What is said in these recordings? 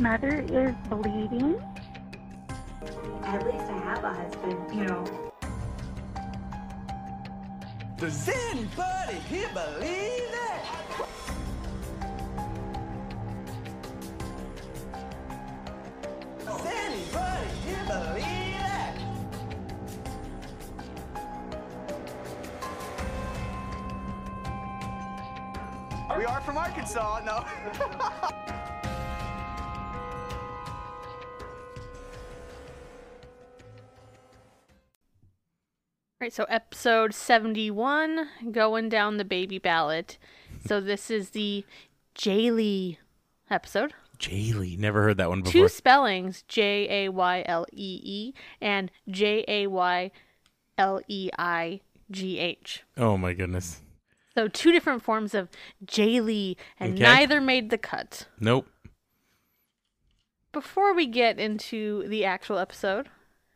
mother is bleeding. At least I have a husband, you know. Does anybody here believe that? Does anybody here believe that? We are from Arkansas, no. Right, so episode 71, going down the baby ballot. So this is the Jaylee episode. Jaylee. Never heard that one before. Two spellings, J A Y L E E and J A Y L E I G H. Oh my goodness. So two different forms of Jaylee, and Okay. neither made the cut. Nope. Before we get into the actual episode,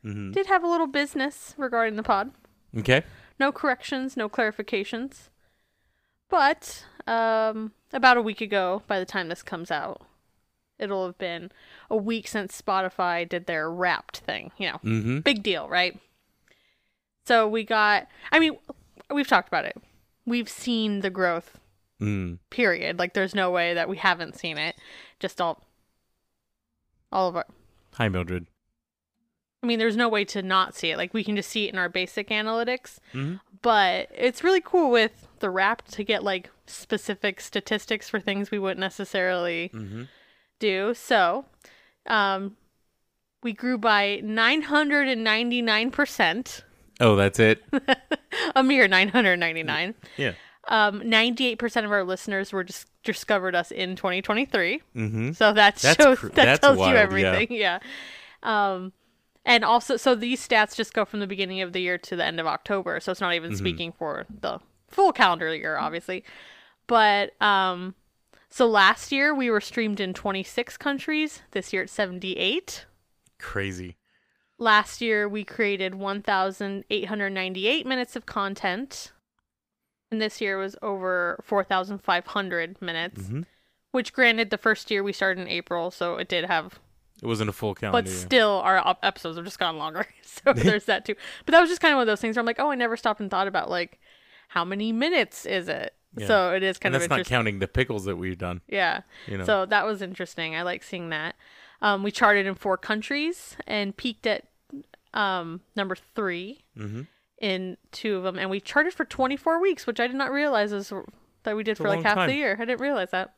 hmm did have a little business regarding the pod. Okay. No corrections, no clarifications. But um, about a week ago, by the time this comes out, it'll have been a week since Spotify did their wrapped thing. You know, Mm-hmm. big deal, right? So we got, I mean, we've talked about it. We've seen the growth, Mm. period. Like, there's no way that we haven't seen it. Just all, all of our, Hi, Mildred. I mean, there's no way to not see it. Like, we can just see it in our basic analytics. Mhm. But it's really cool with the wrap to get like specific statistics for things we wouldn't necessarily Mm-hmm. do. So, um, we grew by 999%, Oh, that's it. a mere 999. yeah. Um, 98% of our listeners were just discovered us in 2023. Mm-hmm. So that That's shows cr- that tells wild, you yeah. everything. Yeah. Um and also so these stats just go from the beginning of the year to the end of October. So it's not even Mm-hmm. speaking for the full calendar year obviously. But um so last year we were streamed in 26 countries. This year it's 78. Crazy. Last year we created 1898 minutes of content. And this year was over 4500 minutes. Mhm. Which granted the first year we started in April, so it did have It wasn't a full calendar. but still our episodes have just gone longer so there's that too but that was just kind of one of those things where i'm like oh i never stopped and thought about like how many minutes is it Yeah. so it is kind and of that's not counting the pickles that we've done. yeah You know. so that was interesting i like seeing that um, we charted in four countries and peaked at um, number three mm-hmm. in two of them and we charted for 24 weeks which i did not realize is that we did a for like half time. the year i didn't realize that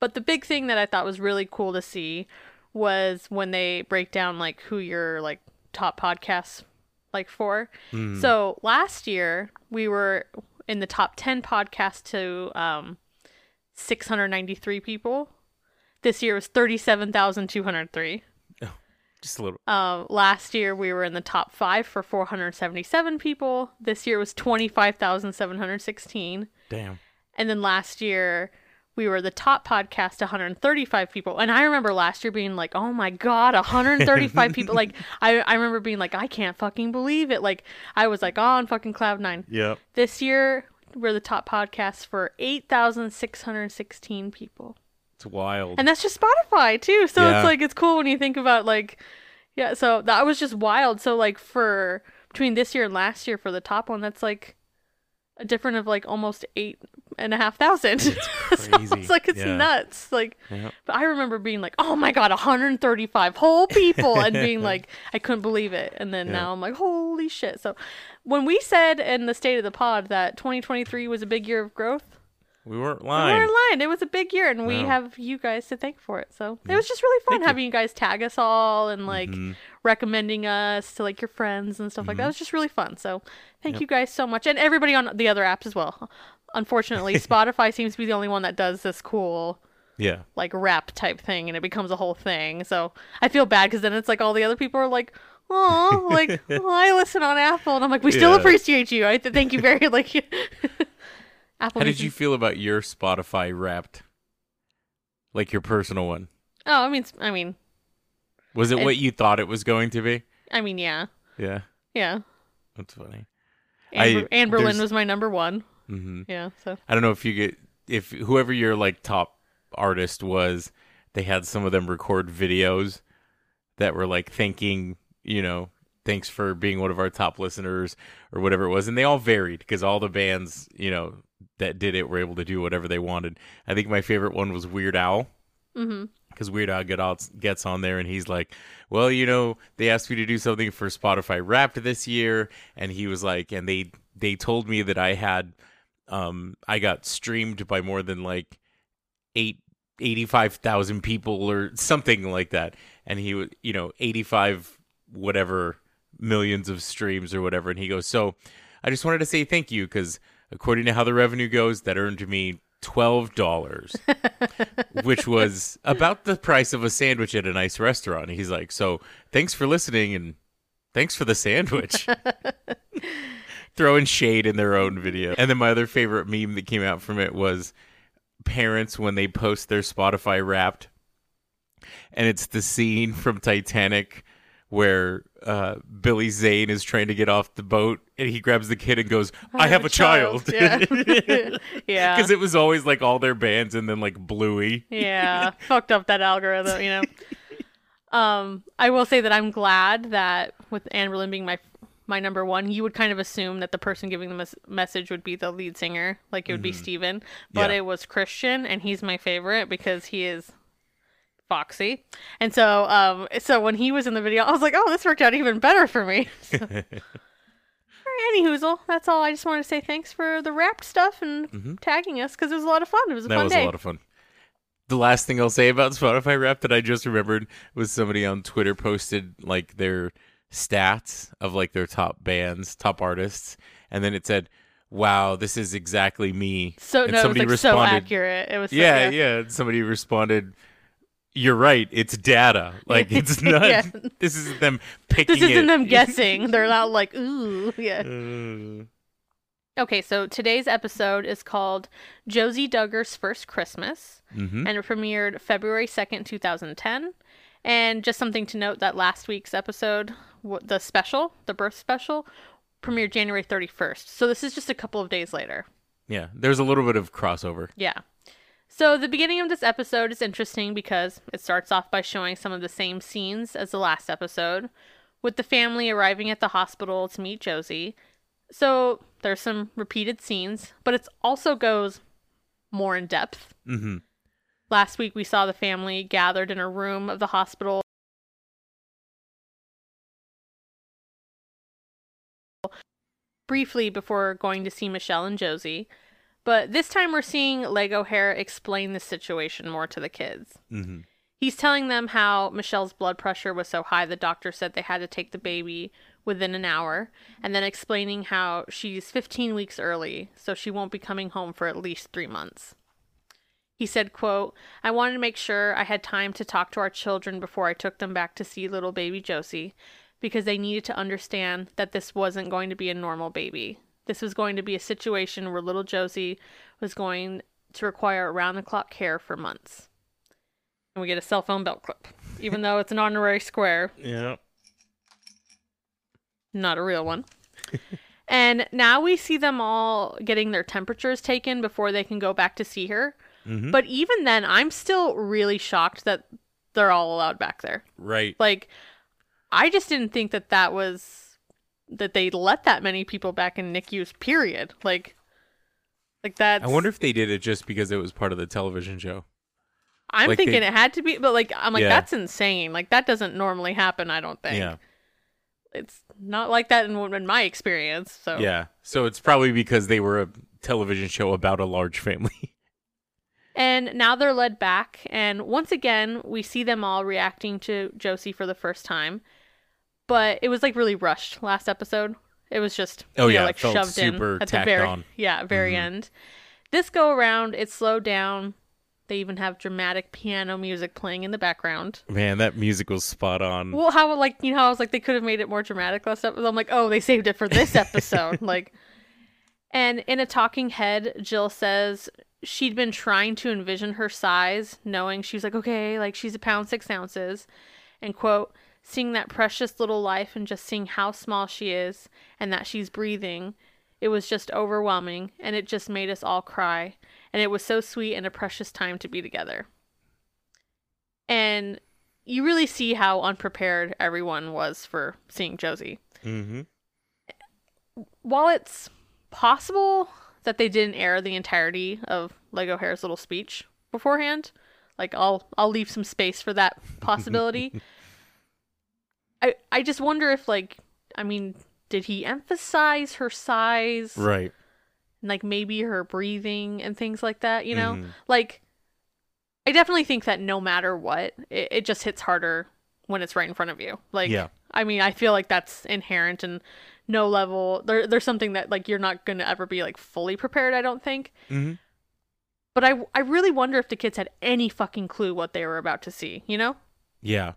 but the big thing that i thought was really cool to see was when they break down like who your like top podcasts like for Mm. so last year we were in the top 10 podcasts to um 693 people this year was 37203 Just a little. um, last year we were in the top five for 477 people. This year was 25,716. Damn. And then last year we were the top podcast 135 people. And I remember last year being like, oh my God, 135 people. Like, I, I remember being like, I can't fucking believe it. Like, I was like on fucking cloud nine. yeah This year we're the top podcast for 8,616 people. It's wild. And that's just Spotify too. So Yeah. it's like it's cool when you think about like yeah, so that was just wild. So like for between this year and last year for the top one, that's like a difference of like almost eight and a half thousand. so crazy. it's like it's Yeah. nuts. Like Yep. but I remember being like, Oh my god, 135 whole people and being like I couldn't believe it. And then Yeah. now I'm like, Holy shit. So when we said in the state of the pod that 2023 was a big year of growth, we weren't lying. we weren't lying. It was a big year, and we have you guys to thank for it. So it was just really fun Thank having you guys tag us all and like Mhm. recommending us to like your friends and stuff like that. Mm-hmm. It was just really fun. So thank you guys so much, and everybody on the other apps as well. Unfortunately, Spotify seems to be the only one that does this cool Yeah. like wrap type thing, and it becomes a whole thing. So I feel bad because then it's like all the other people are like. Oh, like well, I listen on Apple, and I'm like, we still Yeah. appreciate you. I th- thank you very like. Apple. How did you feel about your Spotify wrapped? Like your personal one? Oh, I mean, I mean, Was it It- what you thought it was going to be? I mean, yeah, Yeah. yeah. That's funny. Amber, I- Anne Boleyn was my number one. hmm Yeah, so I don't know if you get if whoever your like top artist was, they had some of them record videos that were like thanking, you know, thanks for being one of our top listeners or whatever it was. And they all varied because all the bands, you know, that did it were able to do whatever they wanted. I think my favorite one was Weird Al. Mm-hmm. because Weird Al gets on there and he's like, "Well, you know, they asked me to do something for Spotify Wrapped this year," and he was like, "And they they told me that I had, um, I got streamed by more than like eight." 85,000 people or something like that and he would you know 85 whatever millions of streams or whatever and he goes so I just wanted to say thank you cuz according to how the revenue goes that earned me $12 which was about the price of a sandwich at a nice restaurant. He's like, "So, thanks for listening and thanks for the sandwich." Throwing shade in their own video. And then my other favorite meme that came out from it was parents when they post their Spotify wrapped and it's the scene from Titanic where uh, Billy Zane is trying to get off the boat and he grabs the kid and goes, "I, have, a child." Yeah. yeah. Because it was always like all their bands and then like Bluey. yeah fucked up that algorithm you know um i will say that i'm glad that with anne Boleyn being my my number one you would kind of assume that the person giving the mes- message would be the lead singer like it would be steven but Yeah. it was christian and he's my favorite because he is foxy and so um so when he was in the video i was like oh this worked out even better for me so. All right, Any hoozle, that's all. I just wanted to say thanks for the wrapped stuff and tagging us because it was a lot of fun. It was a Mm-hmm. that fun was day. a lot of fun. The last thing I'll say about Spotify Wrap that I just remembered was somebody on Twitter posted like their stats of like their top bands, top artists, and then it said, "Wow, this is exactly me." So and no, it was like so accurate. It was so, yeah, yeah, and Somebody responded, "You're right. It's data. Like it's not. Yeah. This is them picking This isn't it." them guessing. They're not like ooh, yeah. Uh, Okay, so today's episode is called Josie Duggar's First Christmas, mhm. and it premiered February second, two thousand ten. And just something to note that last week's episode, the special, the birth special, premiered January thirty first. So this is just a couple of days later. Yeah, there's a little bit of crossover. Yeah. So the beginning of this episode is interesting because it starts off by showing some of the same scenes as the last episode, with the family arriving at the hospital to meet Josie. So there's some repeated scenes, but it also goes more in depth. hmm Last week we saw the family gathered in a room of the hospital. Briefly before going to see Michelle and Josie. But this time we're seeing Lego Hair explain the situation more to the kids. hmm He's telling them how Michelle's blood pressure was so high the doctor said they had to take the baby within an hour, and then explaining how she's 15 weeks early, so she won't be coming home for at least three months. He said, quote, I wanted to make sure I had time to talk to our children before I took them back to see little baby Josie, because they needed to understand that this wasn't going to be a normal baby. This was going to be a situation where little Josie was going to require around the clock care for months. And we get a cell phone belt clip, even though it's an honorary square, Yeah. not a real one. and now we see them all getting their temperatures taken before they can go back to see her. Mhm. But even then, I'm still really shocked that they're all allowed back there. Right. Like, I just didn't think that that was that they let that many people back in NICU's. Period. Like, like that. I wonder if they did it just because it was part of the television show. I'm like thinking they- it had to be, but like, I'm like, Yeah. that's insane. Like, that doesn't normally happen. I don't think. Yeah. It's not like that in, in my experience. So Yeah. So it's probably because they were a television show about a large family. And now they're led back, and once again, we see them all reacting to Josie for the first time. But it was like really rushed last episode. It was just Oh, you know, yeah, like shoved super in at the very on. yeah very Mhm. end. This go around, it slowed down. They even have dramatic piano music playing in the background. Man, that music was spot on. Well, how like you know, how I was like they could have made it more dramatic last episode. I'm like, oh, they saved it for this episode. like, and in a talking head, Jill says she'd been trying to envision her size, knowing she was like, okay, like she's a pound six ounces, and quote, seeing that precious little life and just seeing how small she is and that she's breathing. It was just overwhelming, and it just made us all cry. And it was so sweet and a precious time to be together. And you really see how unprepared everyone was for seeing Josie. Mm-hmm. While it's possible that they didn't air the entirety of Lego Hair's little speech beforehand, like I'll I'll leave some space for that possibility. I I just wonder if like I mean, did he emphasize her size? Right. and, like maybe her breathing and things like that, you know? Mhm. Like I definitely think that no matter what, it, it just hits harder when it's right in front of you. Like Yeah. I mean, I feel like that's inherent and no level there there's something that like you're not going to ever be like fully prepared, I don't think. Mhm. But I I really wonder if the kids had any fucking clue what they were about to see, you know? Yeah.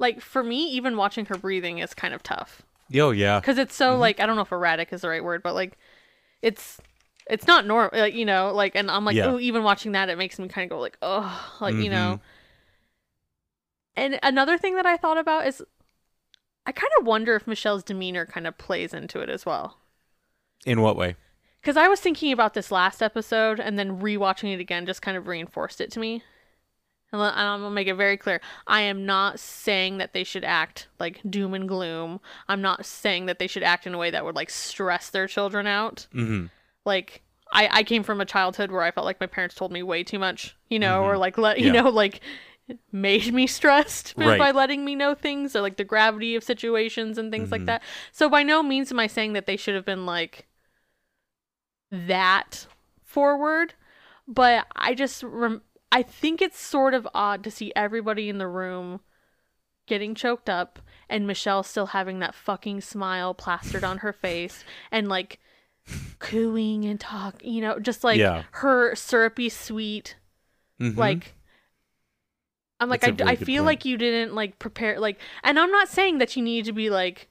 Like for me, even watching her breathing is kind of tough. Oh yeah. because it's so mm-hmm. like I don't know if erratic is the right word, but like it's it's not normal, like you know, like and I'm like, Yeah. oh, even watching that, it makes me kind of go like, oh, like you know. Mm-hmm. And another thing that I thought about is, I kind of wonder if Michelle's demeanor kind of plays into it as well. In what way? Because I was thinking about this last episode, and then rewatching it again just kind of reinforced it to me. And I'm gonna make it very clear: I am not saying that they should act like doom and gloom. I'm not saying that they should act in a way that would like stress their children out. Mm-hmm. Like I, I came from a childhood where I felt like my parents told me way too much, you know, or like let you Mm-hmm. Yeah. know like made me stressed by- Right. by letting me know things or like the gravity of situations and things Mm-hmm. like that. So by no means am I saying that they should have been like that forward, but I just rem- I think it's sort of odd to see everybody in the room getting choked up and Michelle still having that fucking smile plastered on her face and like cooing and talk, you know, just like Yeah. her syrupy sweet Mhm. like I'm like I, really I feel point. like you didn't like prepare like and I'm not saying that you need to be like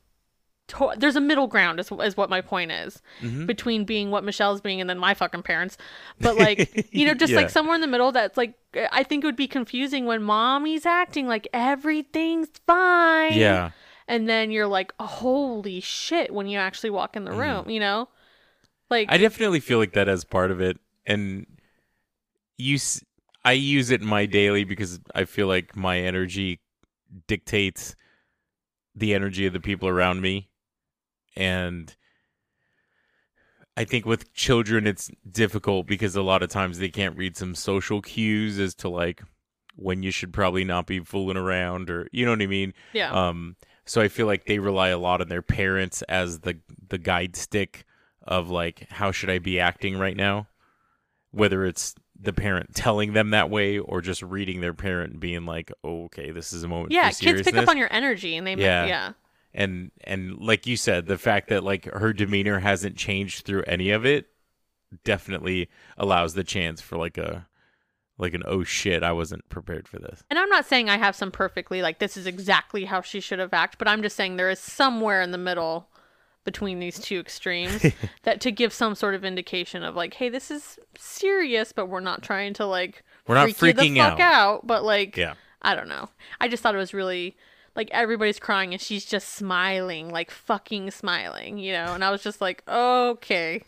to- there's a middle ground is, is what my point is Mhm. between being what Michelle's being and then my fucking parents but like you know just Yeah. like somewhere in the middle that's like I think it would be confusing when mommy's acting like everything's fine yeah. and then you're like holy shit when you actually walk in the room you know like Mm-hmm. I definitely feel like that as part of it, and use I use it in my daily because I feel like my energy dictates the energy of the people around me, and I think with children it's difficult because a lot of times they can't read some social cues as to like when you should probably not be fooling around or you know what I mean. yeah Um, so I feel like they rely a lot on their parents as the the guide stick of like how should I be acting right now, whether it's the parent telling them that way or just reading their parent and being like, oh, okay, this is a moment. yeah kids pick up on your energy and they Yeah. yeah yeah and and like you said, the fact that like her demeanor hasn't changed through any of it definitely allows the chance for like a like an oh shit, I wasn't prepared for this. And I'm not saying I have some perfectly like this is exactly how she should have acted, but I'm just saying there is somewhere in the middle between these two extremes that to give some sort of indication of like, hey, this is serious, but we're not trying to like We're not freaking the fuck out. out. But like, Yeah. I don't know. I just thought it was really like everybody's crying and she's just smiling, like fucking smiling, you know. And I was just like, okay,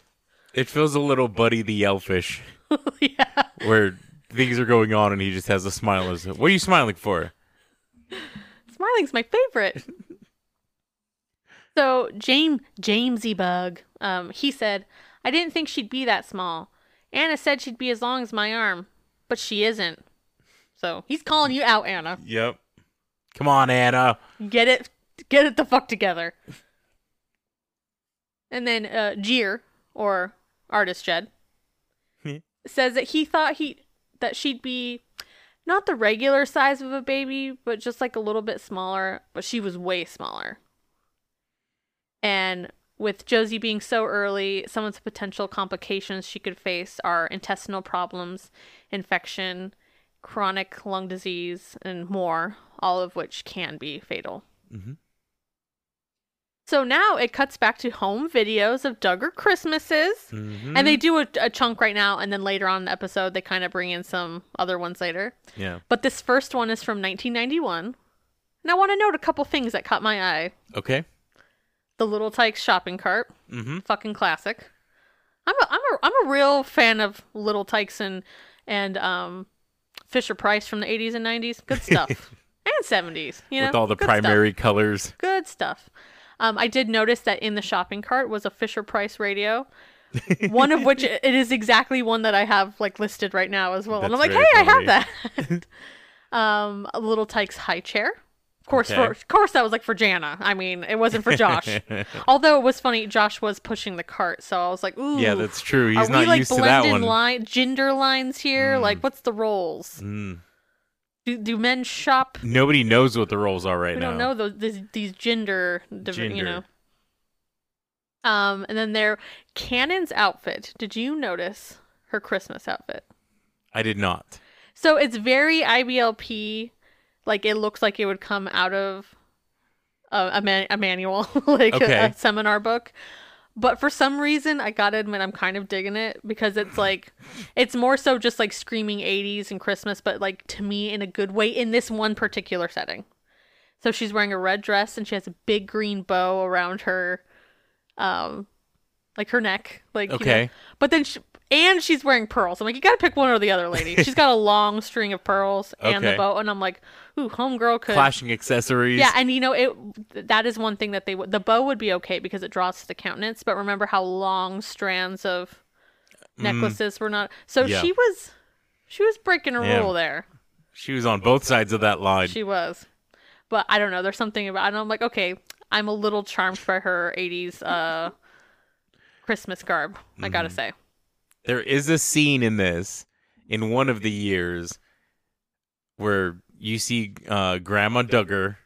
It feels a little Buddy the Elfish. yeah. where things are going on and he just has a smile. What are you smiling for? Smiling's my favorite. so James Jamesy Bug, um, he said, I didn't think she'd be that small. Anna said she'd be as long as my arm, but she isn't. So he's calling you out, Anna. Yep. Come on, Anna. Get it get it the fuck together. And then uh Jeer, or artist Jed, Hmm. says that he thought he that she'd be not the regular size of a baby, but just like a little bit smaller, but she was way smaller. And with Josie being so early, some of the potential complications she could face are intestinal problems, infection, chronic lung disease, and more, all of which can be fatal. Mhm. So now it cuts back to home videos of Duggar Christmases. Mhm. And they do a, a chunk right now, and then later on in the episode, they kind of bring in some other ones later. yeah. But this first one is from 1991. And I want to note a couple things that caught my eye. Okay. The Little Tikes shopping cart, Mm-hmm. fucking classic. I'm a, I'm a, I'm a real fan of Little Tikes and, and um, Fisher Price from the 80s and 90s. Good stuff. and 70s, you know. with all the good stuff. primary colors. Good stuff. Um, I did notice that in the shopping cart was a Fisher Price radio. one of which it is exactly one that I have like listed right now as well. and I'm like, hey, very I have that. um, a little Tike's high chair. Of course, Okay. for of course that was like for Jana. I mean, it wasn't for Josh. Although it was funny, Josh was pushing the cart, so I was like, ooh. Yeah, that's true. He's are not we like used to that one. line gender lines here? Like, what's the roles? Mm. Do do men shop? Nobody knows what the roles are right we now. don't know those these, these gender, div- you know. Um, and then their Cannon's outfit. Did you notice her Christmas outfit? I did not. So it's very IBLP. Like it looks like it would come out of a, a, man- a manual, like a- Okay. a, seminar book. But for some reason, I gotta admit, I'm kind of digging it because it's like, it's more so just like screaming 80s and Christmas, but like to me in a good way in this one particular setting. So she's wearing a red dress and she has a big green bow around her, um, like her neck, like you know. Okay. But then, she, and she's wearing pearls. I'm like, you gotta pick one or the other, lady. She's got a long string of pearls and the bow, and I'm like, ooh, homegirl could. Flashing accessories. Yeah, and you know it. That is one thing that they would. The bow would be okay because it draws to the countenance. But remember how long strands of necklaces were not. So Mm. Yeah. she was, she was breaking a rule there. She was on both sides of that line. She was, but I don't know. There's something about. And I'm like, okay, I'm a little charmed by her '80s uh, Christmas garb. I gotta Mm-hmm. say. There is a scene in this in one of the years where you see uh, Grandma Duggar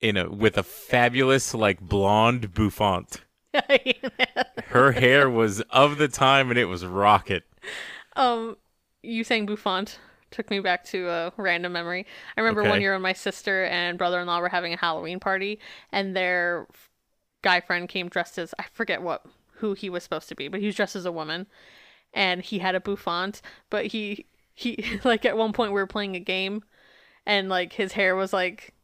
in a with a fabulous like blonde bouffant. Her hair was of the time and it was rocket. Um, you saying bouffant took me back to a random memory. I remember one year when my sister and brother-in-law were having a Halloween party, and their guy friend came dressed as I forget what who he was supposed to be, but he was dressed as a woman, and he had a bouffant, but he he like at one point we were playing a game, and like his hair was like.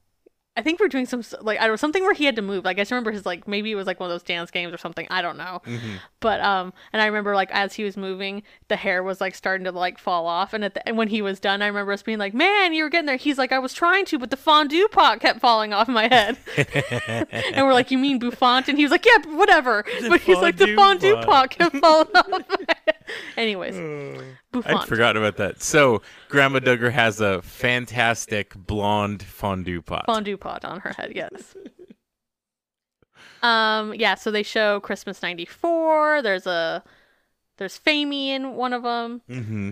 I think we're doing some like I don't know something where he had to move. Like I just remember his like maybe it was like one of those dance games or something. I don't know. But um, and I remember like as he was moving, the hair was like starting to like fall off, and at the and when he was done, I remember us being like, "Man, you were getting there." He's like, "I was trying to, but the fondue pot kept falling off my head." and we're like, "You mean bouffant?" And he was like, "Yeah, whatever." but he's like, "The fondue fondue pot." pot kept falling off." my head." Anyways, I'd forgotten about that. So Grandma Duggar has a fantastic blonde fondue pot. fondue pot on her head. Yes. um. Yeah. So they show Christmas '94. There's a there's Famey in one of them. hmm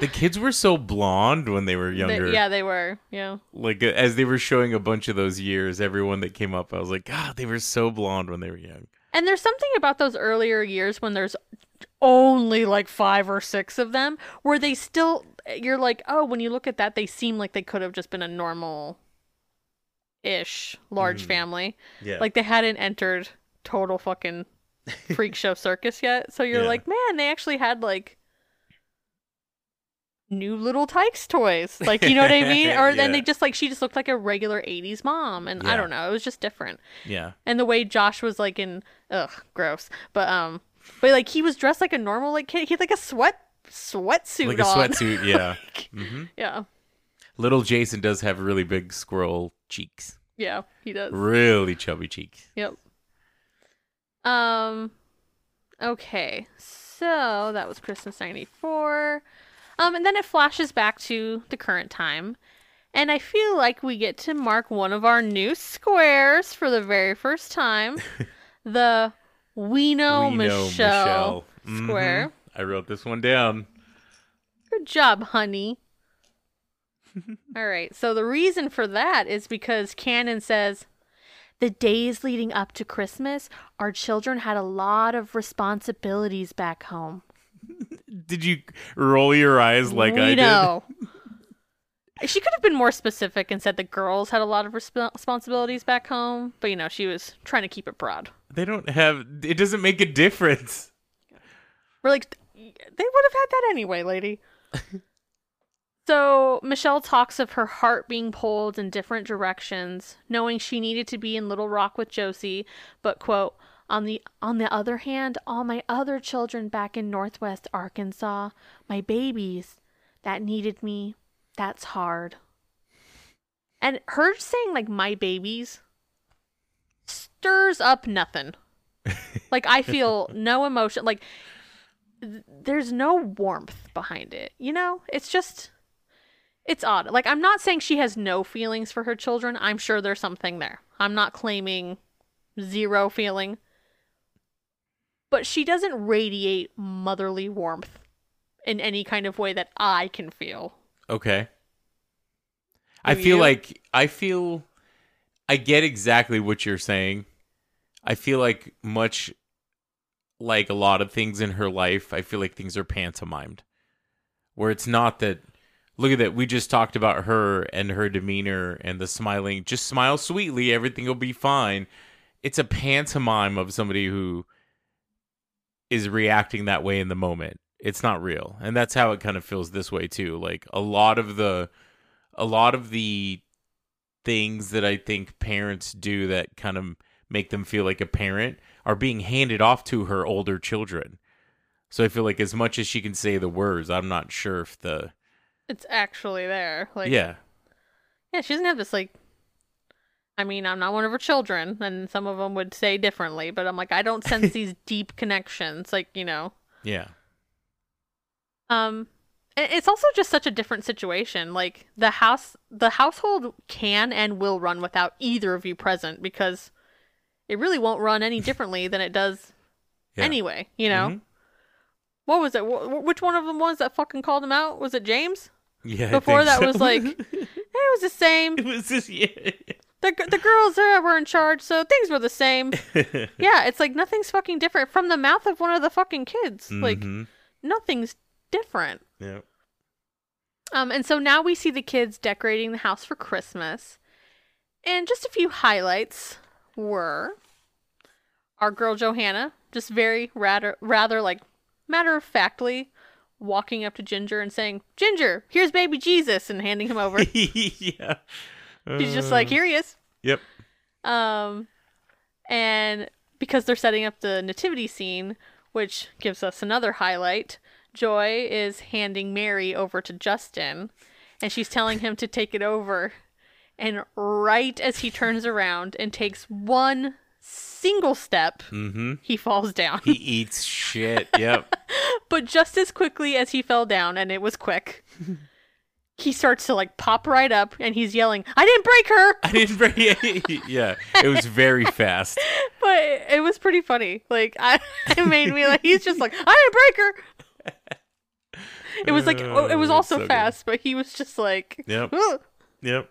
The kids were so blonde when they were younger. yeah, they were. Yeah. Like uh, as they were showing a bunch of those years, everyone that came up, I was like, God, they were so blonde when they were young. And there's something about those earlier years when there's only like five or six of them where they still you're like, oh, when you look at that, they seem like they could have just been a normal ish large family. Yeah. Like they hadn't entered total fucking freak show circus yet. So you're Yeah. like, man, they actually had like new little Tikes toys. Like, you know what I mean? Or Yeah. then they just like she just looked like a regular 80s mom and I don't know, it was just different yeah. and the way Josh was like in ugh gross but um but like he was dressed like a normal like kid. He had like a sweat sweatsuit Like a on. sweatsuit, yeah. hmm yeah. Little Jason does have really big squirrel cheeks. yeah he does. Really chubby cheeks. yep. Um okay. So that was Christmas 94 um and then it flashes back to the current time. And I feel like we get to mark one of our new squares for the very first time. The we know, We know Michelle, Mhm. square. I wrote this one down. Good job, honey. All right. So the reason for that is because Cannon says the days leading up to Christmas, our children had a lot of responsibilities back home. Did you roll your eyes like we I know. She could have been more specific and said the girls had a lot of resp- responsibilities back home, but you know, she was trying to keep it broad. Did? They don't have. It doesn't make a difference. We're like, they would have had that anyway, lady. so Michelle talks of her heart being pulled in different directions, knowing she needed to be in Little Rock with Josie, but quote, on the on the other hand, all my other children back in Northwest Arkansas, my babies, that needed me. That's hard. And her saying like my babies stirs up nothing. like I feel no emotion. Like th- there's no warmth behind it. You know, it's just it's odd. Like I'm not saying she has no feelings for her children. I'm sure there's something there. I'm not claiming zero feeling. But she doesn't radiate motherly warmth in any kind of way that I can feel. Okay. I feel you? like I feel I get exactly what you're saying. I feel like much like a lot of things in her life, I feel like things are pantomimed. Where it's not that look at that, we just talked about her and her demeanor and the smiling, just smile sweetly, everything will be fine. It's a pantomime of somebody who is reacting that way in the moment. It's not real. And that's how it kind of feels this way too. Like a lot of the a lot of the things that I think parents do that kind of make them feel like a parent are being handed off to her older children. So I feel like as much as she can say the words, I'm not sure if the It's actually there. Like yeah Yeah, she doesn't have this like. I mean, I'm not one of her children, and some of them would say differently, but I'm like, I don't sense these deep connections, like you know. yeah Um, it's also just such a different situation. Like the house, the household can and will run without either of you present because it really won't run any differently than it does yeah anyway. You know. Mhm. What was it? Wh- which one of them was that fucking called him out? Was it James? yeah Before that so. was like, it was the same. it was just yeah The, the girls there were in charge, so things were the same. yeah, it's like nothing's fucking different from the mouth of one of the fucking kids. Like Mhm. nothing's different. yeah Um, and so now we see the kids decorating the house for Christmas. And just a few highlights were our girl Johannah, just very rather rather like matter of factly walking up to Jinger and saying, "Jinger, here's baby Jesus," and handing him over. yeah She's just like, Uh, "Here he is." yep Um, and because they're setting up the nativity scene, which gives us another highlight, Joy is handing Mary over to Justin, and she's telling him to take it over. And right as he turns around and takes one single step, mm-hmm he falls down. he eats shit yep but just as quickly as he fell down, and it was quick, he starts to like pop right up and he's yelling, I didn't break her! I didn't break. yeah it was very fast but it was pretty funny. Like I, it made me like he's just like I didn't break her. It was like oh, it was Uh, also so good. fast, but he was just like. Yep. "Ugh." yep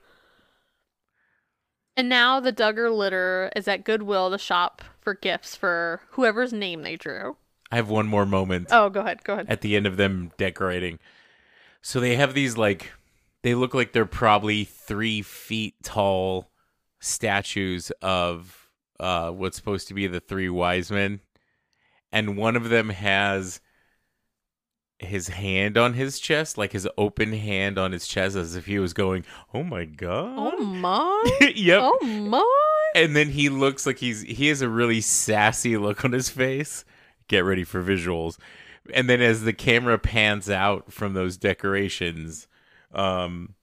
And now the Duggar litter is at Goodwill to shop for gifts for whoever's name they drew. I have one more moment Oh, go ahead, go ahead. at the end of them decorating. So they have these like they look like they're probably three feet tall statues of uh what's supposed to be the three wise men. And one of them has his hand on his chest, like his open hand on his chest as if he was going, Oh my god. Oh my! yep. Oh my! And then he looks like he's he has a really sassy look on his face. Get ready for visuals. And then as the camera pans out from those decorations, um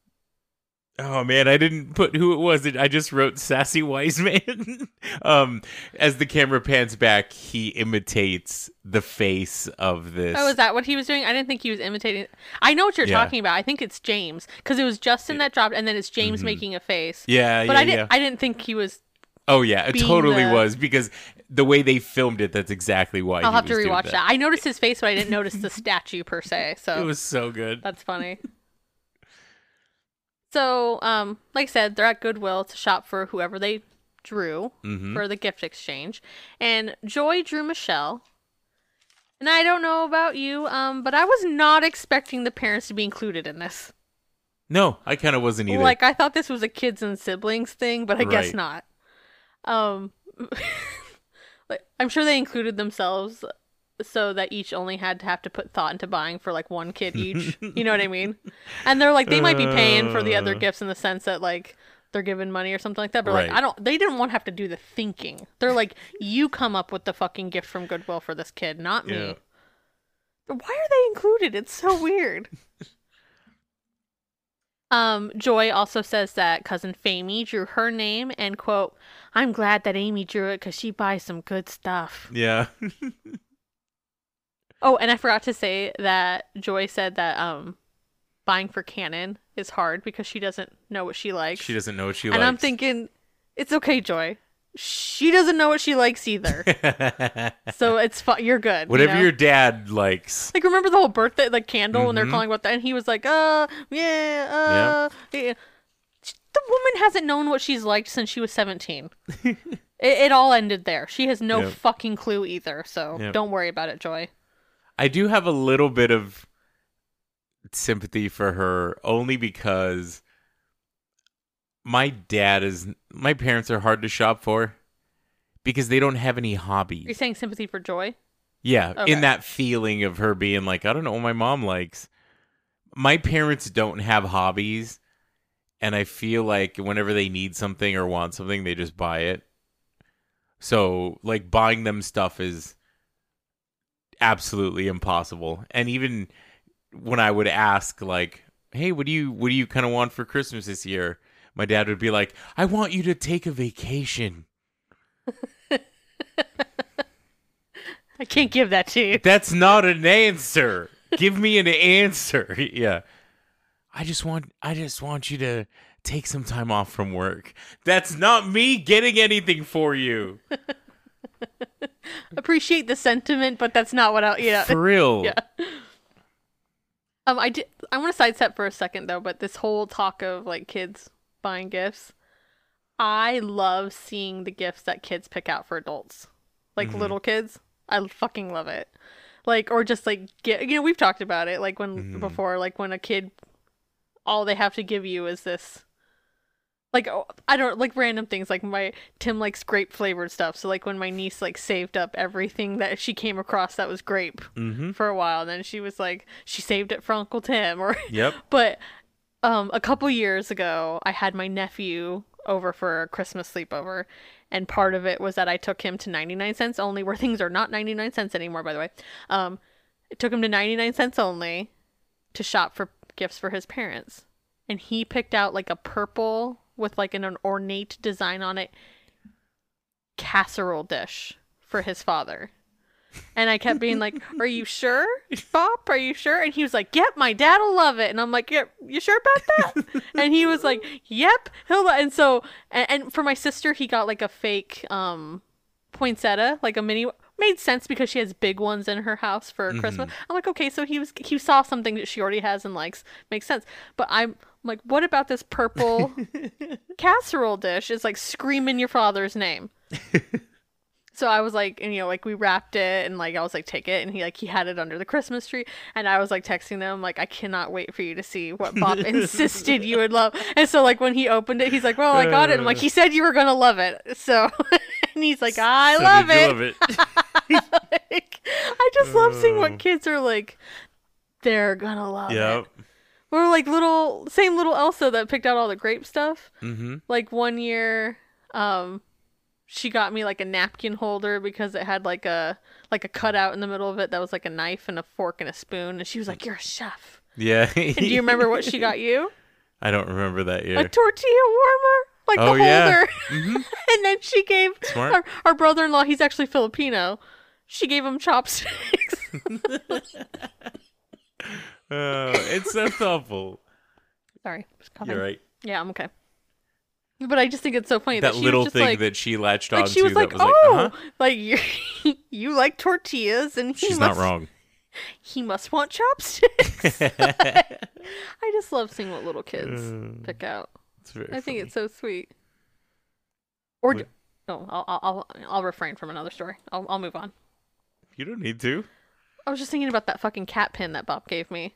Oh man, I didn't put who it was. I just wrote sassy wise man. um as the camera pans back, he imitates the face of this. Oh, is that what he was doing? I didn't think he was imitating. I know what you're Yeah. talking about. I think it's James because it was Justin that dropped, and then it's James Mhm. making a face. yeah, But yeah, I didn't. yeah. I didn't think he was. oh yeah, it totally the- was because the way they filmed it, that's exactly why I'll have to rewatch that. I noticed his face, but I didn't notice the statue per se. So It was so good. That's funny. So, um, like I said, they're at Goodwill to shop for whoever they drew Mhm. for the gift exchange. And Joy drew Michelle. And I don't know about you, um, but I was not expecting the parents to be included in this. No, I kind of wasn't either. Like I thought this was a kids and siblings thing, but I guess not. Um like I'm sure they included themselves so that each only had to have to put thought into buying for like one kid each. you know what I mean? And they're like they might be paying for the other Uh. gifts in the sense that like they're giving money or something like that, but like I don't they didn't want to have to do the thinking. They're like you come up with the fucking gift from Goodwill for this kid, not me. Yeah. Why are they included? It's so weird. Um, Joy also says that cousin Famey drew her name and quote, "I'm glad that Amy drew it because she buys some good stuff." Yeah. Oh, and I forgot to say that Joy said that um, buying for Cannon is hard because she doesn't know what she likes. she doesn't know what she and likes. And I'm thinking, it's okay, Joy. She doesn't know what she likes either, so it's fun. You're good. you Whatever know? your dad likes. like remember the whole birthday like candle when they're Mhm. calling about that and he was like uh yeah uh yeah. the woman hasn't known what she's liked since she was 17 it, it all ended there she has no Yep. fucking clue either so Yep. don't worry about it joy I do have a little bit of sympathy for her only because my dad is my parents are hard to shop for because they don't have any hobbies. you're saying sympathy for joy Yeah, Okay. in that feeling of her being like, I don't know what my mom likes. My parents don't have hobbies, and I feel like whenever they need something or want something, they just buy it. So, like buying them stuff is absolutely impossible. And even when I would ask like, "Hey, what do you what do you kind of want for Christmas this year?" My dad would be like, "I want you to take a vacation." i can't give that to you That's not an answer. Give me an answer. Yeah. I just want I just want you to take some time off from work. That's not me getting anything for you. appreciate the sentiment but that's not what i yeah For real. Yeah. Um, I did. I want to sidestep for a second though, but this whole talk of like kids buying gifts, I love seeing the gifts that kids pick out for adults, like Mhm. little kids. I fucking love it. Like, or just like get you know we've talked about it like when Mhm. before like when a kid, all they have to give you is this. Like oh, I don't like random things like my Tim likes grape flavored stuff. So like when my niece like saved up everything that she came across that was grape, Mhm. for a while. Then she was like, she saved it for Uncle Tim, or Yep. but um, a couple years ago, I had my nephew over for a Christmas sleepover, and part of it was that I took him to 99 cents only, where things are not 99 cents anymore, by the way. Um, I took him to 99 cents only to shop for gifts for his parents, and he picked out like a purple with like an, an ornate design on it casserole dish for his father. And I kept being like, "Are you sure, Bob? Are you sure?" And he was like, "Yep, my dad'll love it." And I'm like, "Yep, you sure about that?" and he was like, "Yep, he'll." lo-" And so, and, and for my sister, he got like a fake um poinsettia, like a mini. Made sense because she has big ones in her house for mm-hmm. Christmas. I'm like, okay, so he was he saw something that she already has and likes. Makes sense. But I'm like, what about this purple casserole dish? Is like screaming your father's name. So I was like, and you know, like we wrapped it, and like I was like, take it, and he like he had it under the Christmas tree, and I was like texting them like, I cannot wait for you to see what Bob insisted you would love. And so like when he opened it, he's like, well, I got it. I'm like, he said you were gonna love it. So, and he's like, I So love it. love it. like, I just love seeing what kids are like. They're gonna love yep. it. Or like little same little Elsa that picked out all the grape stuff. Mm-hmm. Like one year, um, she got me like a napkin holder because it had like a like a cutout in the middle of it that was like a knife and a fork and a spoon, and she was like, "You're a chef." Yeah. And do you remember what she got you? I don't remember that year. A tortilla warmer, like Oh, the yeah. holder. Mhm. and then she gave our, our brother-in-law. He's actually Filipino. She gave him chopsticks. Oh, it's so thoughtful. Sorry. You're right. Yeah, I'm okay. But I just think it's so funny that, That little thing like, that she latched like onto she was that like, was oh, like, uh-huh. like you, you like tortillas, and he She's must, not wrong. He must want chopsticks. I just love seeing what little kids Uh, pick out. I think it's so sweet. Or, oh, I'll, I'll, I'll, I'll refrain from another story. I'll, I'll move on. You don't need to. I was just thinking about that fucking cat pin that Bob gave me.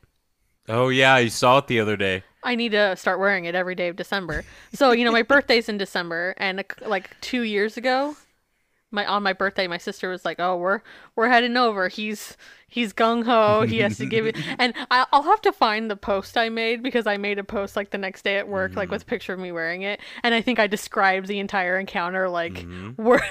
Oh yeah, I saw it the other day. I need to start wearing it every day of December. So you know, my birthday's in December, and like two years ago, my on my birthday, my sister was like, "Oh, we're we're heading over. He's he's gung ho. He has to give it." And I, I'll have to find the post I made because I made a post like the next day at work, like with a picture of me wearing it, and I think I described the entire encounter like mm-hmm. we're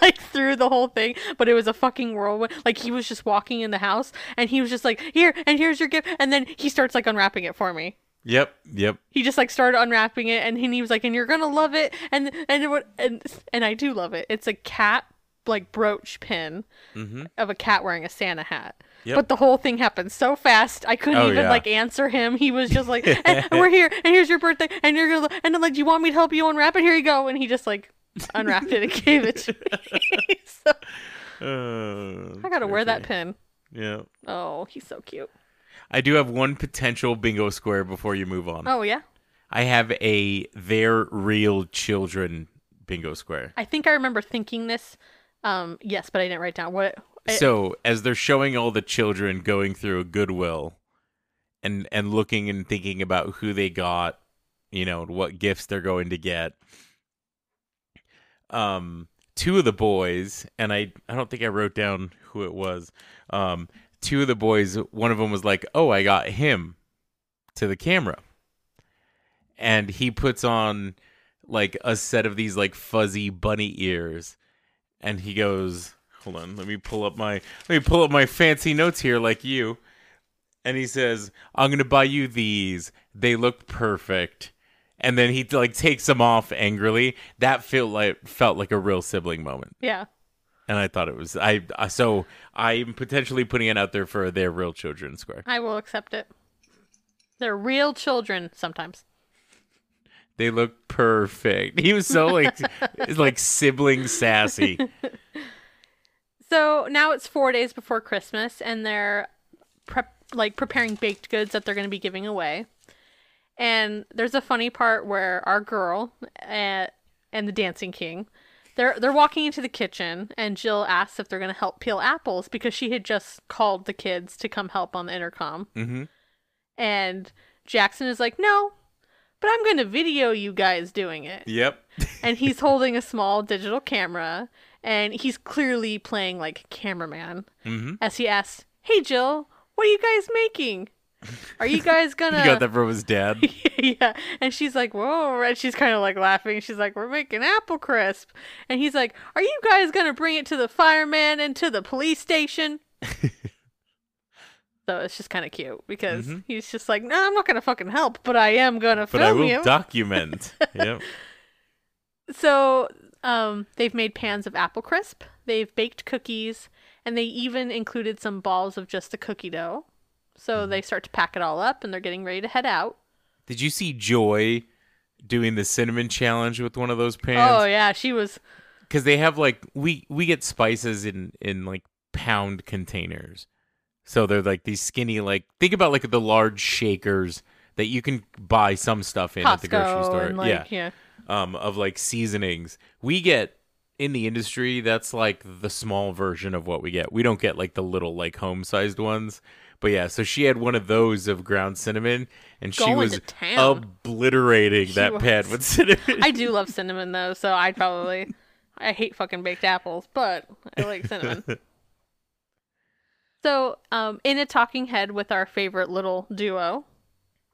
like through the whole thing, but it was a fucking whirlwind. Like he was just walking in the house, and he was just like, "Here, and here's your gift," and then he starts like unwrapping it for me. Yep. Yep. He just like started unwrapping it, and he was like, "And you're gonna love it," and and would, and and I do love it. It's a cat like brooch pin Mm-hmm. of a cat wearing a Santa hat. Yep. But the whole thing happened so fast, I couldn't Oh, even yeah. like answer him. He was just like, and "We're here, and here's your birthday, and you're gonna," and I'm like, "Do you want me to help you unwrap it? Here you go." And he just like unwrapped it and gave it to me. so Uh, I gotta wear that pin. Yeah. Oh, he's so cute. I do have one potential bingo square before you move on. Oh yeah, I have a they're real children bingo square. I think I remember thinking this. Um, yes, but I didn't write down what. I- So as they're showing all the children going through a Goodwill and and looking and thinking about who they got, you know, what gifts they're going to get. Um two of the boys, and I I don't think I wrote down who it was. Um two of the boys, one of them was like, "Oh, I got him." to the camera. And he puts on like a set of these like fuzzy bunny ears and he goes, "Hold on, let me pull up my let me pull up my fancy notes here like you." And he says, "I'm going to buy you these. They look perfect." And then he like takes them off angrily. That felt like felt like a real sibling moment. yeah. And I thought it was I, I so I'm potentially putting it out there for their real children square. I will accept it. They're real children sometimes. They look perfect. He was so like like sibling sassy. So now it's four days before Christmas, and they're prep like preparing baked goods that they're going to be giving away. And there's a funny part where our girl uh, and the Dancing King, they're they're walking into the kitchen, and Jill asks if they're going to help peel apples because she had just called the kids to come help on the intercom. Mhm. And Jackson is like, "No, but I'm going to video you guys doing it." Yep. and he's holding a small digital camera and he's clearly playing like cameraman Mhm. as he asks hey jill what are you guys making are you guys gonna He got that from his dad. yeah and she's like whoa and she's kind of like laughing she's like we're making apple crisp and he's like are you guys gonna bring it to the fireman and to the police station so it's just kind of cute because Mhm. he's just like no i'm not gonna fucking help but i am gonna But I film will you document. Yep. So, um, they've made pans of apple crisp, they've baked cookies, and they even included some balls of just the cookie dough. So Mm-hmm. they start to pack it all up and they're getting ready to head out. Did you see Joy doing the cinnamon challenge with one of those pans? Oh yeah, she was because they have like we we get spices in in like pound containers so they're like these skinny like think about like the large shakers that you can buy some stuff in at the grocery store like yeah yeah. um of like seasonings we get in the industry that's like the small version of what we get we don't get like the little like home sized ones but yeah so she had one of those of ground cinnamon and she was obliterating She that pan with cinnamon I do love cinnamon though, so I'd probably I hate fucking baked apples, but I like cinnamon. so, um, in a talking head with our favorite little duo,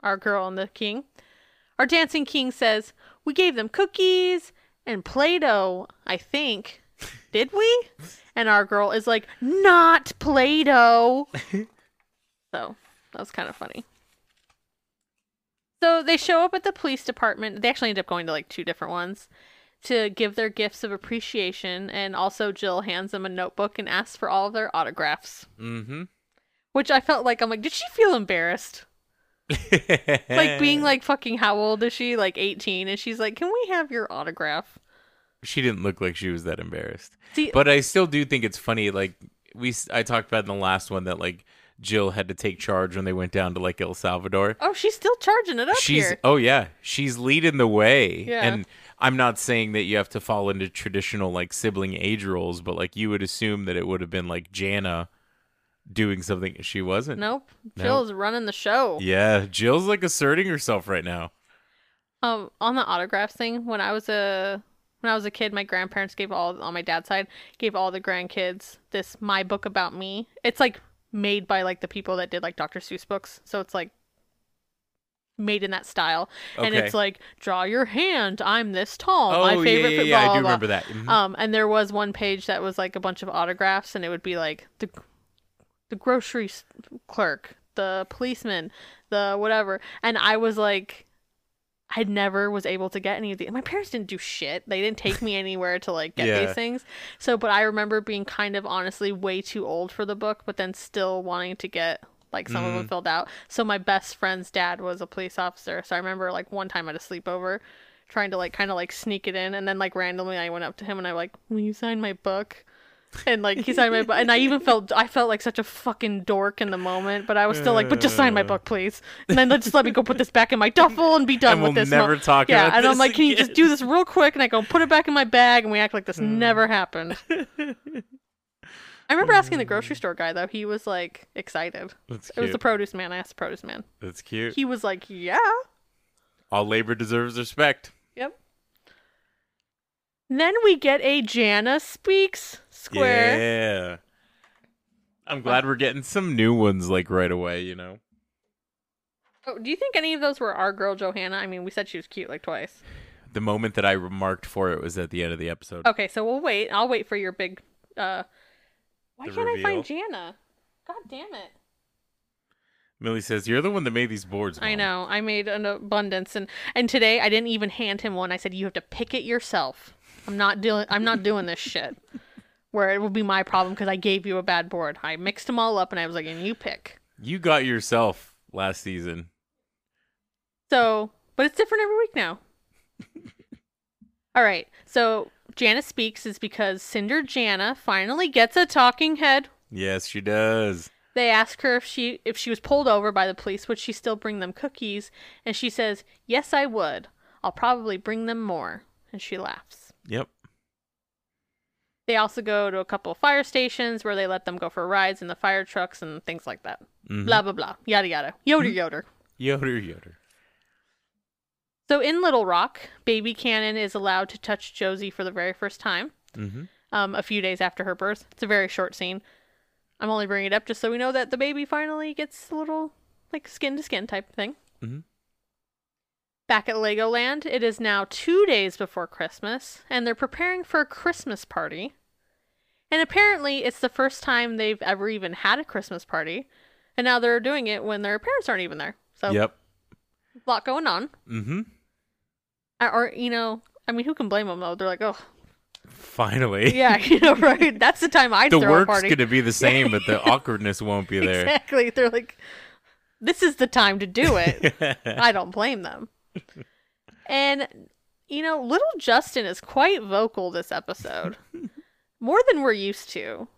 our girl and the king, our dancing king says, We gave them cookies and Play Doh, I think. Did we? And our girl is like, Not Play Doh. so, that was kind of funny. So they show up at the police department. They actually end up going to like two different ones to give their gifts of appreciation. And also, Jill hands them a notebook and asks for all of their autographs. mm-hmm Which I felt like, I'm like, did she feel embarrassed? Like being like, fucking, how old is she? Like 18. And she's like, can we have your autograph? she didn't look like she was that embarrassed. See, But I still do think it's funny. Like we, I talked about in the last one that like Jill had to take charge when they went down to like El Salvador. oh, she's still charging it up she's here. oh yeah, she's leading the way. Yeah. And I'm not saying that you have to fall into traditional like sibling age roles, but like you would assume that it would have been like Jana doing something she wasn't. Nope. No. Jill's running the show. Yeah, Jill's like asserting herself right now. Um, on the autographs thing, when I was a when I was a kid, my grandparents gave all on my dad's side gave all the grandkids this my book about me. It's like made by like the people that did like Dr. Seuss books, so it's like made in that style, and it's like draw your hand. I'm this tall. Oh my yeah, favorite. yeah, yeah, blah, I do blah, remember blah. that. Mhm. Um, and there was one page that was like a bunch of autographs, and it would be like the the grocery clerk, the policeman, the whatever. And I was like, I never was able to get any of these. My parents didn't do shit. They didn't take me anywhere to like get Yeah. these things. So, but I remember being kind of honestly way too old for the book, but then still wanting to get like some of them mm-hmm. filled out. So my best friend's dad was a police officer. So I remember like one time at a sleepover trying to like kind of like sneak it in and then like randomly I went up to him and I like, "Will you sign my book?" And like he signed my book, and I even felt I felt like such a fucking dork in the moment, but I was still like, "But just sign my book, uh. please." And then just let me go put this back in my duffel and be done And with we'll this. never talk yeah, and I'm like, "Can you just do this real quick?" And I go put it back in my bag, and we act like this hmm. never happened. I remember asking the hmm. grocery store guy though; he was like excited. That's It was the produce man. I asked the produce man. That's cute. He was like, "Yeah." All labor deserves respect. Then we get a Jana speaks square. Yeah. I'm glad we're getting some new ones like right away, you know. Oh, do you think any of those were our girl Johannah? I mean, we said she was cute like twice. The moment that I remarked for it was at the end of the episode. Okay, so we'll wait. I'll wait for your big. uh Why The can't I find reveal. Jana? God damn it! Millie says, "You're the one that made these boards." I know. I made an abundance, and and today I didn't even hand him one. I said you have to pick it yourself. I'm not doing. I'm not doing this shit. Where it will be my problem because I gave you a bad board. I mixed them all up, and I was like, and you pick. You got yourself last season. So, but it's different every week now. All right. So, Jana speaks is because Cinder Jana finally gets a talking head. Yes, she does. They ask her if she if she was pulled over by the police, would she still bring them cookies? And she says, "Yes, I would. I'll probably bring them more." And she laughs. Yep. They also go to a couple of fire stations where they let them go for rides in the fire trucks and things like that. Mhm. Blah blah blah. Yada yada. Yoder yoder. Yoder yoder. So in Little Rock, Baby Cannon is allowed to touch Josie for the very first time. Mm-hmm. Um, a few days after her birth. It's a very short scene. I'm only bringing it up just so we know that the baby finally gets a little like skin to skin type thing. Mhm. Back at Legoland, it is now two days before Christmas, and they're preparing for a Christmas party. And apparently, it's the first time they've ever even had a Christmas party, and now they're doing it when their parents aren't even there. So, Yep. a lot going on. Mm-hmm. Or- you know, I mean, who can blame them though? They're like, oh, Finally. yeah, you know, right? That's the time I'd the throw a work's party. gonna be the same, but the awkwardness won't be there. Exactly. They're like, this is the time to do it. I don't blame them. And, you know, little Justin is quite vocal this episode, more than we're used to.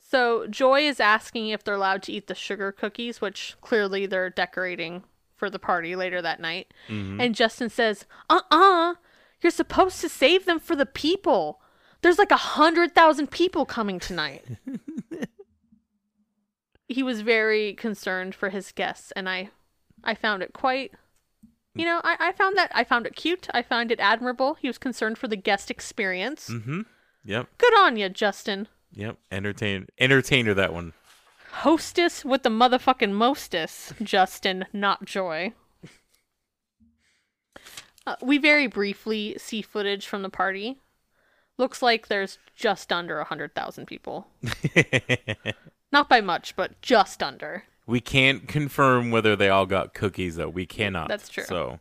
So, Joy is asking if they're allowed to eat the sugar cookies, which clearly they're decorating for the party later that night. Mhm. And Justin says, uh uh-uh, uh, you are supposed to save them for the people. There's like a hundred thousand people coming tonight. he was very concerned for his guests, and I I found it quite you know, I, I found that I found it cute. I found it admirable. He was concerned for the guest experience. Mm-hmm. Yep. Good on you, Justin. Yep. Entertain entertainer that one. Hostess with the motherfucking mostess, Justin, not Joy. Uh, we very briefly see footage from the party. Looks like there's just under a 100,000 people. Not by much, but just under. We can't confirm whether they all got cookies though. We cannot. That's true. So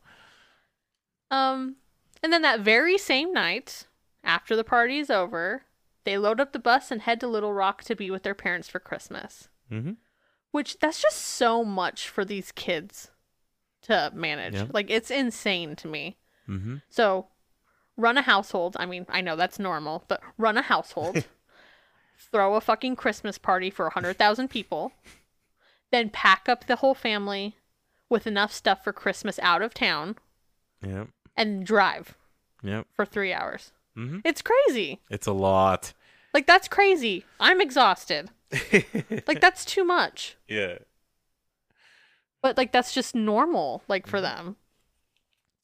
Um, and then that very same night, after the party is over, they load up the bus and head to Little Rock to be with their parents for Christmas. hmm Which that's just so much for these kids to manage. Yeah. Like it's insane to me. hmm So, run a household. I mean, I know that's normal, but run a household. throw a fucking Christmas party for 100,000 people. Then pack up the whole family with enough stuff for Christmas out of town Yep. and drive Yep. for 3 hours. hmm It's crazy. It's a lot. Like that's crazy. I'm exhausted. Like that's too much. yeah. But like that's just normal like for them.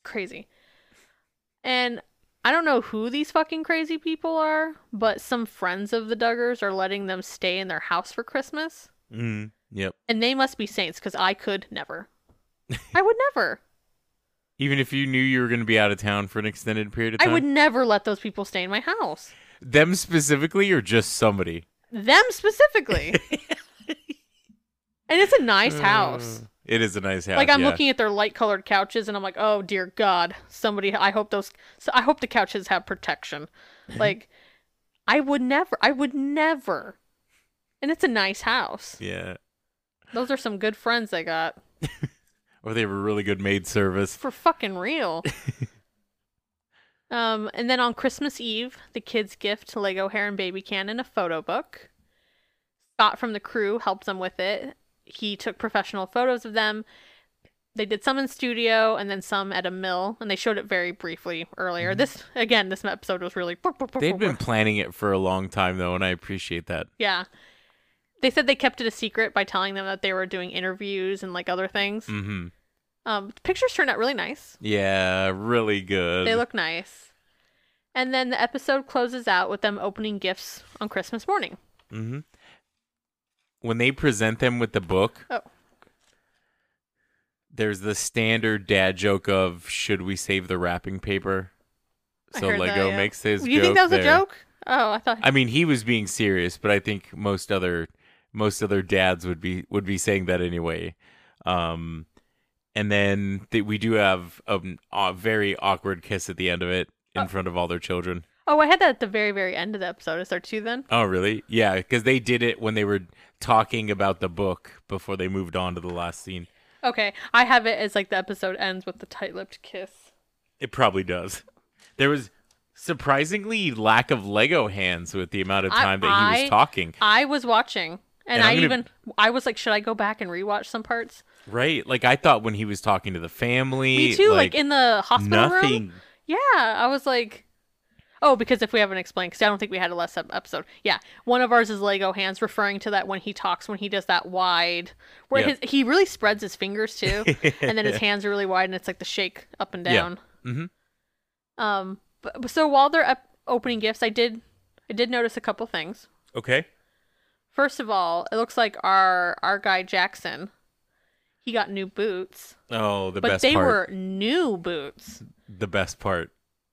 Crazy. And I don't know who these fucking crazy people are, but some friends of the Duggars are letting them stay in their house for Christmas. Mm. Yep. And they must be saints cuz I could never. I would never. Even if you knew you were going to be out of town for an extended period of time? I would never let those people stay in my house. them specifically or just somebody. Them specifically. And it's a nice uh, house. It is a nice house. like I'm yeah. looking at their light colored couches and I'm like, "Oh dear god, somebody I hope those so I hope the couches have protection." like I would never I would never. And it's a nice house. Yeah. Those are some good friends I got. Or they have a really good maid service. For fucking real. um and then on Christmas Eve, the kids gift Lego Hair and Baby Cannon a photo book. Scott from the crew helped them with it. He took professional photos of them. They did some in studio and then some at a mill, and they showed it very briefly earlier. This again, this episode was really. Mm-hmm. They've been planning it for a long time though, and I appreciate that. yeah. They said they kept it a secret by telling them that they were doing interviews and like other things. Mm-hmm. Um, pictures turned out really nice. Yeah, really good. They look nice. And then the episode closes out with them opening gifts on Christmas morning. Mm-hmm. When they present them with the book, Oh. there's the standard dad joke of "Should we save the wrapping paper?" So heard that, Lego yeah. makes his. you think that was there. a joke? Oh, I thought. I mean, he was being serious, but I think most other most other dads would be would be saying that anyway. Um, and then th- we do have a, a very awkward kiss at the end of it in front of all their children. oh, I had that at the very, very end of the episode. Is there two then? Oh, really? Yeah, because they did it when they were talking about the book before they moved on to the last scene. Okay, I have it as like the episode ends with the tight-lipped kiss. It probably does. There was surprisingly lack of Lego hands with the amount of I- time that he was talking. I was watching, and, And I'm gonna- even I was like, should I go back and rewatch some parts? Right? Like I thought when he was talking to the family. Me too. Like, in the hospital room. Yeah, I was like, oh, because if we haven't explained, because I don't think we had a last episode. Yeah, one of ours is Lego hands, referring to that when he talks, when he does that wide, where Yeah. his he really spreads his fingers too, and then his hands are really wide, and it's like the shake up and Yeah. down. Mhm. Um, but, but so while they're up opening gifts, I did I did notice a couple things. Okay. First of all, it looks like our our guy Jackson, he got new boots, Oh, the best! but best they part. were new boots. the best part.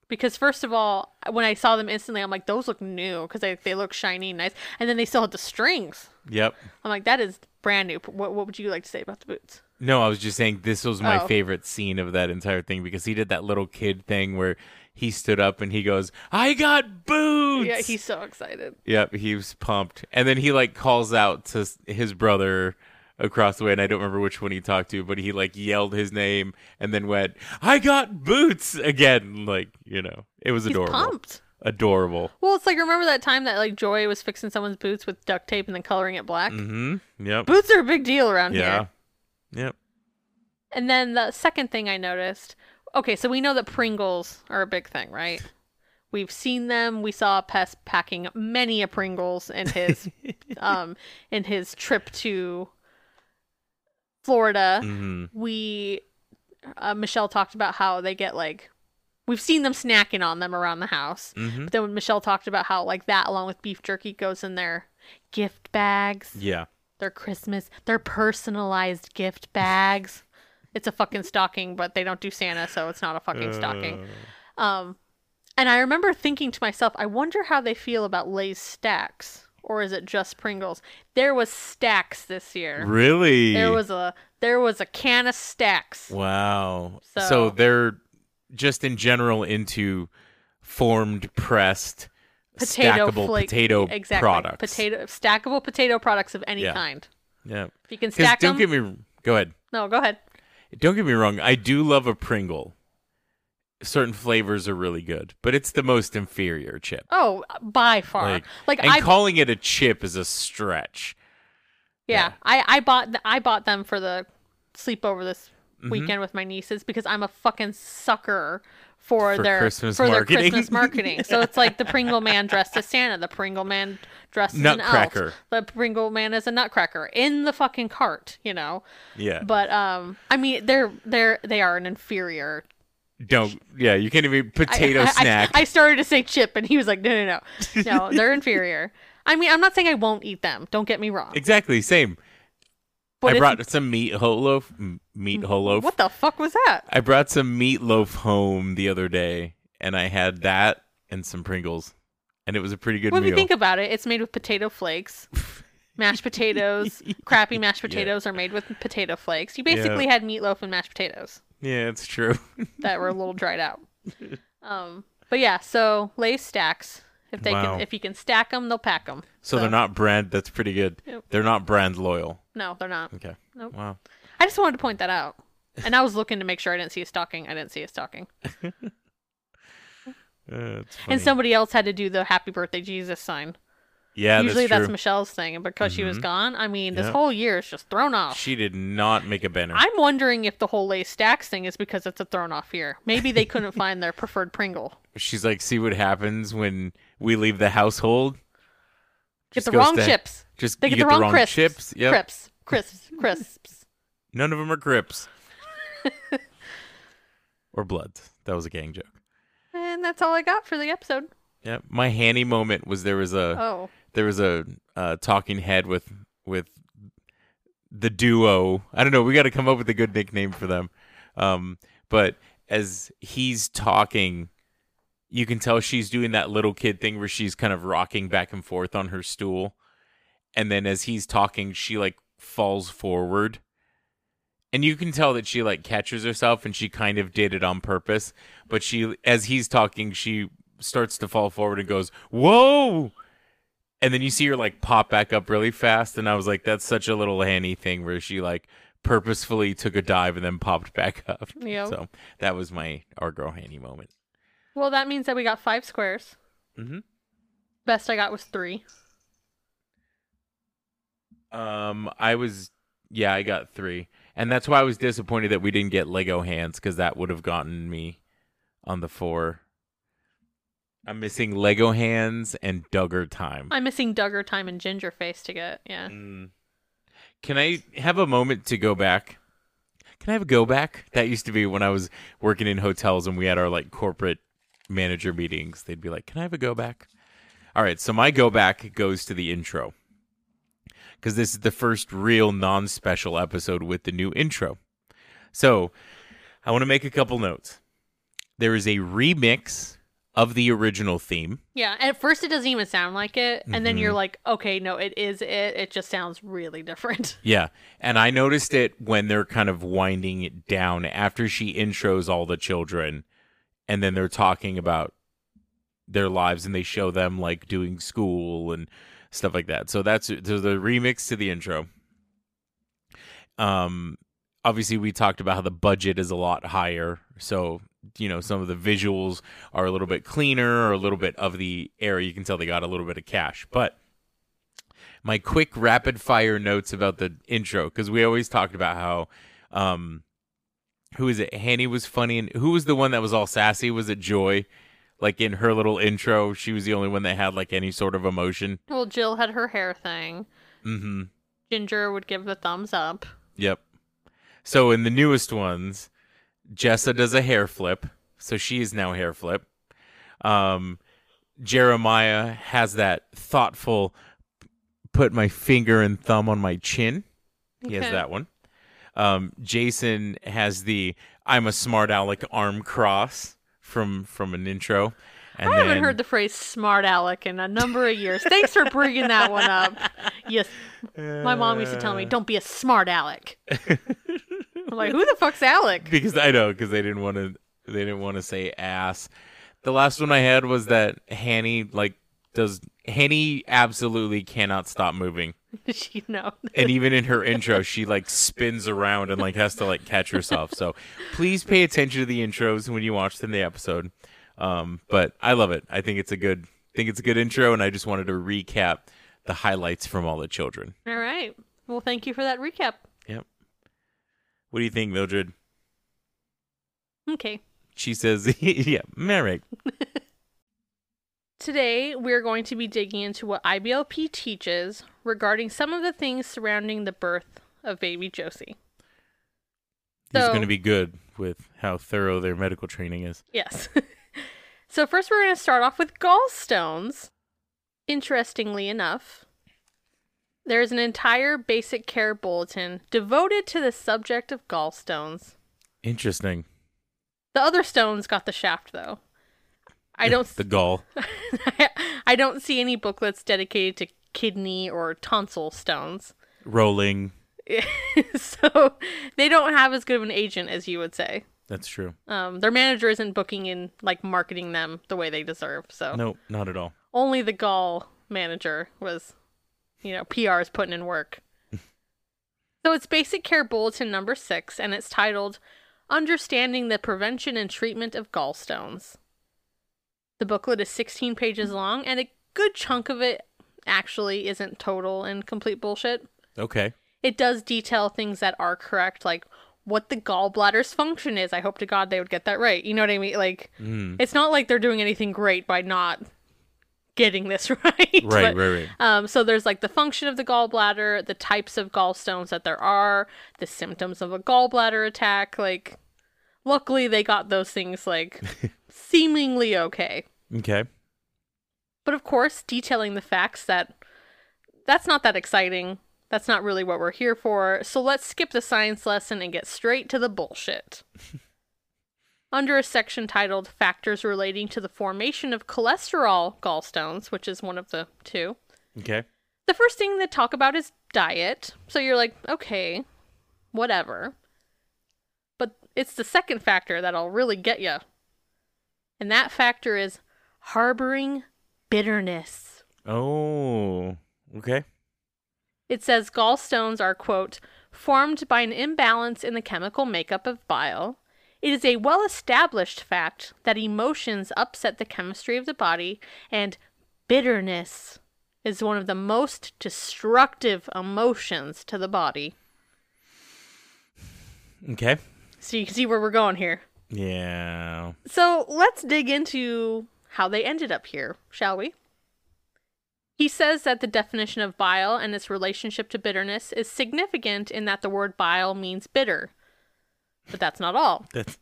Because first of all, when I saw them instantly, I'm like, those look new because they, they look shiny and nice. And then they still had the strings. Yep. I'm like, that is brand new. What, what would you like to say about the boots? No, I was just saying this was my Oh. favorite scene of that entire thing because he did that little kid thing where he stood up and he goes, "I got boots." Yeah, he's so excited. Yep, he was pumped. And then he like calls out to his brother across the way, and I don't remember which one he talked to, but he like yelled his name and then went, "I got boots!" again. Like you know, it was He's adorable. pumped. Adorable. Well, it's like remember that time that like Joy was fixing someone's boots with duct tape and then coloring it black. Mm-hmm. Yep. Boots are a big deal around Yeah. here. Yeah. Yep. And then the second thing I noticed. Okay, so we know that Pringles are a big thing, right? We've seen them. We saw Pest packing many a Pringles in his um in his trip to Florida. hmm We uh, Michelle talked about how they get like we've seen them snacking on them around the house. hmm But then when Michelle talked about how like that along with beef jerky goes in their gift bags, Yeah. their Christmas, their personalized gift bags. It's a fucking stocking, but they don't do Santa, so it's not a fucking stocking. Uh. Um, and I remember thinking to myself, I wonder how they feel about Lay's stacks, or is it just Pringles? There was stacks this year. Really? There was a there was a can of stacks. Wow. So, So- they're just in general into formed pressed Potato stackable flake, potato exactly. products. Potato stackable potato products of any Yeah. kind. Yeah. If you can stack don't them. get me go ahead. no, go ahead. Don't get me wrong. I do love a Pringle. Certain flavors are really good, but it's the most inferior chip. Oh, by far. Like, Like, and I calling it a chip is a stretch. Yeah, Yeah. I I bought I bought them for the sleepover this Mm-hmm. weekend with my nieces because I'm a fucking sucker for, For their Christmas for marketing. their Christmas marketing. so it's like the Pringle man dressed as Santa, the Pringle man dressed as an elf, Nutcracker. the Pringle man as a Nutcracker in the fucking cart, you know. Yeah. But um, I mean, they're they're they are an inferior don't. Yeah, you can't even I- potato I, I- snack. I, started to say chip, and he was like, no, no, no, no, they're inferior. I mean, I'm not saying I won't eat them. Don't get me wrong. exactly same. But I brought some meat loaf. Meat loaf. What the fuck was that? I brought some meatloaf home the other day, and I had that and some Pringles, and it was a pretty good Well, if meal. you think about it, it's made with potato flakes, mashed potatoes, crappy mashed potatoes are made with potato flakes. You basically had meatloaf and mashed potatoes Yeah, it's true. that were a little dried out. Um, but yeah, so Lay's stacks. If they Wow. can, if you can stack them, they'll pack them. So, they're not brand. That's pretty good. Yep. They're not brand loyal. No, they're not. Okay. Nope. Wow. I just wanted to point that out. And I was looking to make sure I didn't see a stocking. I didn't see a stocking. Uh. And somebody else had to do the happy birthday Jesus sign. yeah, Usually that's, that's. Michelle's thing. And because she was Mhm. gone, I mean, this whole year is just thrown off. She did not make a banner. I'm wondering if the whole Lay stacks thing is because it's a thrown off year. Maybe they couldn't find their preferred Pringle. She's like, see what happens when we leave the household. Get Just the wrong to- chips. Just They get, the wrong, crisps. chips. Yep. Crisps. Crisps. Crisps. None of them are grips. or bloods. That was a gang joke. and that's all I got for the episode. Yeah, my handy moment was there was a Oh. there was a uh, talking head with with the duo. I don't know. We got to come up with a good nickname for them. Um, but as he's talking, you can tell she's doing that little kid thing where she's kind of rocking back and forth on her stool, and then as he's talking, she like falls forward. And you can tell that she like catches herself and she kind of did it on purpose. But she, as he's talking, she starts to fall forward and goes, Whoa! and then you see her like pop back up really fast and i was like that's such a little hanny thing where she like purposefully took a dive and then popped back up Yep. so that was my our girl handy moment Well, that means that we got five squares. mm-hmm. Best I got was three. Um i was yeah i got three and that's why i was disappointed that we didn't get lego hands because that would have gotten me on the four i'm missing lego hands and duggar time I'm missing Duggar time and Jinger Face to get. Yeah. Mm. Can I have a moment to go back? Can I have a go back? That used to be when I was working in hotels and we had our like corporate manager meetings. They'd be like, "Can I have a go back?" All right, so my go back goes to the intro. Cuz this is the first real non-special episode with the new intro. So, I want to make a couple notes. There is a remix of the original theme. Yeah. At first, it doesn't even sound like it. And then Mm-hmm. you're like, okay, no, it is it. It just sounds really different. Yeah. And I noticed it when they're kind of winding it down after she intros all the children and then they're talking about their lives and they show them like doing school and stuff like that. So that's so the remix to the intro. Um obviously we talked about how the budget is a lot higher. So, you know, some of the visuals are a little bit cleaner or a little bit of the area you can tell they got a little bit of cash. But my quick rapid fire notes about the intro because we always talked about how um who is it Hanny was funny and who was the one that was all sassy was it Joy like in her little intro she was the only one that had like any sort of emotion. Well, Jill had her hair thing. mhm Jinger would give the thumbs up. yep. So in the newest ones Jessa does a hair flip. So she is now hair flip. Um Jeremiah has that thoughtful put my finger and thumb on my chin. He has that one. Um, Jason has the "I'm a smart aleck" arm cross from from an intro. And I haven't then- heard the phrase smart aleck in a number of years. Thanks for bringing that one up. Yes. My mom used to tell me, don't be a smart aleck. I'm like, who the fuck's Aleck? because I know because they didn't want to they didn't want to say ass. The last one I had was that Hanny like does Hanny absolutely cannot stop moving. you know. and even in her intro she like spins around and like has to like catch herself so please pay attention to the intros when you watch them the episode um but i love it i think it's a good think it's a good intro and i just wanted to recap the highlights from all the children All right. Well, thank you for that recap. yep what do you think mildred Okay. she says yeah merrick Today, we're going to be digging into what IBLP teaches regarding some of the things surrounding the birth of baby Josie. he's So- going to be good with how thorough their medical training is Yes. so, first, we're going to start off with gallstones. Interestingly enough, there's an entire basic care bulletin devoted to the subject of gallstones. interesting The other stones got the shaft, though. I don't. the gall I don't see any booklets dedicated to kidney or tonsil stones. Rolling. so they don't have as good of an agent as you would say. That's true. Um, their manager isn't booking in like marketing them the way they deserve. So No, not at all. only the gall manager was, you know, PR is putting in work. so it's basic care bulletin number six, and it's titled "Understanding the Prevention and Treatment of Gallstones." The booklet is 16 pages long, and a good chunk of it actually isn't total and complete bullshit. Okay. It does detail things that are correct, like what the gallbladder's function is. I hope to God they would get that right. You know what I mean? Like, Mm. it's not like they're doing anything great by not getting this right. Right, But, right, right. Um, so there's like the function of the gallbladder, the types of gallstones that there are, the symptoms of a gallbladder attack. Like, luckily they got those things like seemingly okay. Okay. But of course, detailing the facts that that's not that exciting. That's not really what we're here for. So let's skip the science lesson and get straight to the bullshit. Under a section titled Factors Relating to the Formation of Cholesterol Gallstones, which is one of the two, Okay. the first thing they talk about is diet. So you're like, okay, whatever. It's the second factor that'll really get you. And that factor is harboring bitterness. Oh. Okay. It says gallstones are, quote, formed by an imbalance in the chemical makeup of bile. It is a well established fact that emotions upset the chemistry of the body, and bitterness is one of the most destructive emotions to the body. Okay. So you can see where we're going here. Yeah. So let's dig into how they ended up here, shall we? He says that the definition of bile and its relationship to bitterness is significant in that the word bile means bitter. But that's not all. That's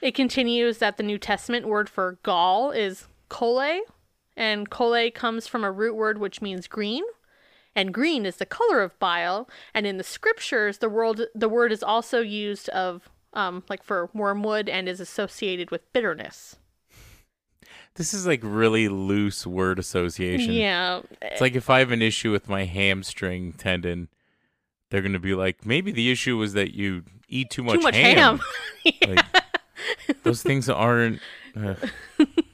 It continues that the New Testament word for gall is chole, and chole comes from a root word which means green, and green is the color of bile. And in the scriptures, the world the word is also used of um, like for wormwood and is associated with bitterness. this is like really loose word association. Yeah, It's like if I have an issue with my hamstring tendon, they're gonna be like, maybe the issue was that you eat too much, too much ham. Like, those things aren't. Uh,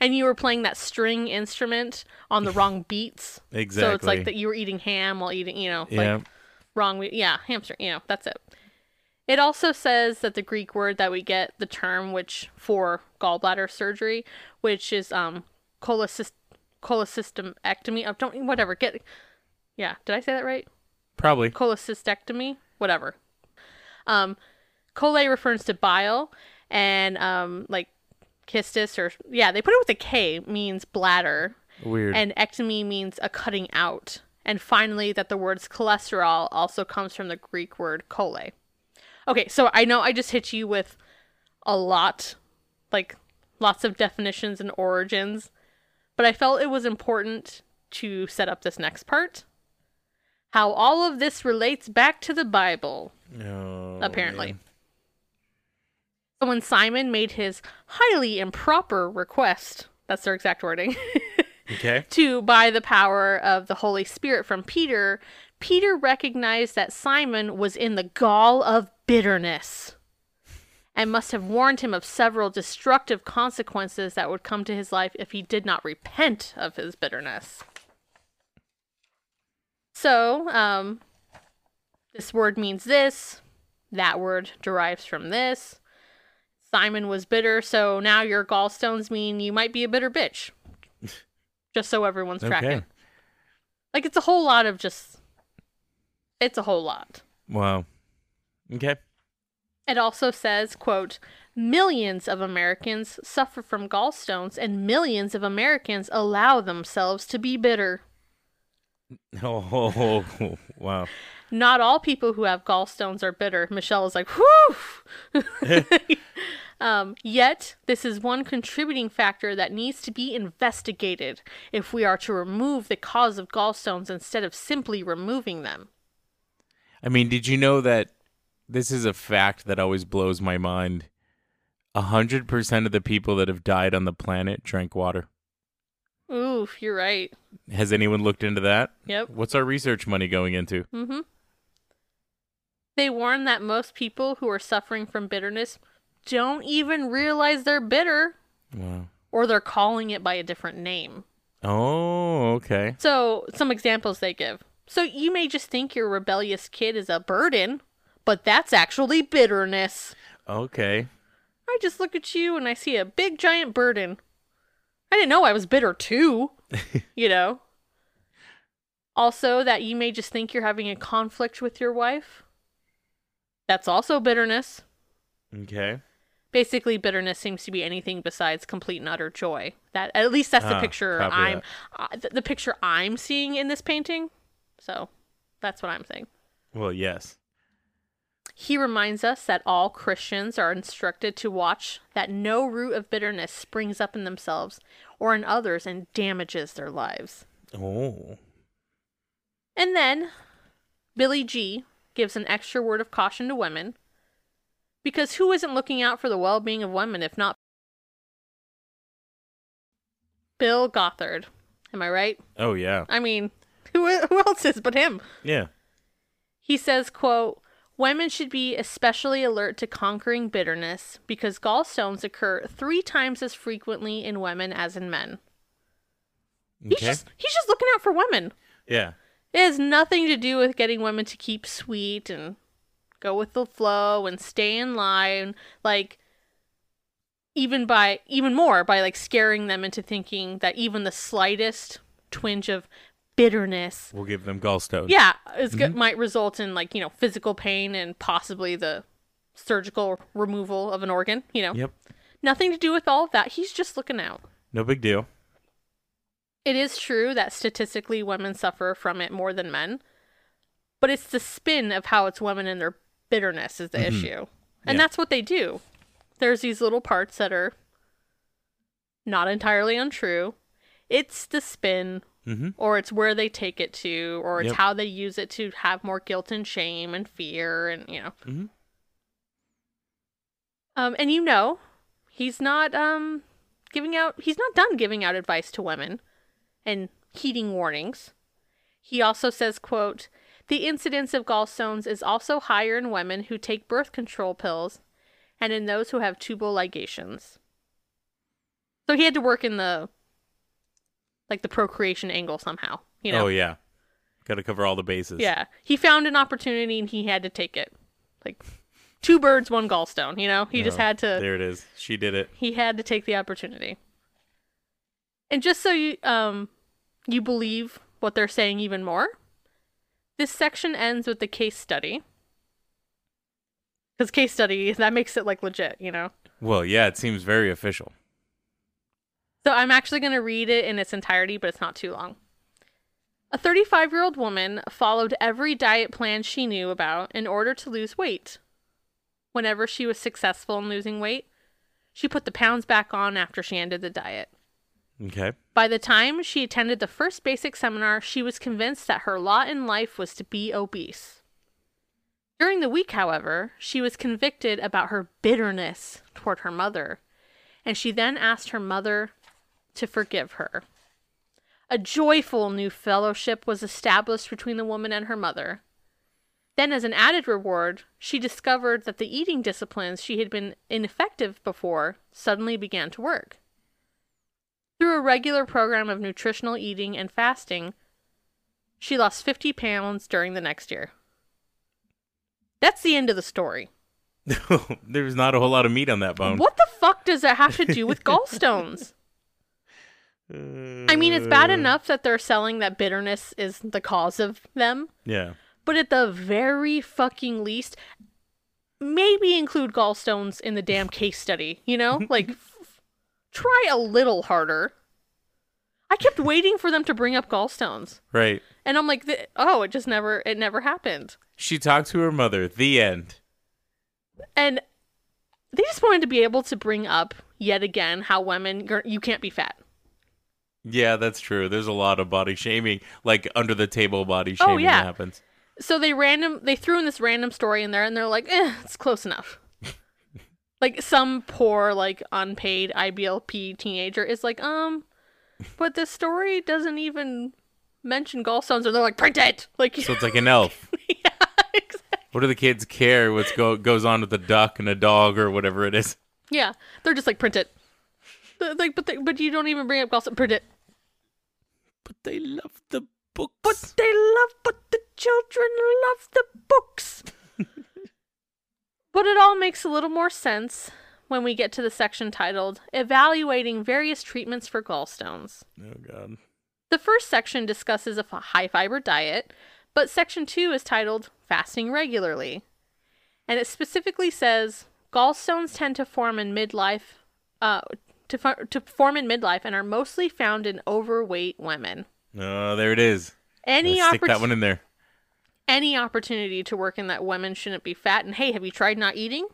and you were playing that string instrument on the wrong beats. exactly. So it's like that you were eating ham while eating, you know, Yeah. like wrong. Yeah, hamster. You know, that's it. It also says that the Greek word that we get the term which for gallbladder surgery, which is um cholecyst cholecystectomy. Oh, don't whatever. Get yeah. Did I say that right? Probably. cholecystectomy, whatever. Um, chole refers to bile, and um, like kystis or yeah, they put it with a K means bladder, Weird. and ectomy means a cutting out. And finally, that the words cholesterol also comes from the Greek word chole. Okay, so I know I just hit you with a lot, like lots of definitions and origins, but I felt it was important to set up this next part. How all of this relates back to the Bible, Oh, apparently. man. So when Simon made his highly improper request, that's their exact wording, Okay. to buy the power of the Holy Spirit from Peter, Peter recognized that Simon was in the gall of bitterness and must have warned him of several destructive consequences that would come to his life if he did not repent of his bitterness. So, um, this word means this, that word derives from this. Simon was bitter, so now your gallstones mean you might be a bitter bitch. just so everyone's tracking. Like it's a whole lot of just it's a whole lot. Wow. Okay. It also says, quote, millions of Americans suffer from gallstones and millions of Americans allow themselves to be bitter. Oh, wow. Not all people who have gallstones are bitter. Michelle is like, whew. um, yet, this is one contributing factor that needs to be investigated if we are to remove the cause of gallstones instead of simply removing them. I mean, did you know that this is a fact that always blows my mind? A hundred percent of the people that have died on the planet drank water. Oof, you're right. Has anyone looked into that? Yep. What's our research money going into? Mm-hmm. They warn that most people who are suffering from bitterness don't even realize they're bitter Wow. or they're calling it by a different name. Oh, okay. So, some examples they give. So, you may just think your rebellious kid is a burden, but that's actually bitterness. Okay. I just look at you and I see a big giant burden. I didn't know I was bitter too, you know? Also, that you may just think you're having a conflict with your wife. That's also bitterness. Okay. Basically, bitterness seems to be anything besides complete and utter joy. That at least that's the Ah, picture I'm uh, the, the picture I'm seeing in this painting. So, that's what I'm saying. Well, yes. He reminds us that all Christians are instructed to watch that no root of bitterness springs up in themselves or in others and damages their lives. Oh. And then Billy G gives an extra word of caution to women because who isn't looking out for the well being of women if not Bill Gothard? Am I right? Oh, yeah. I mean, who, who else is but him? Yeah. He says, quote, Women should be especially alert to conquering bitterness because gallstones occur three times as frequently in women as in men. He's just he's just looking out for women. Yeah. It has nothing to do with getting women to keep sweet and go with the flow and stay in line. Like even by even more by like scaring them into thinking that even the slightest twinge of bitterness We'll give them gallstones. yeah, it's go- mm-hmm. might result in like you know physical pain and possibly the surgical removal of an organ. You know, Yep. nothing to do with all of that. He's just looking out. No big deal. It is true that statistically women suffer from it more than men, but it's the spin of how it's women and their bitterness is the mm-hmm. issue, and Yeah. that's what they do. There's these little parts that are not entirely untrue. It's the spin Mm-hmm. or it's where they take it to, or it's Yep. how they use it to have more guilt and shame and fear, and you know. Mhm. Um, and you know, he's not um giving out. He's not done giving out advice to women, and heeding warnings. He also says, "quote The incidence of gallstones is also higher in women who take birth control pills, and in those who have tubal ligations." So he had to work in the like the procreation angle somehow, you know. Oh, yeah. Got to cover all the bases. Yeah. He found an opportunity and he had to take it. Like two birds, one gallstone, you know? He just Oh, had to There it is. She did it. he had to take the opportunity. And just so you um you believe what they're saying even more, this section ends with the case study. Cuz case study that makes it like legit, you know. Well, yeah, it seems very official. So I'm actually going to read it in its entirety, but it's not too long. A 35 year old woman followed every diet plan she knew about in order to lose weight. Whenever she was successful in losing weight, she put the pounds back on after she ended the diet. Okay. By the time she attended the first basic seminar, she was convinced that her lot in life was to be obese. During the week, however, she was convicted about her bitterness toward her mother, and she then asked her mother to forgive her. A joyful new fellowship was established between the woman and her mother. Then, as an added reward, she discovered that the eating disciplines she had been ineffective before suddenly began to work. Through a regular program of nutritional eating and fasting, she lost 50 pounds during the next year. That's the end of the story. There's not a whole lot of meat on that bone. What the fuck does that have to do with gallstones? I mean, it's bad Uh, enough that they're selling that bitterness is the cause of them, Yeah. but at the very fucking least, maybe include gallstones in the damn case study, you know? Like, f- try a little harder. I kept waiting for them to bring up gallstones. Right. And I'm like, oh, it just never, it never happened. She talked to her mother. The end. And they just wanted to be able to bring up yet again how women, you can't be fat. Yeah, that's true. There's a lot of body shaming, like under the table body shaming Oh, yeah. that happens. So they random, they threw in this random story in there and they're like, eh, it's close enough. like some poor, like unpaid IBLP teenager is like, um, But the story doesn't even mention gallstones, and they're like, print it! Like, So it's like an elf. yeah, exactly. What do the kids care what's go goes on with a duck and a dog or whatever it is? Yeah, they're just like, print it. Like, but they, but you don't even bring up gallstones. Print. But they love the books. But they love, but the children love the books. but it all makes a little more sense when we get to the section titled Evaluating Various Treatments for Gallstones. oh god. The first section discusses a high fiber diet, but section two is titled Fasting Regularly. And it specifically says gallstones tend to form in midlife, uh, to, fo- to form in midlife and are mostly found in overweight women. Oh, there it is. Any Let's stick that opportunity one in there. any opportunity to work in that women shouldn't be fat and hey have you tried not eating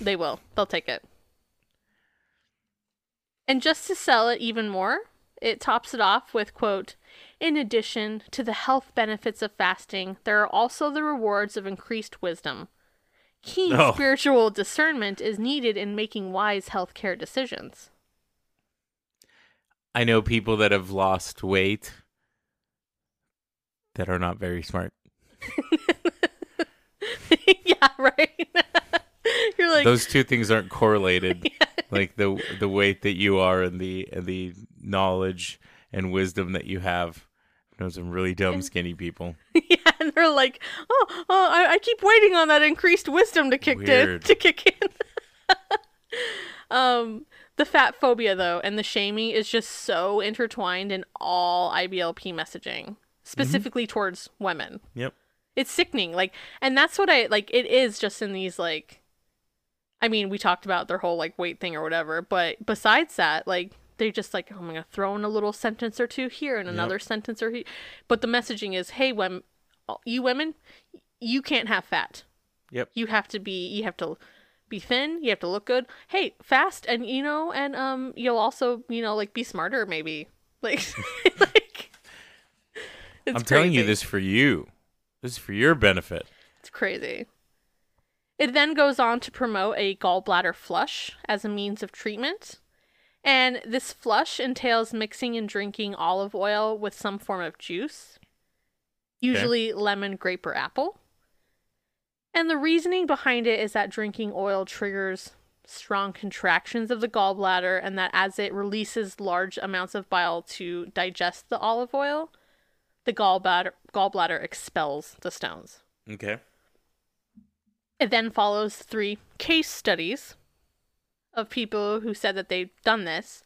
they will they'll take it and just to sell it even more it tops it off with quote in addition to the health benefits of fasting there are also the rewards of increased wisdom keen Oh. spiritual discernment is needed in making wise healthcare decisions I know people that have lost weight that are not very smart. yeah right you're like Those two things aren't correlated. Like the the weight that you are and the and the knowledge and wisdom that you have. I know some really dumb skinny people. Yeah, and they're like, oh, oh I, I keep waiting on that increased wisdom to kick in to kick in. um, the fat phobia though, and the shaming is just so intertwined in all IBLP messaging, specifically towards women. Yep. It's sickening, like, and that's what I like. It is just in these like, I mean, we talked about their whole like weight thing or whatever, but besides that, like. They just like oh, I'm gonna throw in a little sentence or two here and another sentence or he- but the messaging is hey women you women you can't have fat Yep. you have to be you have to be thin you have to look good. Hey fast and you know and um you'll also you know like be smarter maybe. Like like I'm telling you this for you. This is for your benefit. it's crazy. It then goes on to promote a gallbladder flush as a means of treatment. And this flush entails mixing and drinking olive oil with some form of juice usually lemon grape or apple And the reasoning behind it is that drinking oil triggers strong contractions of the gallbladder, and that as it releases large amounts of bile to digest the olive oil, the gallbladder, gallbladder expels the stones. Okay. It then follows three case studies of people who said that they've done this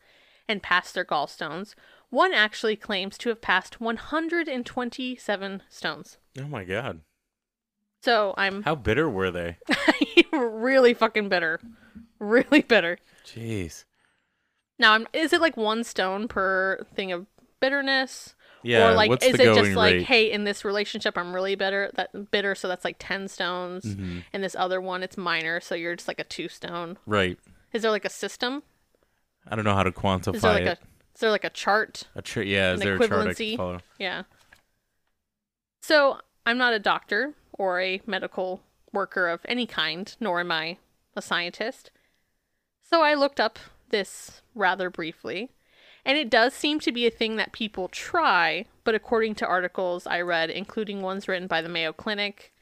and passed their gallstones. One actually claims to have passed 127 stones. Oh my god. So I'm How bitter were they? really fucking bitter. Really bitter. Jeez. Now, I'm, is it like one stone per thing of bitterness? Yeah. or like what's is the it going just like, rate? hey, in this relationship I'm really bitter that bitter, so that's like ten stones. Mm-hmm. And this other one it's minor, so you're just like a two stone. Right. Is there like a system? I don't know how to quantify Is there like it. a is there like a chart? A tr- yeah, is an there a chart I can follow? Yeah. So I'm not a doctor or a medical worker of any kind, nor am I a scientist. So I looked up this rather briefly, and it does seem to be a thing that people try, but according to articles I read, including ones written by the Mayo Clinic,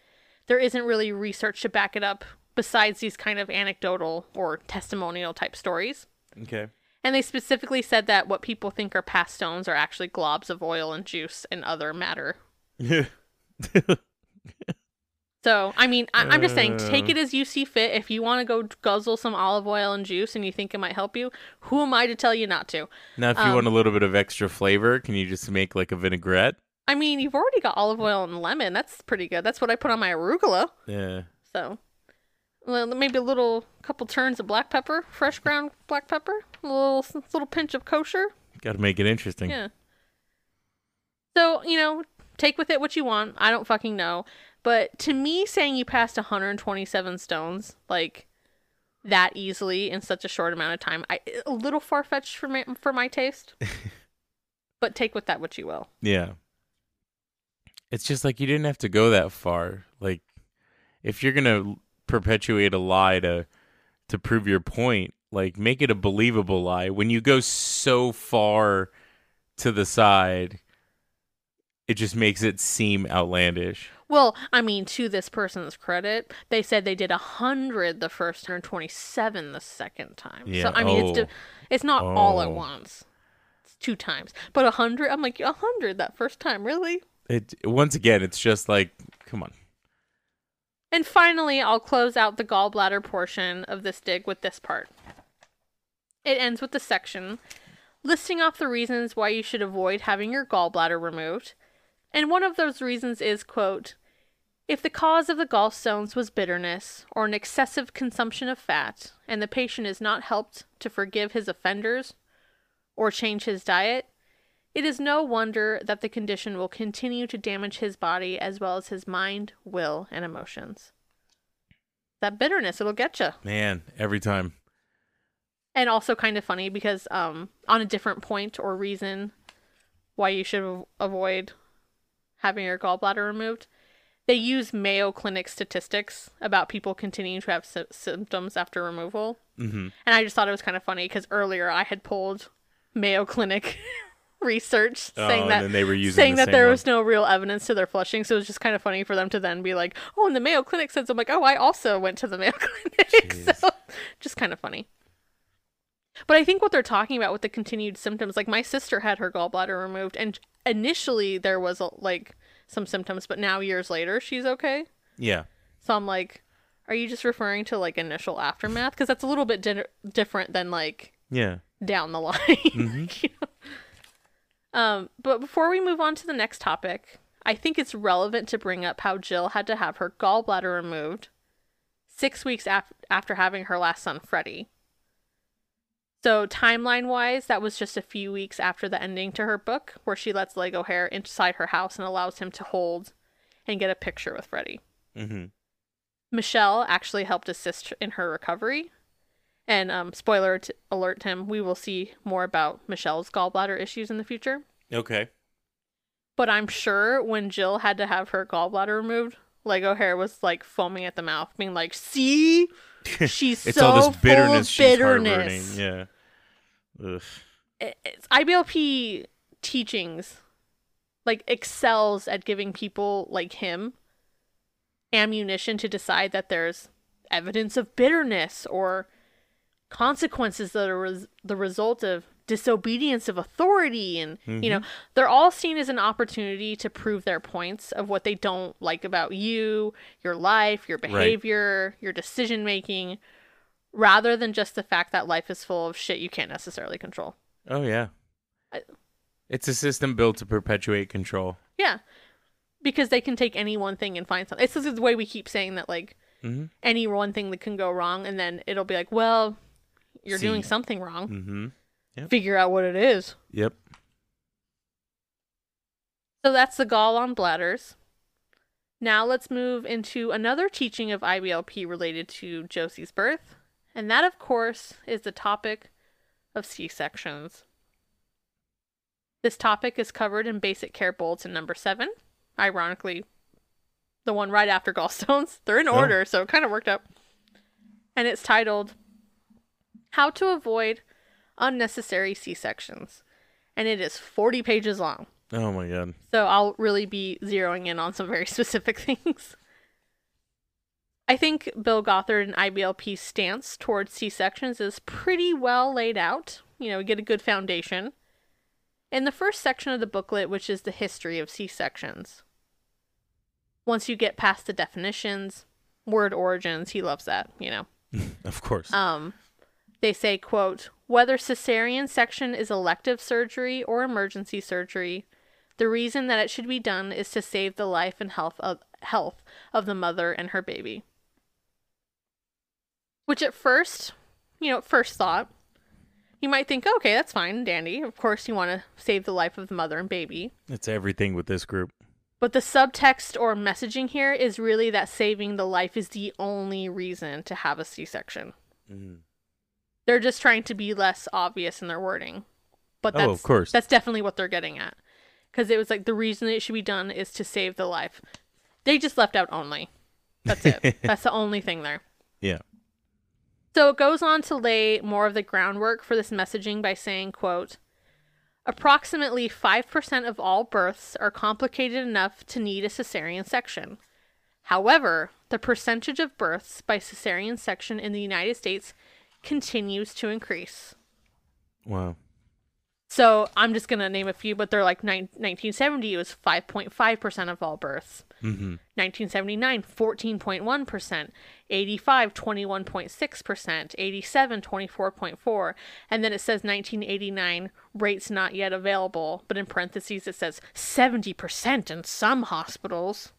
there isn't really research to back it up besides these kind of anecdotal or testimonial type stories. Okay. And they specifically said that what people think are past stones are actually globs of oil and juice and other matter. So, I mean, I- I'm just saying, take Uh. it as you see fit. If you want to go guzzle some olive oil and juice and you think it might help you, who am I to tell you not to? now, if you Um, want a little bit of extra flavor, can you just make like a vinaigrette? I mean, you've already got olive oil and lemon. That's pretty good. That's what I put on my arugula. Yeah. So, well, maybe a little couple turns of black pepper, fresh ground black pepper, a little little pinch of kosher. Got to make it interesting. Yeah. So, you know, take with it what you want. I don't fucking know. But to me, saying you passed 127 stones, like, that easily in such a short amount of time, I, a little far fetched for my, for my taste. but take with that what you will. Yeah. It's just like you didn't have to go that far. Like if you're going to perpetuate a lie to to prove your point, like make it a believable lie. When you go so far to the side, it just makes it seem outlandish. Well, I mean, to this person's credit, they said they did a hundred the first time and twenty-seven the second time. Yeah, So I mean, it's oh. di- it's not all at Oh. once. It's two times, but a hundred. I'm like a hundred that first time, really. It once again, it's just like, come on. And finally, I'll close out the gallbladder portion of this dig with this part. It ends with the section listing off the reasons why you should avoid having your gallbladder removed. And one of those reasons is, quote, if the cause of the gallstones was bitterness or an excessive consumption of fat, and the patient is not helped to forgive his offenders or change his diet, it is no wonder that the condition will continue to damage his body as well as his mind, will, and emotions. That bitterness, it'll get you. Man, every time. And also kind of funny because um on a different point or reason why you should avoid having your gallbladder removed, they use Mayo Clinic statistics about people continuing to have sy- symptoms after removal. hmm And I just thought it was kind of funny because earlier I had pulled Mayo Clinic research Oh, saying that they were using saying the that there one. was no real evidence to their flushing. So it was just kind of funny for them to then be like, "Oh, and the Mayo Clinic says," I'm like, "Oh, I also went to the Mayo Clinic." so just kind of funny. But I think what they're talking about with the continued symptoms, like my sister had her gallbladder removed, and initially there was a, like some symptoms, but now years later she's okay. Yeah. So I'm like, are you just referring to like initial aftermath? Because that's a little bit di- different than like Yeah. down the line. you know? Um, but before we move on to the next topic, I think it's relevant to bring up how Jill had to have her gallbladder removed six weeks af- after having her last son, Freddie. So, timeline wise, that was just a few weeks after the ending to her book, where she lets Lego Hair inside her house and allows him to hold and get a picture with Freddie. hmm Michelle actually helped assist in her recovery. And um, spoiler t- alert, Tim, we will see more about Michelle's gallbladder issues in the future. Okay. But I'm sure when Jill had to have her gallbladder removed, Lego Hair was like foaming at the mouth, being like, "See, she's it's so all this full bitterness of bitterness." Yeah. Ugh. It's IBLP teachings like excels at giving people like him ammunition to decide that there's evidence of bitterness or consequences that are res- the result of disobedience of authority and you know they're all seen as an opportunity to prove their points of what they don't like about you your life your behavior your decision making rather than just the fact that life is full of shit you can't necessarily control Oh yeah. I- It's a system built to perpetuate control. Yeah. Because they can take any one thing and find something. It's just the way we keep saying that, like, Mm-hmm. any one thing that can go wrong, and then it'll be like, well, you're doing something wrong. Mm-hmm. Yep. Figure out what it is. Yep. So that's the gall on bladders. Now let's move into another teaching of IBLP related to Josie's birth. And that, of course, is the topic of C sections. This topic is covered in Basic Care Bulletin number seven. Ironically, the one right after gallstones. They're in Oh. order, so it kind of worked out. And it's titled How to Avoid Unnecessary C sections. And it is 40 pages long. Oh my god. So I'll really be zeroing in on some very specific things. I think Bill Gothard and IBLP's stance towards C sections is pretty well laid out. You know, we get a good foundation. In the first section of the booklet, which is the history of C sections, once you get past the definitions, word origins, he loves that, you know. Of course. Um, they say, quote, whether cesarean section is elective surgery or emergency surgery, the reason that it should be done is to save the life and health of health of the mother and her baby. Which at first, you know, at first thought, you might think, okay, that's fine, dandy. Of course you want to save the life of the mother and baby. it's everything with this group. But the subtext or messaging here is really that saving the life is the only reason to have a C section. Mm-hmm. They're just trying to be less obvious in their wording. But Oh, that's of course. that's definitely what they're getting at. Cuz it was like the reason it should be done is to save the life. They just left out only. That's it. that's the only thing there. Yeah. So it goes on to lay more of the groundwork for this messaging by saying, quote, Approximately 5% of all births are complicated enough to need a cesarean section. However, the percentage of births by cesarean section in the United States continues to increase. Wow. So I'm just going to name a few, but they're like nine, 1970 it was 5.5% of all births. Mm-hmm. 1979, 14.1%, 85, 21.6%, 87, 24.4, and then it says 1989, rates not yet available, but in parentheses it says 70% in some hospitals.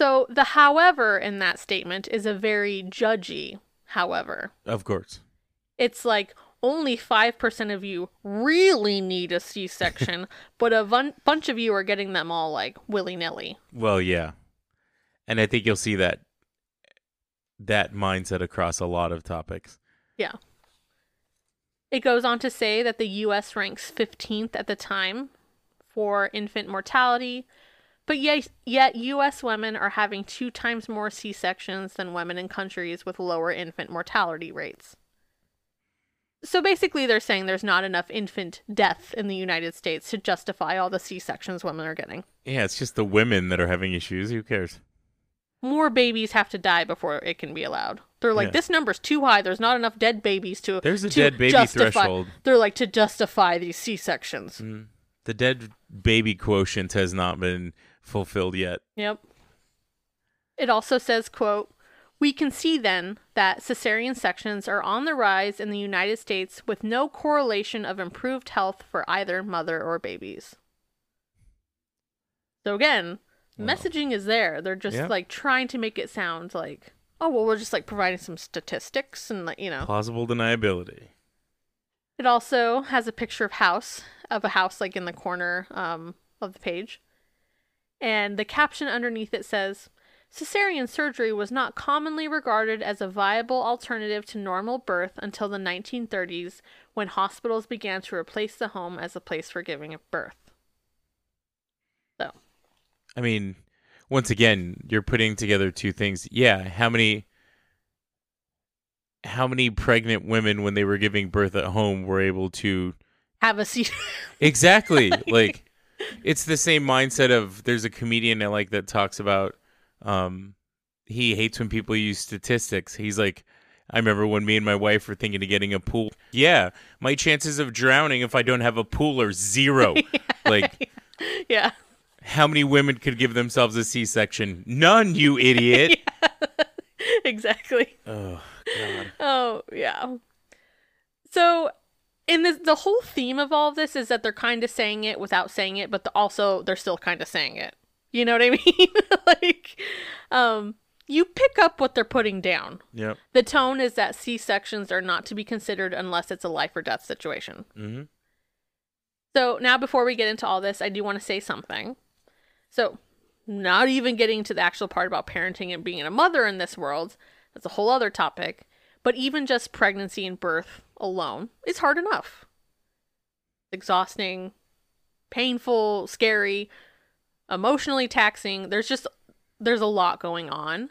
So the however in that statement is a very judgy however. Of course. It's like only 5% of you really need a C section, but a bun- bunch of you are getting them all like willy nilly. Well, yeah. And I think you'll see that that mindset across a lot of topics. Yeah. It goes on to say that the US ranks 15th at the time for infant mortality, but yet, yet US women are having two times more C sections than women in countries with lower infant mortality rates. So basically, they're saying there's not enough infant death in the United States to justify all the C sections women are getting. Yeah, it's just the women that are having issues. Who cares? More babies have to die before it can be allowed. They're like, Yeah. this number's too high. There's not enough dead babies to. There's a to dead baby justify- threshold. They're like to justify these C sections. Mm. The dead baby quotient has not been fulfilled yet. Yep. It also says, quote, we can see then that cesarean sections are on the rise in the United States with no correlation of improved health for either mother or babies. So again, messaging is there. They're just Yeah. like trying to make it sound like, oh well, we're just like providing some statistics and like you know. Plausible deniability. It also has a picture of house of a house like in the corner um, of the page, and the caption underneath it says, "Cesarean surgery was not commonly regarded as a viable alternative to normal birth until the 1930s, when hospitals began to replace the home as a place for giving birth." So, I mean, once again, you're putting together two things. Yeah, how many how many pregnant women when they were giving birth at home were able to have a seat. Exactly. like it's the same mindset of there's a comedian I like that talks about um he hates when people use statistics. He's like I remember when me and my wife were thinking of getting a pool. Yeah, my chances of drowning if I don't have a pool are zero. Like yeah. how many women could give themselves a C-section? None, you idiot. exactly. Oh, god. Oh, yeah. So, in this, the whole theme of all of this is that they're kind of saying it without saying it, but the, also they're still kind of saying it. You know what I mean? like, um, you pick up what they're putting down. Yep. The tone is that C sections are not to be considered unless it's a life or death situation. Mhm. So now, before we get into all this, I do want to say something. So, not even getting to the actual part about parenting and being a mother in this world, that's a whole other topic. But even just pregnancy and birth alone is hard enough. Exhausting, painful, scary, emotionally taxing. There's just there's a lot going on.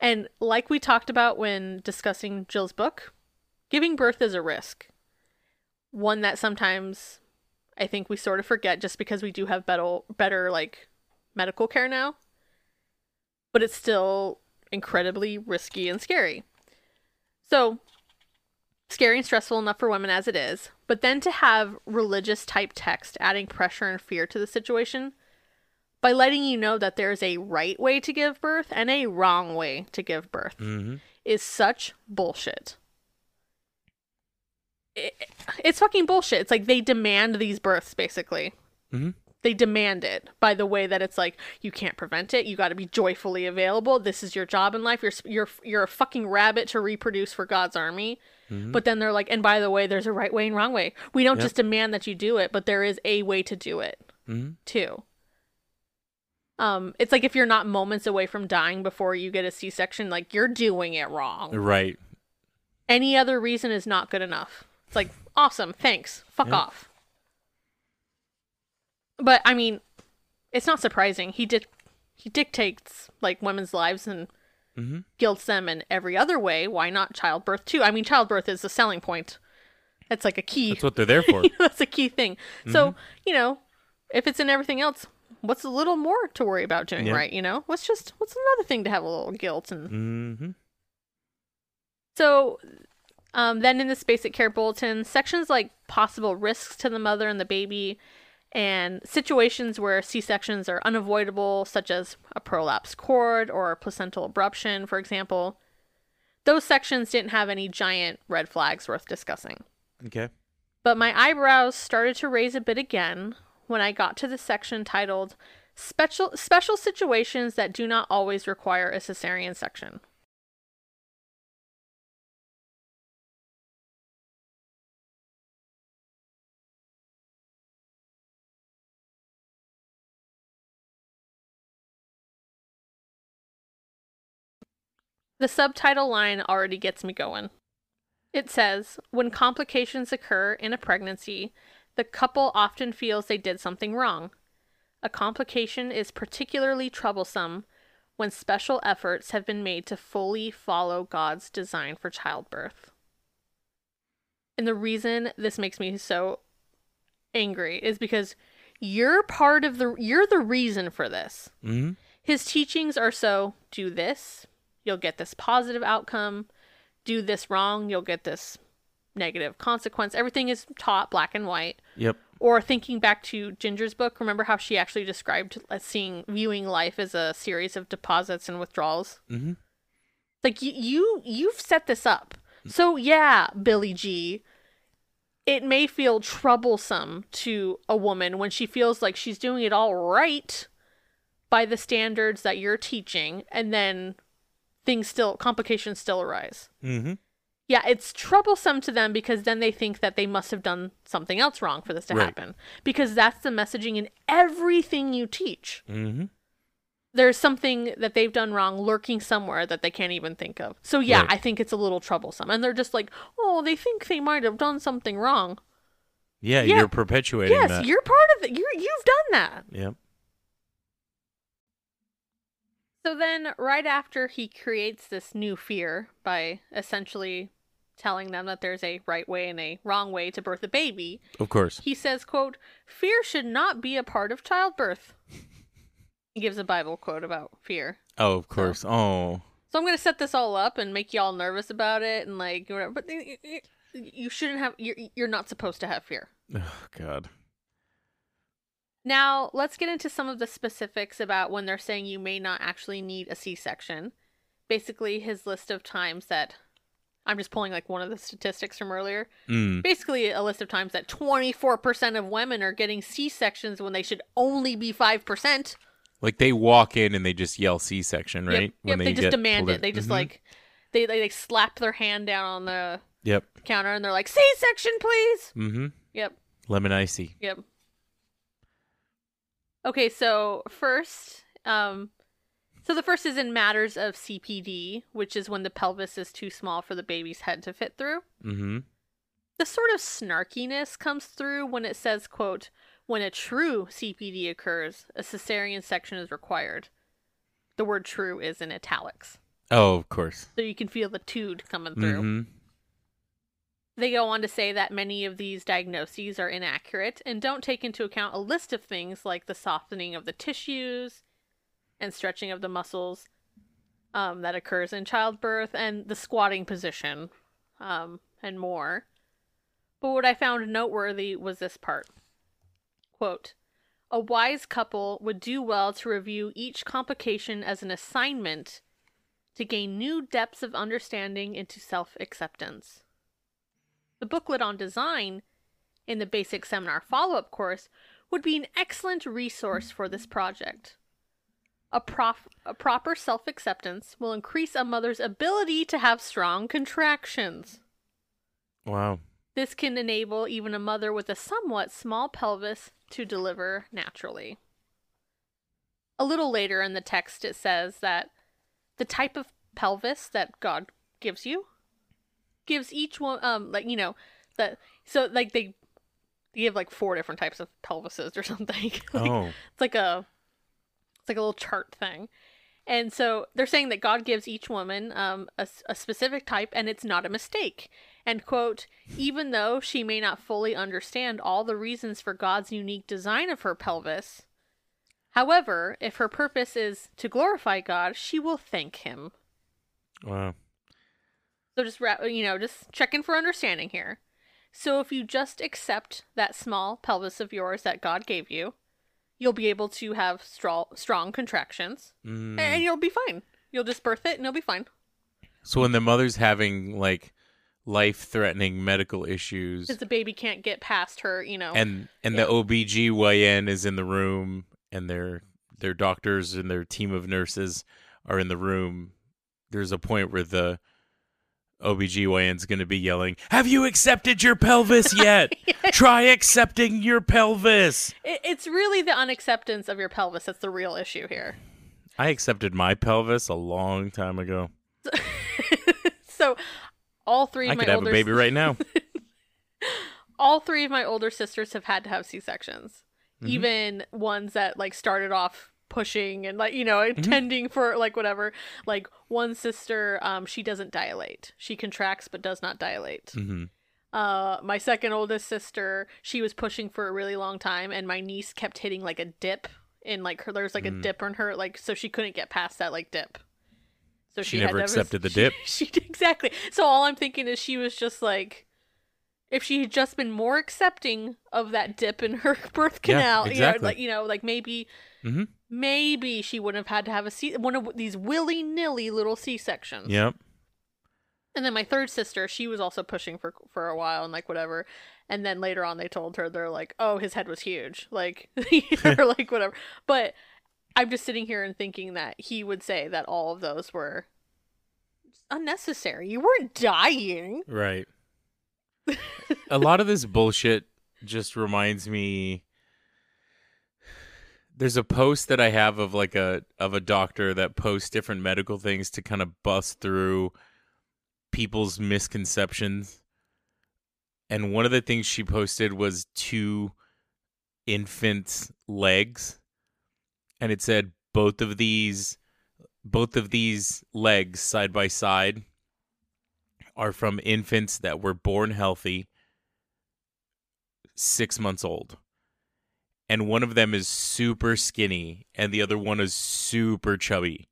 And like we talked about when discussing Jill's book, giving birth is a risk. One that sometimes I think we sort of forget just because we do have better better like medical care now. But it's still incredibly risky and scary. So, scary and stressful enough for women as it is, but then to have religious type text adding pressure and fear to the situation by letting you know that there's a right way to give birth and a wrong way to give birth Mhm. is such bullshit. It, it's fucking bullshit. It's like they demand these births basically. Mhm. They demand it by the way that it's like you can't prevent it. You got to be joyfully available. This is your job in life. You're you're you're a fucking rabbit to reproduce for God's army. But then they're like, and by the way, there's a right way and wrong way. We don't Yep. just demand that you do it, but there is a way to do it Mhm. too. Um, it's like if you're not moments away from dying before you get a C-section, like you're doing it wrong. Right. Any other reason is not good enough. It's like, awesome, thanks. Fuck Yeah. off. But I mean, it's not surprising. He did he dictates like women's lives and Mhm. guilts them in every other way. Why not childbirth too? I mean, childbirth is a selling point That's like a key. That's what they're there for. That's a key thing. So, you know, if it's in everything else, what's a little more to worry about doing Yeah. right, you know? What's just what's another thing to have a little guilt and mm-hmm. so um, then in this basic care bulletin, sections like possible risks to the mother and the baby and situations where C-sections are unavoidable, such as a prolapsed cord or placental abruption, for example. Those sections didn't have any giant red flags worth discussing. Okay. But my eyebrows started to raise a bit again when I got to the section titled Special Special Situations That Do Not Always Require a Cesarean Section. The subtitle line already gets me going. It says, when complications occur in a pregnancy, the couple often feels they did something wrong. A complication is particularly troublesome when special efforts have been made to fully follow God's design for childbirth. And the reason this makes me so angry is because you're part of the you're the reason for this. Mm-hmm. His teachings are so do this, you'll get this positive outcome. Do this wrong, you'll get this negative consequence. Everything is taught black and white. Yep. Or thinking back to Jinger's book, remember how she actually described uh, seeing viewing life as a series of deposits and withdrawals? Mm-hmm. Like you, you you've set this up. So yeah, Billy G. It may feel troublesome to a woman when she feels like she's doing it all right by the standards that you're teaching, and then things still complications still arise. Mm-hmm. Yeah, it's troublesome to them because then they think that they must have done something else wrong for this to Right. happen. Because that's the messaging in everything you teach. Mm-hmm. There's something that they've done wrong lurking somewhere that they can't even think of. So yeah, Right. I think it's a little troublesome. And they're just like, "Oh, they think they might have done something wrong." Yeah, Yeah. you're perpetuating yes, that. you're part of it. You you've done that. Yep. So then, right after he creates this new fear by essentially telling them that there's a right way and a wrong way to birth a baby, Of course. he says, quote, fear should not be a part of childbirth. He gives a Bible quote about fear. Oh, of course. Oh. So I'm going to set this all up and make y'all nervous about it and like whatever. But you shouldn't have, you're, you're not supposed to have fear. oh God. Now, let's get into some of the specifics about when they're saying you may not actually need a C section. Basically, his list of times that I'm just pulling like one of the statistics from earlier. Mm. Basically, a list of times that 24% of women are getting C sections when they should only be 5%. Like they walk in and they just yell C-section, right? Yep, When yep they, just get demand it. in. They just Mhm. like, they, they, they slap their hand down on the Yep. counter and they're like, C section, please. Mm-hmm. Yep. Lemon icy. Yep. Okay, so first, um, so the first is in matters of CPD, which is when the pelvis is too small for the baby's head to fit through. Mm-hmm. The sort of snarkiness comes through when it says, quote, when a true CPD occurs, a cesarean section is required. The word true is in italics. Oh, of course. So you can feel the tood coming through. Mm-hmm. They go on to say that many of these diagnoses are inaccurate and don't take into account a list of things like the softening of the tissues and stretching of the muscles um, that occurs in childbirth and the squatting position um, and more. But what I found noteworthy was this part. Quote, a wise couple would do well to review each complication as an assignment to gain new depths of understanding into self acceptance. The booklet on design in the basic seminar follow up course would be an excellent resource for this project. A, prof- a proper self acceptance will increase a mother's ability to have strong contractions. Wow. This can enable even a mother with a somewhat small pelvis to deliver naturally. A little later in the text, it says that the type of pelvis that God gives you gives each one, um, like you know, that so like they, they give like four different types of pelvises or something. Like, Oh. it's like a it's like a little chart thing and so they're saying that god gives each woman um, a, a specific type and it's not a mistake And quote, even though she may not fully understand all the reasons for God's unique design of her pelvis, however, if her purpose is to glorify God, she will thank him. Wow. So just wrap, you know, just checking for understanding here. So if you just accept that small pelvis of yours that God gave you, you'll be able to have strong strong contractions Mm. and you'll be fine. You'll just birth it and you'll be fine. So when the mother's having like life-threatening medical issues Because the baby can't get past her, you know. and and Yeah. the OBGYN is in the room and their their doctors and their team of nurses are in the room, there's a point where the OBGYN's going to be yelling, "Have you accepted your pelvis yet? Try accepting your pelvis." It, it's really the unacceptance of your pelvis that's the real issue here. I accepted my pelvis a long time ago. so all three of I my could have a baby right now. all three of my older sisters have had to have C-sections. Mhm. Even ones that like started off pushing and like you know Mm-hmm. intending for like whatever. Like one sister um she doesn't dilate. She contracts but does not dilate. hmm Uh my second oldest sister, she was pushing for a really long time and my niece kept hitting like a dip in like her there's like a Mm. dip in her like so she couldn't get past that like dip. So She she, never a- accepted the dip? She, exactly. So all I'm thinking is she was just like if she had just been more accepting of that dip in her birth canal, Yeah, exactly. you know, like you know, like maybe Mhm. Maybe she wouldn't have had to have a C one of these willy nilly little C sections. Yep. And then my third sister, she was also pushing for for a while and like whatever. And then later on, they told her they're like, "Oh, his head was huge," like or like whatever. But I'm just sitting here and thinking that he would say that all of those were unnecessary. You weren't dying. Right. a lot of this bullshit just reminds me there's a post that I have of like a of a doctor that posts different medical things to kind of bust through people's misconceptions. And one of the things she posted was two infants' legs. And it said both of these both of these legs side by side are from infants that were born healthy, six months old. And one of them is super skinny, and the other one is super chubby.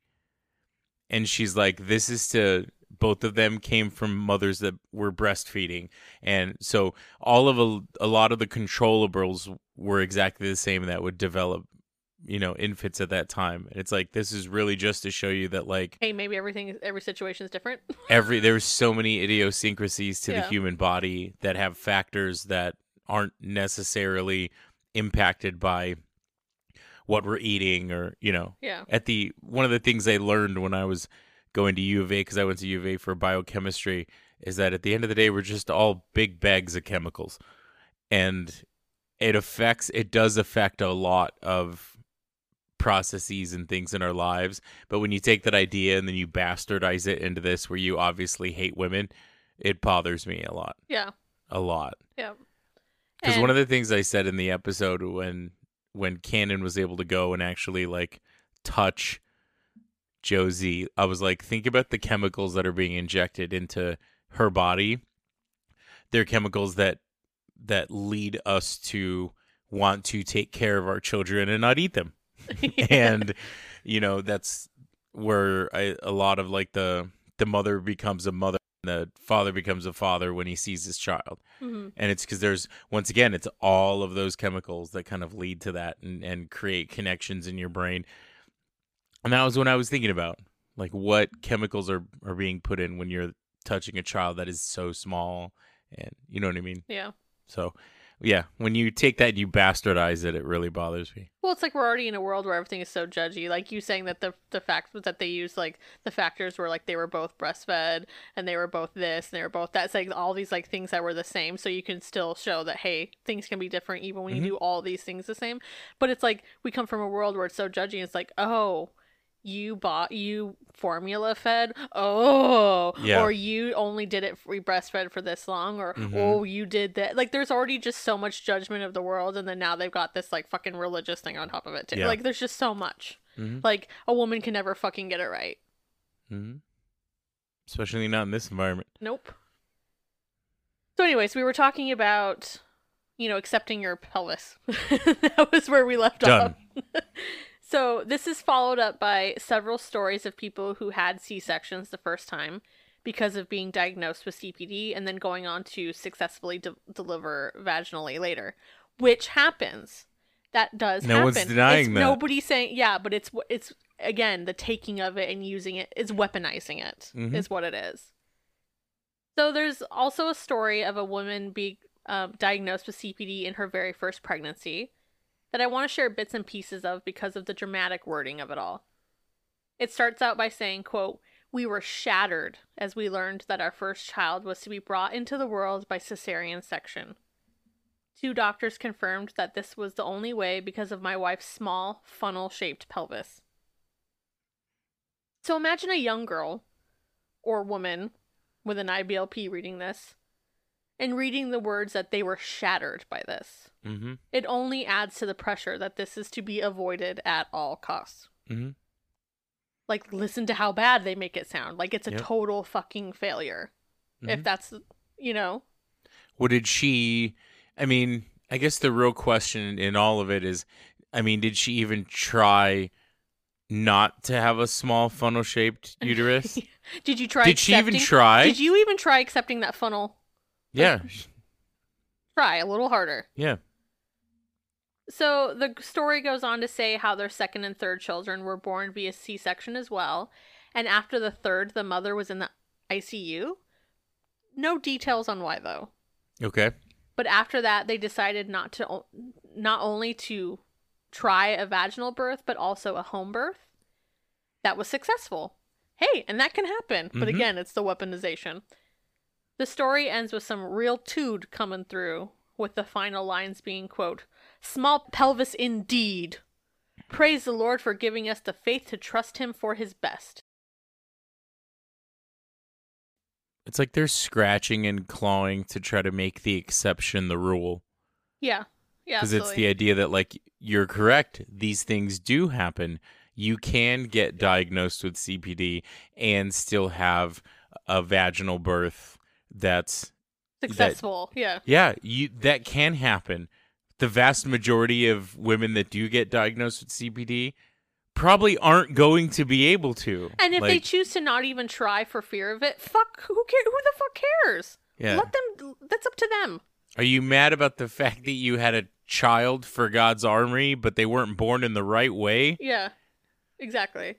And she's like, This is to both of them came from mothers that were breastfeeding. And so all of a, a lot of the controllables were exactly the same that would develop, you know, infants at that time. And it's like, this is really just to show you that, like, Hey, maybe everything, every situation is different. every there's so many idiosyncrasies to the human body that have factors that aren't necessarily impacted by what we're eating or you know yeah. at the one of the things I learned when I was going to U of A because I went to U of A for biochemistry is that at the end of the day we're just all big bags of chemicals and it affects it does affect a lot of processes and things in our lives but when you take that idea and then you bastardize it into this where you obviously hate women it bothers me a lot Yeah. a lot Yeah. Because one of the things I said in the episode when when Cannon was able to go and actually like touch Josie, I was like, think about the chemicals that are being injected into her body. They're chemicals that that lead us to want to take care of our children and not eat them. and you know, that's where I, a lot of like the the mother becomes a mother the father becomes a father when he sees his child Mhm. and it's because there's once again it's all of those chemicals that kind of lead to that and, and create connections in your brain and that was when i was thinking about like what chemicals are, are being put in when you're touching a child that is so small and you know what i mean yeah. so yeah when you take that and you bastardize it it really bothers me Well, it's like we're already in a world where everything is so judgy. Like you saying that the the fact was that they used like the factors were like they were both breastfed and they were both this and they were both that. It's like all these like things that were the same, so you can still show that hey, things can be different even when Mhm. you do all these things the same. But it's like we come from a world where it's so judgy. It's like oh. You bought you formula fed, oh, Yeah. or you only did it free breastfed for this long, or Mhm. oh, you did that. Like, there's already just so much judgment of the world, and then now they've got this like fucking religious thing on top of it too. Yeah. Like, there's just so much. mm-hmm. Like, a woman can never fucking get it right. Mm-hmm. especially not in this environment Nope. So, anyways, we were talking about, you know, accepting your pelvis. that was where we left Done. off. so, this is followed up by several stories of people who had C sections the first time because of being diagnosed with CPD and then going on to successfully de- deliver vaginally later, which happens. That does No happen. one's denying It's that. Nobody's saying, yeah, but it's it's again the taking of it and using it is weaponizing it is Mhm. what it is. So there's also a story of a woman being um, diagnosed with CPD in her very first pregnancy that I want to share bits and pieces of because of the dramatic wording of it all. It starts out by saying, quote, "We were shattered as we learned that our first child was to be brought into the world by cesarean section. Two doctors confirmed that this was the only way because of my wife's small, funnel-shaped pelvis." So imagine a young girl or woman with an IBLP reading this and reading the words that they were shattered by this. Mm-hmm. It only adds to the pressure that this is to be avoided at all costs. Mm-hmm. Like, listen to how bad they make it sound. Like, it's a Yep. total fucking failure. If Mhm. that's, you know, What did she? I mean, I guess the real question in all of it is, I mean, did she even try not to have a small funnel shaped uterus? did you try did she even try? Did you even try accepting that funnel? Yeah, Try a little harder. yeah. So the story goes on to say how their second and third children were born via C section as well. And after the third, the mother was in the ICU. No details on why, though. Okay. But after that, they decided not to not only to try a vaginal birth, but also a home birth. That was successful. Hey, and that can happen. But Mhm. again, it's the weaponization. The story ends with some real tood coming through, with the final lines being quote, "Small pelvis indeed. Praise the Lord for giving us the faith to trust Him for His best." It's like they're scratching and clawing to try to make the exception the rule. Yeah, yeah, Because it's the idea that, like, you're correct. These things do happen. You can get diagnosed with CPD and still have a vaginal birth that's successful. yeah, Yeah, you that can happen. The vast majority of women that do get diagnosed with CPD probably aren't going to be able to. And if they choose to not even try for fear of it, fuck, who care? Who the fuck cares? yeah. Let them. That's up to them. Are you mad about the fact that you had a child for God's armory, but they weren't born in the right way? Yeah, exactly.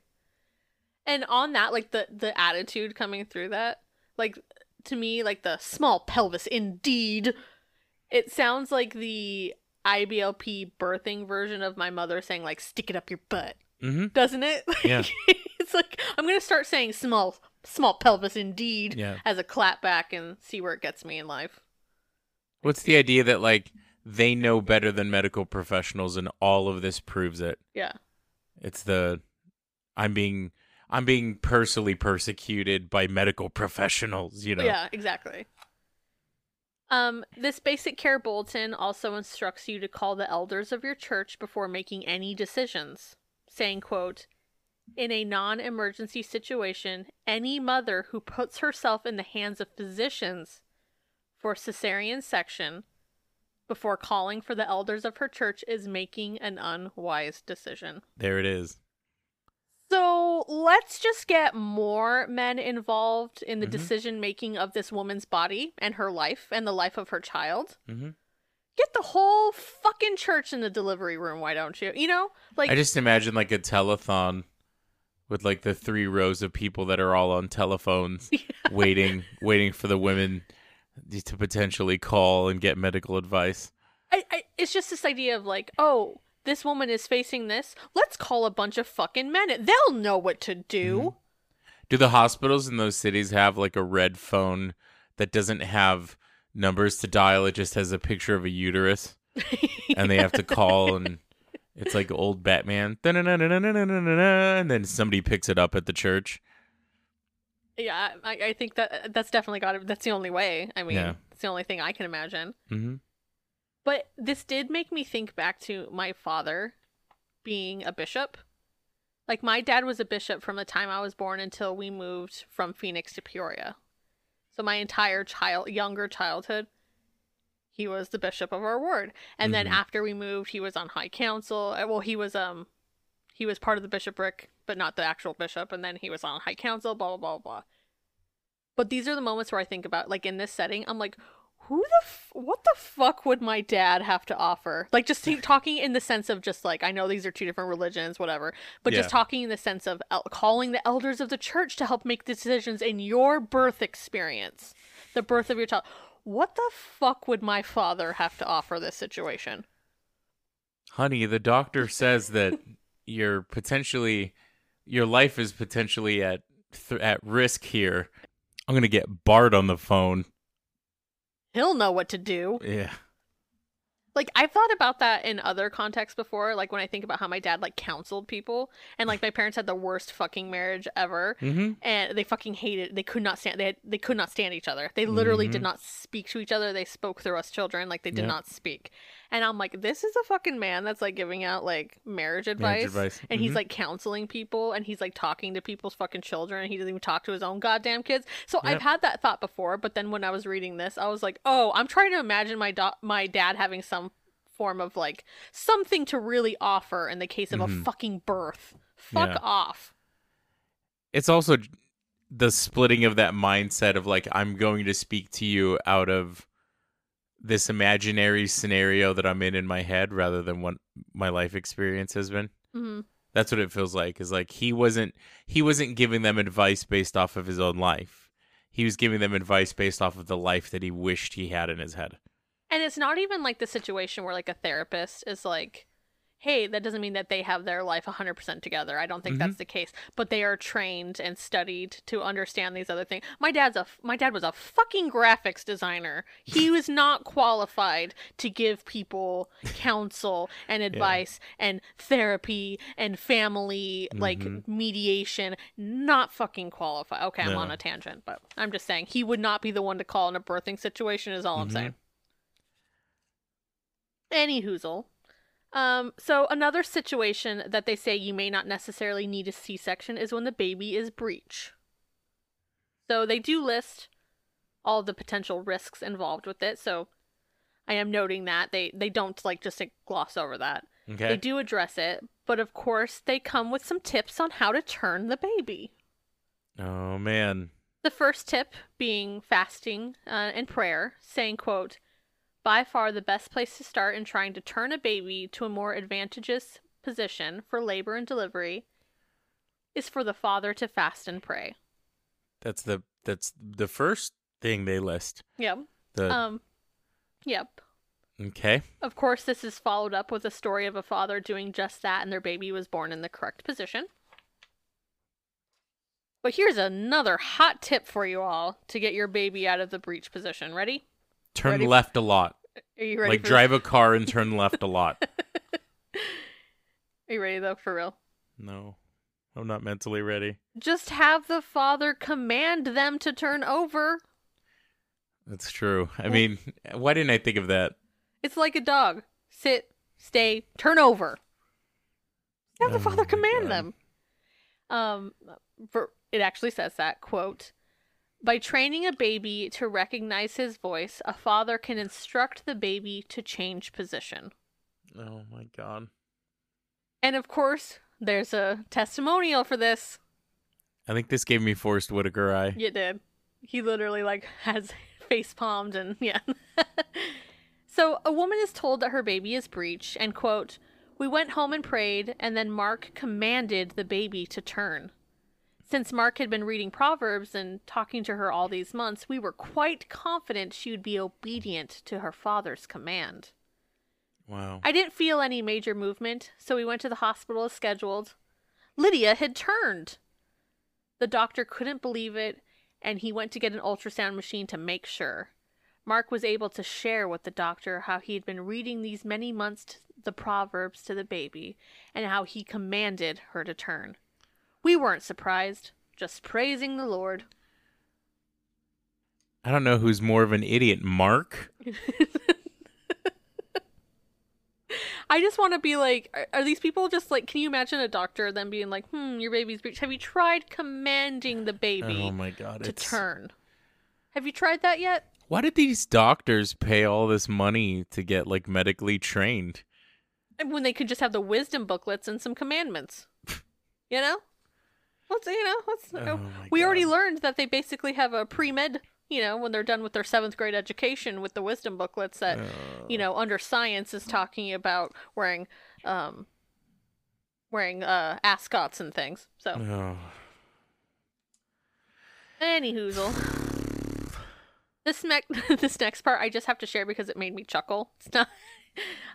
And on that, like the the attitude coming through that, like to me, like the small pelvis, indeed. It sounds like the IBLP birthing version of my mother saying like "stick it up your butt," Mm-hmm. doesn't it? Yeah. it's like I'm gonna start saying "small small pelvis, indeed" Yeah. as a clap back and see where it gets me in life. What's the idea that like they know better than medical professionals and all of this proves it? Yeah. It's the I'm being I'm being personally persecuted by medical professionals, you know. Yeah, exactly. Um, this basic care bulletin also instructs you to call the elders of your church before making any decisions, saying, quote, in a non-emergency situation, any mother who puts herself in the hands of physicians for cesarean section before calling for the elders of her church is making an unwise decision. There it is. So let's just get more men involved in the Mhm. decision making of this woman's body and her life and the life of her child. Mm-hmm. Get the whole fucking church in the delivery room, why don't you? You know? Like I just imagine like a telethon with like the three rows of people that are all on telephones waiting waiting for the women to potentially call and get medical advice. I, I, it's just this idea of like, oh, this woman is facing this. Let's call a bunch of fucking men. They'll know what to do. Do the hospitals in those cities have like a red phone that doesn't have numbers to dial? It just has a picture of a uterus and they have to call and it's like old Batman. And then somebody picks it up at the church. Yeah, I, I think that that's definitely got to. That's the only way. I mean, Yeah. it's the only thing I can imagine. hmm But this did make me think back to my father being a bishop. Like my dad was a bishop from the time I was born until we moved from Phoenix to Peoria. So my entire child, younger childhood, he was the bishop of our ward. And then Mhm. after we moved, he was on high council. Uh, Well, he was um, he was part of the bishopric, but not the actual bishop. And then he was on high council. Blah blah blah blah. But these are the moments where I think about, like in this setting, I'm like, who the f- what the fuck would my dad have to offer? Like just t- talking in the sense of just like I know these are two different religions, whatever, but just talking in the sense of el- calling the elders of the church to help make decisions in your birth experience, the birth of your child. What the fuck would my father have to offer this situation? Honey, the doctor says that you're potentially your life is potentially at th- at risk here. I'm going to get Bart on the phone. He'll know what to do. Yeah. like I've thought about that in other contexts before. Like when I think about how my dad like counseled people, and like my parents had the worst fucking marriage ever, Mhm. and they fucking hated. They could not stand. They had, they could not stand each other. They literally did Mhm. not speak to each other. They spoke through us children. Like they did Yeah. not speak. And I'm like, this is a fucking man that's like giving out like marriage advice, advice. and he's Mhm. like counseling people, and he's like talking to people's fucking children, and he doesn't even talk to his own goddamn kids. So I've had that thought before, but then when I was reading this, I was like, oh, I'm trying to imagine my do- my dad having some form of like something to really offer in the case of a Mhm. fucking birth. Fuck Yeah. off. It's also the splitting of that mindset of like I'm going to speak to you out of this imaginary scenario that I'm in in my head rather than what my life experience has been. hmm That's what it feels like. Is like he wasn't he wasn't giving them advice based off of his own life. He was giving them advice based off of the life that he wished he had in his head. And it's not even like the situation where like a therapist is like, hey, that doesn't mean that they have their life 100% together. I don't think Mhm. that's the case. But they are trained and studied to understand these other things. My dad's a my dad was a fucking graphics designer. He was not qualified to give people counsel and advice and therapy and family like Mhm. mediation. Not fucking qualified. Okay, I'm No. on a tangent, but I'm just saying he would not be the one to call in a birthing situation is all I'm Mhm. saying. Any hoozle. Um, so another situation that they say you may not necessarily need a C-section is when the baby is breech. So they do list all the potential risks involved with it. So I am noting that they they don't like just like, gloss over that. Okay. They do address it, but of course they come with some tips on how to turn the baby. Oh man. The first tip being fasting uh, and prayer, saying, quote, by far the best place to start in trying to turn a baby to a more advantageous position for labor and delivery is for the father to fast and pray. That's the that's the first thing they list. Yep. The Um, yep. okay. Of course, this is followed up with a story of a father doing just that and their baby was born in the correct position. But here's another hot tip for you all to get your baby out of the breech position. Ready? Turn Ready- left a lot. Are you ready? like drive a car and turn left a lot. Are you ready though, for real? No. I'm not mentally ready. Just have the father command them to turn over. That's true. I mean, why didn't I think of that? It's like a dog. Sit, stay, turn over. Have the Oh father command God. them. Um, for, it actually says that quote. By training a baby to recognize his voice, a father can instruct the baby to change position. Oh my god. And of course, there's a testimonial for this. I think this gave me Forest Whitaker eye. You did. He literally like has face palmed and yeah. so a woman is told that her baby is breech and quote, "We went home and prayed and then Mark commanded the baby to turn." Since Mark had been reading Proverbs and talking to her all these months, we were quite confident she would be obedient to her father's command. Wow. I didn't feel any major movement, so we went to the hospital as scheduled. Lydia had turned. The doctor couldn't believe it, and he went to get an ultrasound machine to make sure. Mark was able to share with the doctor how he had been reading these many months the Proverbs to the baby, and how he commanded her to turn. We weren't surprised, just praising the Lord. I don't know who's more of an idiot, Mark. I just want to be like, are, are these people just like? Can you imagine a doctor then being like, "Hmm, your baby's breech. Have you tried commanding the baby Oh my god. to it's, turn?" Have you tried that yet? Why did these doctors pay all this money to get like medically trained? When they could just have the wisdom booklets and some commandments. you know? You know, Oh we already learned that they basically have a pre med, you know, when they're done with their seventh grade education with the wisdom booklets that you know, under science is talking about wearing um wearing uh ascots and things. So Oh. any hoozle. This next this next part I just have to share because it made me chuckle. It's not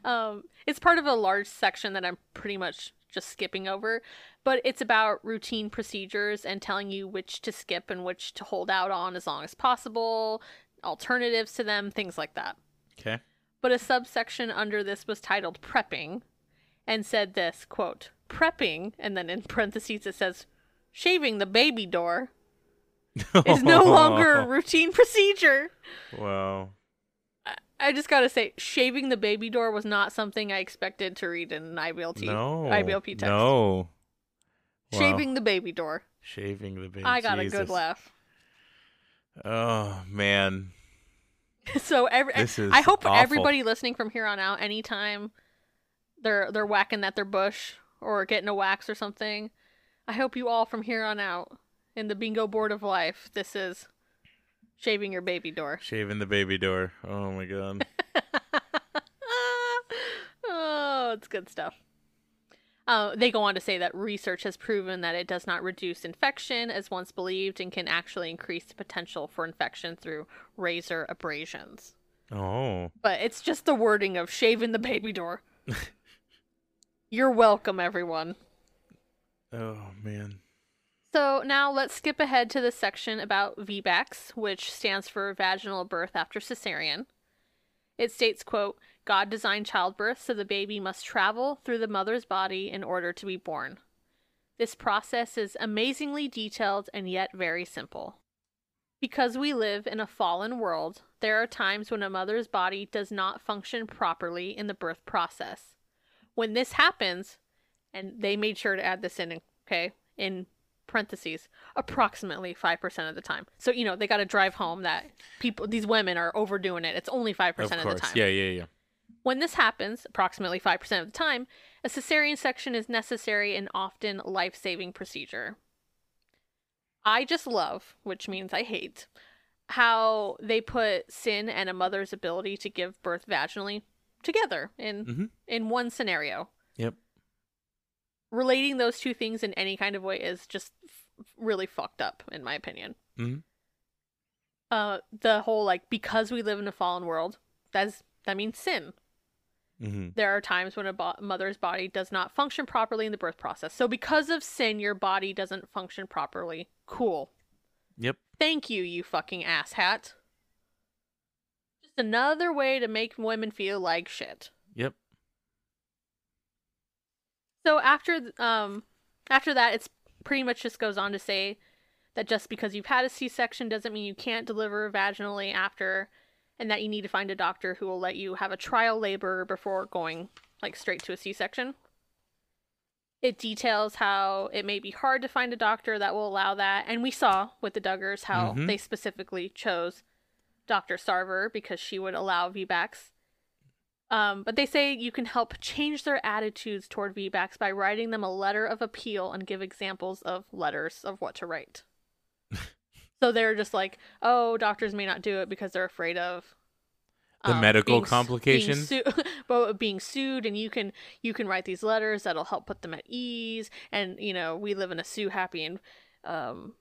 um it's part of a large section that I'm pretty much just skipping over, but it's about routine procedures and telling you which to skip and which to hold out on as long as possible, alternatives to them, things like that. Okay. But a subsection under this was titled prepping and said this quote, prepping, and then in parentheses it says shaving the baby door is no longer a routine procedure. Wow. I just gotta say, shaving the baby door was not something I expected to read in an IBLT, No. IBLP text. No. Wow. Shaving the baby door. Shaving the baby. I got a good laugh. Oh man. So every, This is I hope awful. everybody listening from here on out, anytime they're they're whacking at their bush or getting a wax or something, I hope you all from here on out in the bingo board of life, this is shaving your baby door. Shaving the baby door. Oh my god. oh, it's good stuff. Uh, they go on to say that research has proven that it does not reduce infection as once believed and can actually increase the potential for infection through razor abrasions. Oh. But it's just the wording of shaving the baby door. You're welcome, everyone. Oh man. So now let's skip ahead to the section about VBACs, which stands for vaginal birth after cesarean. It states, quote, God designed childbirth so the baby must travel through the mother's body in order to be born. This process is amazingly detailed and yet very simple. Because we live in a fallen world, there are times when a mother's body does not function properly in the birth process. When this happens, and they made sure to add this in, okay, in parentheses, approximately 5% of the time. So, you know, they got to drive home that people, these women are overdoing it. It's only 5% Of of, the time. Yeah, yeah, yeah. When this happens, approximately 5% of the time, a cesarean section is necessary and often life saving procedure. I just love, which means I hate, how they put sin and a mother's ability to give birth vaginally together in Mhm. in one scenario. Relating those two things in any kind of way is just f- really fucked up, in my opinion. Mhm. Uh, the whole like because we live in a fallen world, that's that means sin. Mm-hmm. there are times when a bo- mother's body does not function properly in the birth process. So, because of sin, your body doesn't function properly. Cool. Yep. Thank you, you fucking asshat. Just another way to make women feel like shit. Yep. So after um after that, it's pretty much just goes on to say that just because you've had a C-section doesn't mean you can't deliver vaginally after, and that you need to find a doctor who will let you have a trial labor before going like straight to a C-section. It details how it may be hard to find a doctor that will allow that, and we saw with the Duggars how Mhm. they specifically chose Dr. Sarver because she would allow VBACs. Um, but they say you can help change their attitudes toward VBACs by writing them a letter of appeal and give examples of letters of what to write. so they're just like, oh, doctors may not do it because they're afraid of The medical being complications? being, su- but being sued, and you can you can write these letters that'll help put them at ease. And you know, we live in a sue happy and um,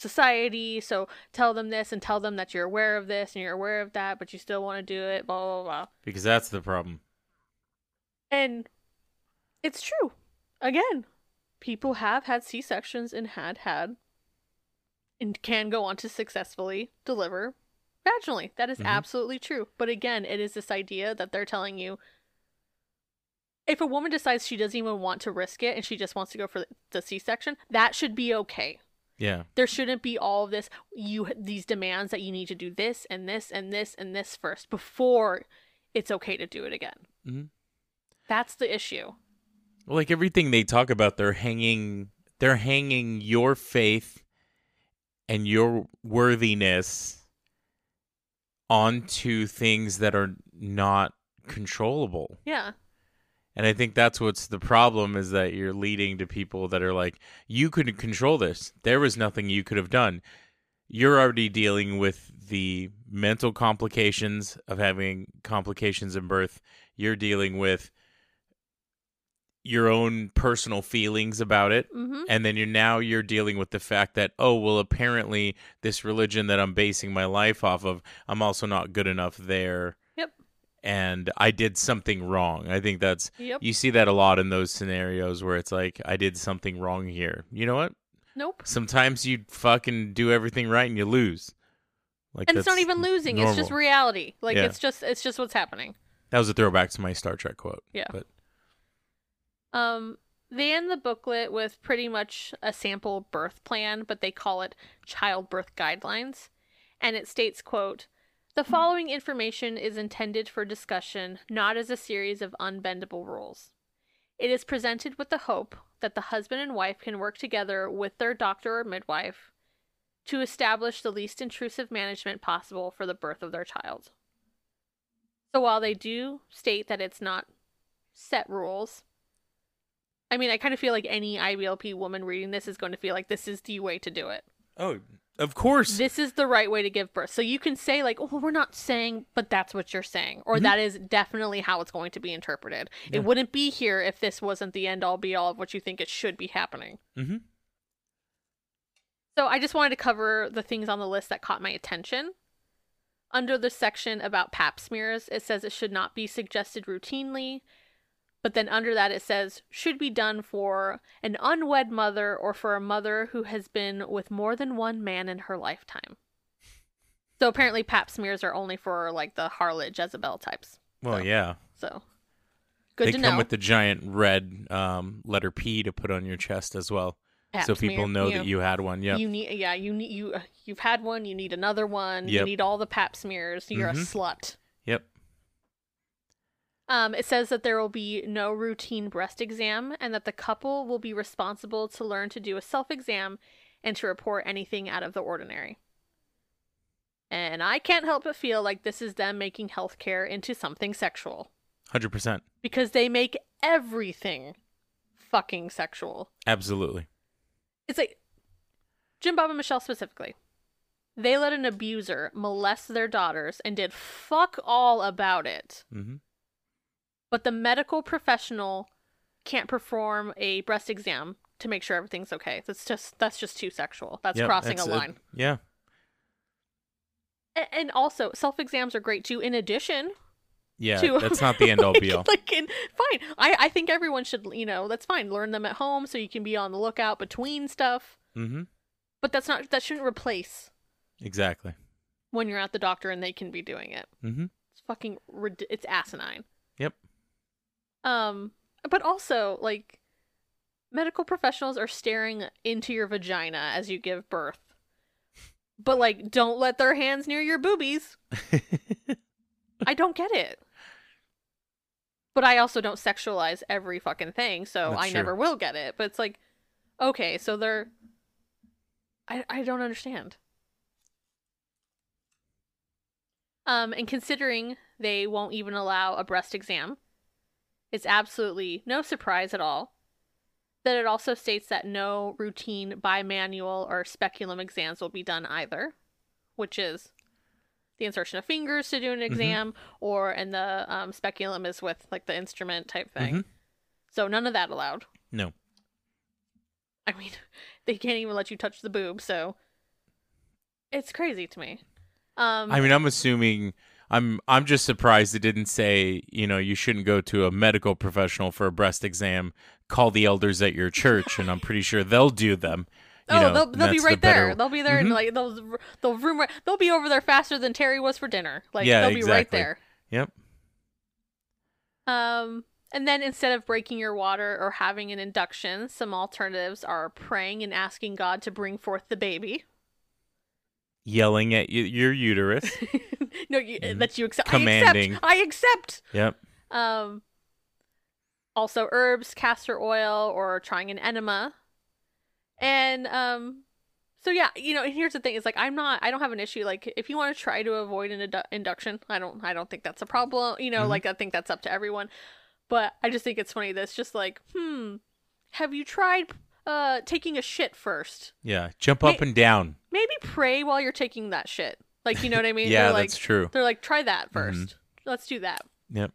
society, so tell them this and tell them that you're aware of this and you're aware of that, but you still want to do it. Blah blah blah. Because that's the problem. And it's true. Again, people have had C sections and had had and can go on to successfully deliver vaginally. That is Mhm. absolutely true. But again, it is this idea that they're telling you if a woman decides she doesn't even want to risk it and she just wants to go for the C section, that should be okay. Yeah. There shouldn't be all of this you these demands that you need to do this and this and this and this first before it's okay to do it again. Mm-hmm. That's the issue. Well, like everything they talk about, they're hanging they're hanging your faith and your worthiness onto things that are not controllable. Yeah. And I think that's what's the problem is that you're leading to people that are like, you couldn't control this. There was nothing you could have done. You're already dealing with the mental complications of having complications in birth. You're dealing with your own personal feelings about it. Mm-hmm. And then you're now you're dealing with the fact that, oh, well, apparently this religion that I'm basing my life off of, I'm also not good enough there. And I did something wrong. I think that's Yep. you see that a lot in those scenarios where it's like I did something wrong here. You know what? Nope. Sometimes you fucking do everything right and you lose. Like And it's not even losing. It's just reality. Like Yeah. it's just it's just what's happening. that was a throwback to my Star Trek quote. Yeah. But Um, they end the booklet with pretty much a sample birth plan, but they call it childbirth guidelines. And it states, quote, the following information is intended for discussion, not as a series of unbendable rules. It is presented with the hope that the husband and wife can work together with their doctor or midwife to establish the least intrusive management possible for the birth of their child. So while they do state that it's not set rules, I mean, I kind of feel like any IBLP woman reading this is going to feel like this is the way to do it. oh, of course. This is the right way to give birth. So you can say like, "Oh, we're not saying, but that's what you're saying," or "That is definitely how it's going to be interpreted." It wouldn't be here if this wasn't the end all be all of what you think it should be happening. hmm So I just wanted to cover the things on the list that caught my attention. Under the section about pap smears, it says it should not be suggested routinely. But then under that, it says should be done for an unwed mother or for a mother who has been with more than one man in her lifetime. So apparently, pap smears are only for like the harlot Jezebel types. Well, So, yeah. So good they to come know. with the giant red um, letter P to put on your chest as well, Pap so people know yeah. that you had one. Yep. You need, yeah, you need you. You've had one. You need another one. You need all the pap smears. You're a Mhm. slut. Um, it says that there will be no routine breast exam, and that the couple will be responsible to learn to do a self exam and to report anything out of the ordinary. And I can't help but feel like this is them making healthcare into something sexual Hundred percent. because they make everything fucking sexual. Absolutely. It's like Jim Bob and Michelle specifically. They let an abuser molest their daughters and did fuck all about it. hmm But the medical professional can't perform a breast exam to make sure everything's okay. That's just that's just too sexual. That's Yep, crossing that's a it. line. Yeah. A- And also, self exams are great too. In addition Yeah. to That's not the end all like- be all. Like, in, fine. I I think everyone should you know that's fine. Learn them at home so you can be on the lookout between stuff. hmm But that's not that shouldn't replace Exactly. when you're at the doctor and they can be doing it. hmm It's fucking it's asinine. Yep. Um, but also like medical professionals are staring into your vagina as you give birth. But like don't let their hands near your boobies. I don't get it. But I also don't sexualize every fucking thing, so That's I true. never will get it. But it's like okay, so they're I I don't understand. Um, and considering they won't even allow a breast exam, it's absolutely no surprise at all that it also states that no routine bimanual or speculum exams will be done either, which is the insertion of fingers to do an exam, or and the um, speculum is with like the instrument type thing. Mhm. So none of that allowed. No. I mean, they can't even let you touch the boob, so it's crazy to me. Um, I mean, I'm assuming. I'm. I'm just surprised it didn't say. You know, you shouldn't go to a medical professional for a breast exam. Call the elders at your church, and I'm pretty sure they'll do them. You oh, know, they'll they'll be that's the right there. better- They'll be there, and Mhm. like they'll they'll room. They'll be over there faster than Terry was for dinner. Like Yeah, they'll be right there. Yep. Um, and then instead of breaking your water or having an induction, some alternatives are praying and asking God to bring forth the baby. Yelling at y- your uterus. no, you, that you accept. Mm-hmm. Commanding. I accept. yep. I accept. Um. Also, herbs, castor oil, or trying an enema, and um, So yeah, you know, and here's the thing: is like I'm not, I don't have an issue. Like if you want to try to avoid an indu- induction, I don't, I don't think that's a problem. You know, Mhm. like I think that's up to everyone. But I just think it's funny This just like, hmm, have you tried uh taking a shit first? Yeah, jump up May- and down. Maybe pray while you're taking that shit. Like you know what I mean? Yeah, They're like, that's true. They're like, try that 1st Mhm. Let's do that. Yep.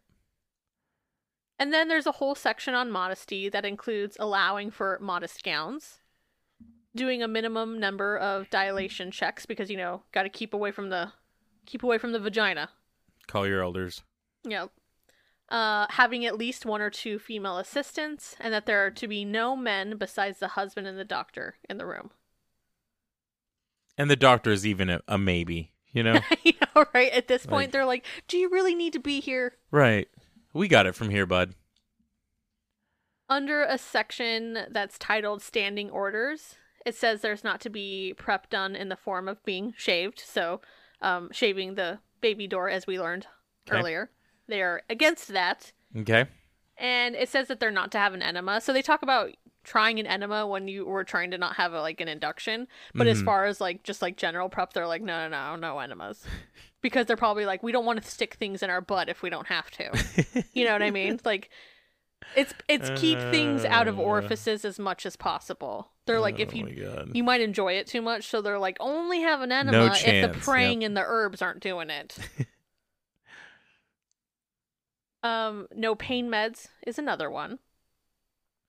And then there's a whole section on modesty that includes allowing for modest gowns, doing a minimum number of dilation checks because you know, got to keep away from the keep away from the vagina. Call your elders. Yep. Uh, having at least one or two female assistants, and that there are to be no men besides the husband and the doctor in the room. And the doctor is even a, a maybe, you know? you know, right? At this point, Like- they're like, "Do you really need to be here?" right. We got it from here, bud. Under a section that's titled Standing Orders, it says there's not to be prep done in the form of being shaved. So, um, shaving the baby door, as we learned Okay. earlier. They are against that. Okay. And it says that they're not to have an enema. So, they talk about trying an enema when you were trying to not have a, like an induction. But as Mhm. far as like just like general prep, they're like, no, no, no, no enemas. because they're probably like, we don't want to stick things in our butt if we don't have to. You know what I mean? Like it's it's keep things out of Uh. orifices as much as possible. They're like if oh you you might enjoy it too much, so they're like only have an enema if the praying and the herbs aren't doing it. um, no pain meds is another one.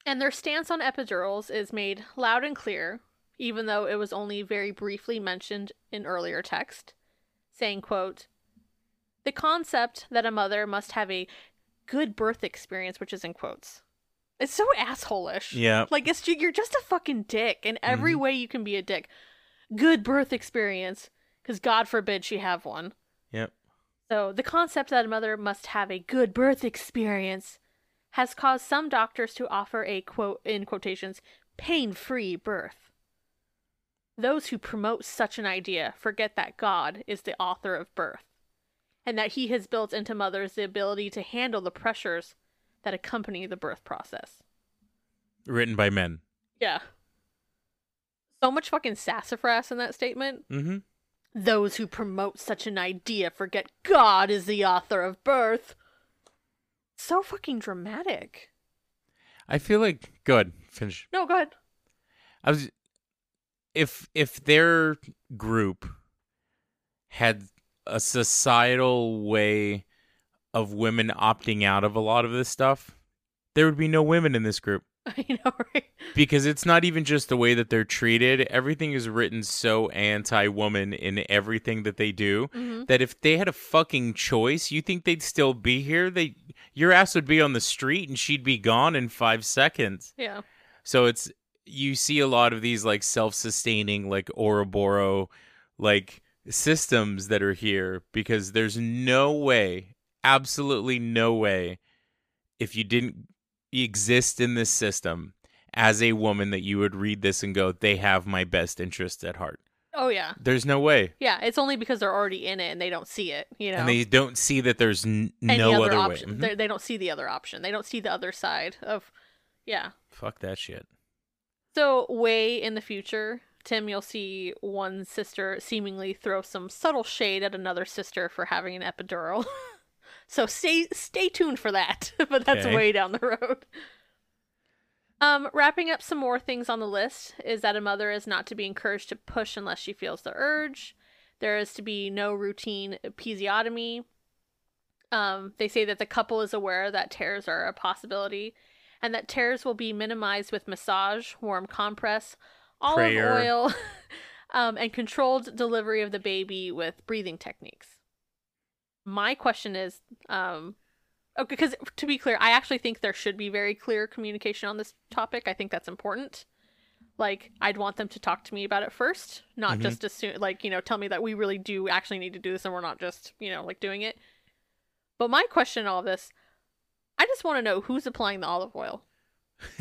And their stance on epidurals is made loud and clear, even though it was only very briefly mentioned in earlier text, saying, quote, the concept that a mother must have a good birth experience, which is in quotes. It's so assholish. Yeah. Like it's you're just a fucking dick in every Mhm. way you can be a dick. Good birth experience, because God forbid she have one. Yep. So the concept that a mother must have a good birth experience has caused some doctors to offer a quote in quotations pain-free birth. Those who promote such an idea forget that God is the author of birth and that he has built into mothers the ability to handle the pressures that accompany the birth process. Written by men. Yeah. So much fucking sassafras in that statement. Mm-hmm. Those who promote such an idea forget God is the author of birth. So fucking dramatic. I feel like good. Finish. No, go ahead. I was if if their group had a societal way of women opting out of a lot of this stuff, there would be no women in this group Know, right? because it's not even just the way that they're treated. Everything is written so anti-woman in everything that they do hmm that if they had a fucking choice, you think they'd still be here? They your ass would be on the street and she'd be gone in 5 seconds. Yeah. So it's you see a lot of these like self-sustaining like Ouroboros like systems that are here because there's no way, absolutely no way if you didn't exist in this system as a woman that you would read this and go they have my best interests at heart. Oh yeah. There's no way. Yeah. It's only because they're already in it and they don't see it. You know. And they don't see that there's n- no other, other, option. way. Mhm. They They don't see the other option. They don't see the other side of. Yeah. Fuck that shit. So, way in the future, Tim, you'll see one sister seemingly throw some subtle shade at another sister for having an epidural. so stay stay tuned for that. but that's Okay. way down the road. Um, wrapping up some more things on the list is that a mother is not to be encouraged to push unless she feels the urge. There is to be no routine episiotomy. Um, they say that the couple is aware that tears are a possibility and that tears will be minimized with massage, warm compress, olive Prayer. oil, um, and controlled delivery of the baby with breathing techniques. My question is, um, okay, because to be clear, I actually think there should be very clear communication on this topic. I think that's important. Like, I'd want them to talk to me about it first, not Mhm. just assume, like, you know, tell me that we really do actually need to do this and we're not just, you know, like doing it. But my question in all this, I just want to know who's applying the olive oil.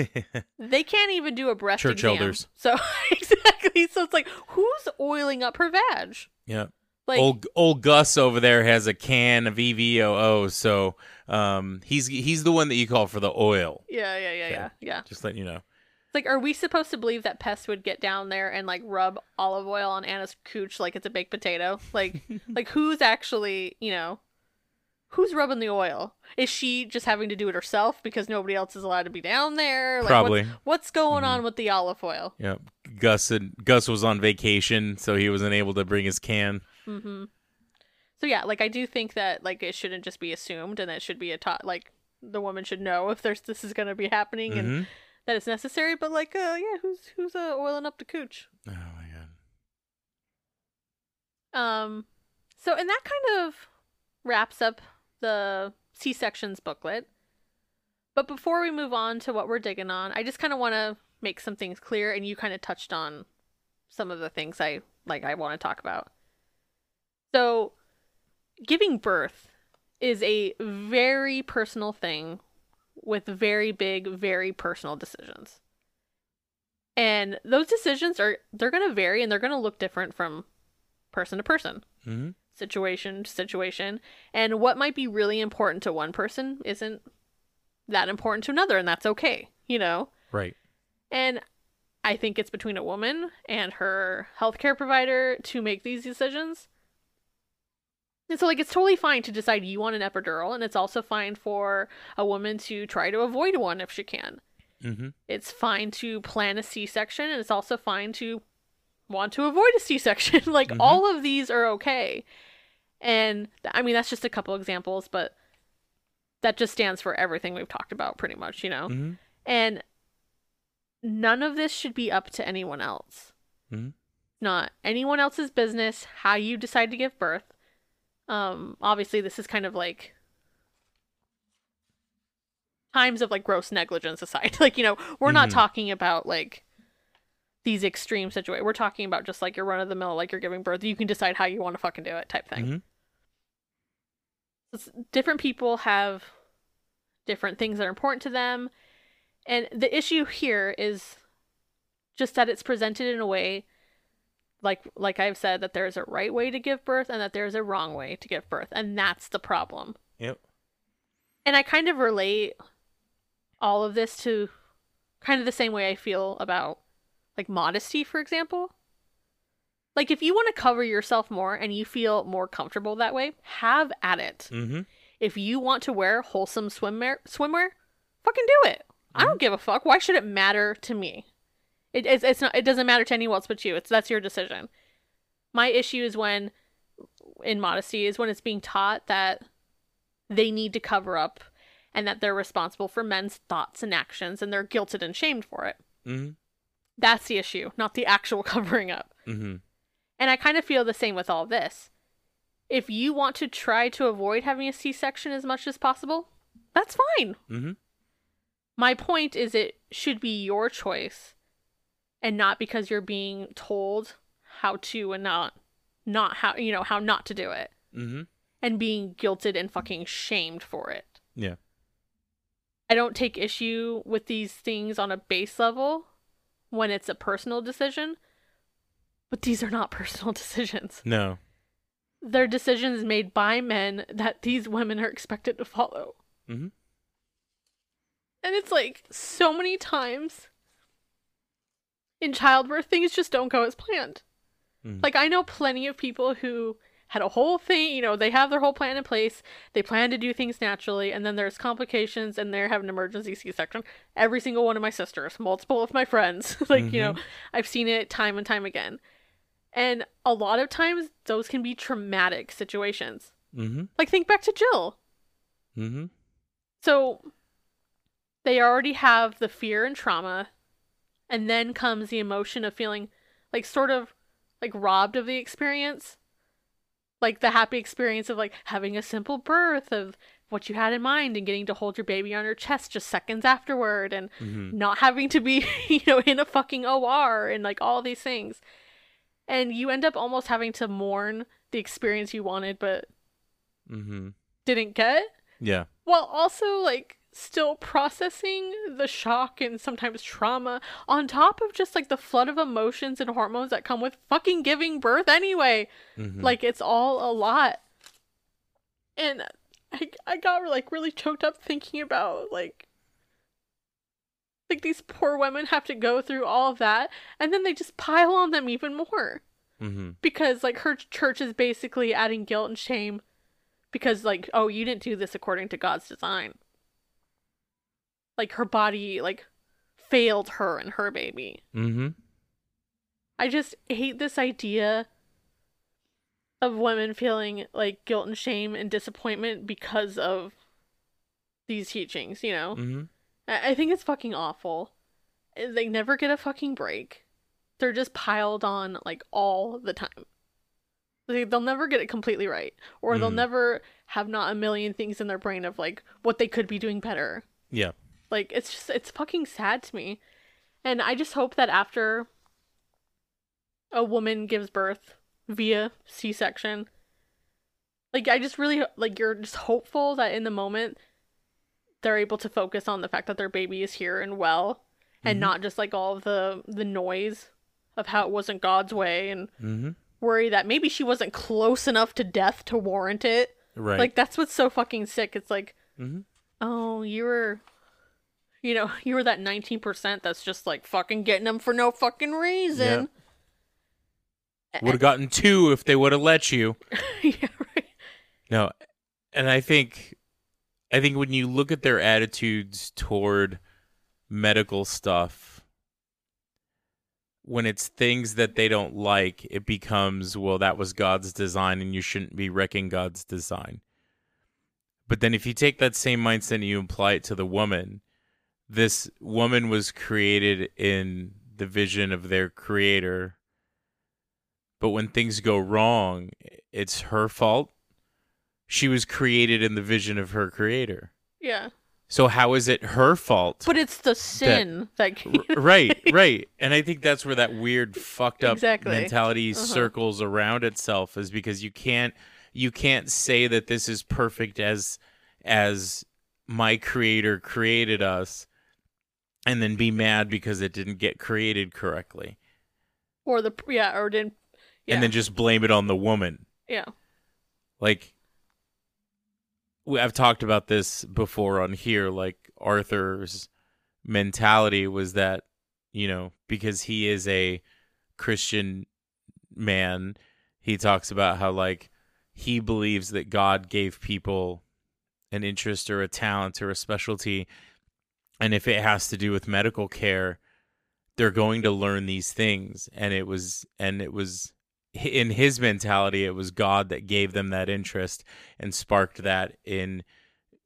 They can't even do a breast Church exam. elders. So exactly. So it's like, who's oiling up her vag? yeah. Like, old old Gus over there has a can of EVOO, so um, he's he's the one that you call for the oil. yeah, yeah, yeah, Okay. yeah, yeah. Just letting you know. Like, are we supposed to believe that Pest would get down there and like rub olive oil on Anna's cooch like it's a baked potato? Like, like who's actually, you know, who's rubbing the oil? Is she just having to do it herself because nobody else is allowed to be down there? Like, Probably. What's, what's going on with the olive oil? Yeah. Gus and Gus was on vacation, so he wasn't able to bring his can. Mm-hmm. So yeah, like I do think that like it shouldn't just be assumed, and it should be a top. Like the woman should know if there's this is going to be happening and Mhm. that it's necessary. But like, uh, yeah, who's who's uh, oiling up the cooch? Oh my god. Um, so and that kind of wraps up the C sections booklet. But before we move on to what we're digging on, I just kind of want to make some things clear, and you kind of touched on some of the things I like I want to talk about. So, giving birth is a very personal thing with very big, very personal decisions. And those decisions are they're going to vary and they're going to look different from person to person Mm-hmm. situation to situation and what might be really important to one person isn't that important to another and that's okay you know Right. and i think it's between a woman and her healthcare provider to make these decisions and so like it's totally fine to decide you want an epidural and it's also fine for a woman to try to avoid one if she can Mm-hmm. it's fine to plan a c-section and it's also fine to want to avoid a c-section like Mhm. all of these are okay and i mean that's just a couple examples but that just stands for everything we've talked about pretty much you know Mm-hmm. and none of this should be up to anyone else Mhm. not anyone else's business how you decide to give birth um obviously this is kind of like times of like gross negligence aside like you know we're not Mhm. talking about like these extreme situations we're talking about just like your run of the mill like you're giving birth you can decide how you want to fucking do it type thing Mhm. Different people have different things that are important to them and the issue here is just that it's presented in a way like like I've said that there's a right way to give birth and that there's a wrong way to give birth and that's the problem. Yep. And I kind of relate all of this to kind of the same way I feel about like modesty for example. Like if you want to cover yourself more and you feel more comfortable that way, have at it. Mm-hmm. If you want to wear wholesome swimwear, swimwear, fucking do it. I don't give a fuck. Why should it matter to me? It, it's, it's not. It doesn't matter to anyone else but you. It's that's your decision. My issue is when, in modesty, is when it's being taught that they need to cover up, and that they're responsible for men's thoughts and actions, and they're guilted and shamed for it. Mm-hmm. That's the issue, not the actual covering up. Mm-hmm. And I kind of feel the same with all this. If you want to try to avoid having a C section as much as possible, that's fine. Mm-hmm. My point is it should be your choice and not because you're being told how to and not not how you know how not to do it Mm-hmm. and being guilted and fucking shamed for it. Yeah. I don't take issue with these things on a base level when it's a personal decision, but these are not personal decisions. No. They're decisions made by men that these women are expected to follow. Mm-hmm. And it's like so many times in childbirth, things just don't go as planned. Mhm. Like, I know plenty of people who had a whole thing, you know, they have their whole plan in place, they plan to do things naturally, and then there's complications and they're having an emergency C section. Every single one of my sisters, multiple of my friends, like, you know, I've seen it time and time again. And a lot of times, those can be traumatic situations. Mm-hmm. Like, think back to Jill. Mm-hmm. So they already have the fear and trauma, and then comes the emotion of feeling like sort of like robbed of the experience. Like the happy experience of like having a simple birth of what you had in mind and getting to hold your baby on your chest just seconds afterward and Mm-hmm. not having to be, you know, in a fucking OR and like all these things. And you end up almost having to mourn the experience you wanted but Mm-hmm. didn't get Yeah. while also like still processing the shock and sometimes trauma on top of just like the flood of emotions and hormones that come with fucking giving birth anyway Mm-hmm. like it's all a lot and I, I got like really choked up thinking about like Like these poor women have to go through all of that and then they just pile on them even more. Mm-hmm. Because like her church is basically adding guilt and shame because like, oh, you didn't do this according to God's design. Like her body like failed her and her baby. Mm-hmm. I just hate this idea of women feeling like guilt and shame and disappointment because of these teachings, you know? Mm-hmm. I I think it's fucking awful. They never get a fucking break. They're just piled on like all the time. They, they'll never get it completely right. Or they'll Mhm. never have not a million things in their brain of like what they could be doing better. Yeah. Like it's just it's fucking sad to me. And I just hope that after a woman gives birth via C-section, like I just really like you're just hopeful that in the moment they're able to focus on the fact that their baby is here and well and Mhm. not just like all of the the noise of how it wasn't God's way and Mm-hmm. worry that maybe she wasn't close enough to death to warrant it. Right. Like that's what's so fucking sick. It's like mm-hmm. Oh, you were, you know, you were that 19% that's just like fucking getting them for no fucking reason. Would have gotten two if they would have let you. yeah, right. No, and I think, I think when you look at their attitudes toward medical stuff, when it's things that they don't like, it becomes well, that was God's design, and you shouldn't be wrecking God's design. But then, if you take that same mindset and you apply it to the woman, this woman was created in the vision of their creator. But when things go wrong, it's her fault she was created in the vision of her creator. Yeah. So how is it her fault? But it's the sin that, R- right, right. And I think that's where that weird fucked up Exactly. mentality Uh-huh. circles around itself is because you can't you can't say that this is perfect as as my creator created us and then be mad because it didn't get created correctly or the, yeah, or didn't, yeah. and then just blame it on the woman. yeah. like we- I've talked about this before on here like Arthur's mentality was that you know because he is a Christian man he talks about how like he believes that God gave people an interest or a talent or a specialty and if it has to do with medical care they're going to learn these things. And it was and it was in his mentality it was god that gave them that interest and sparked that in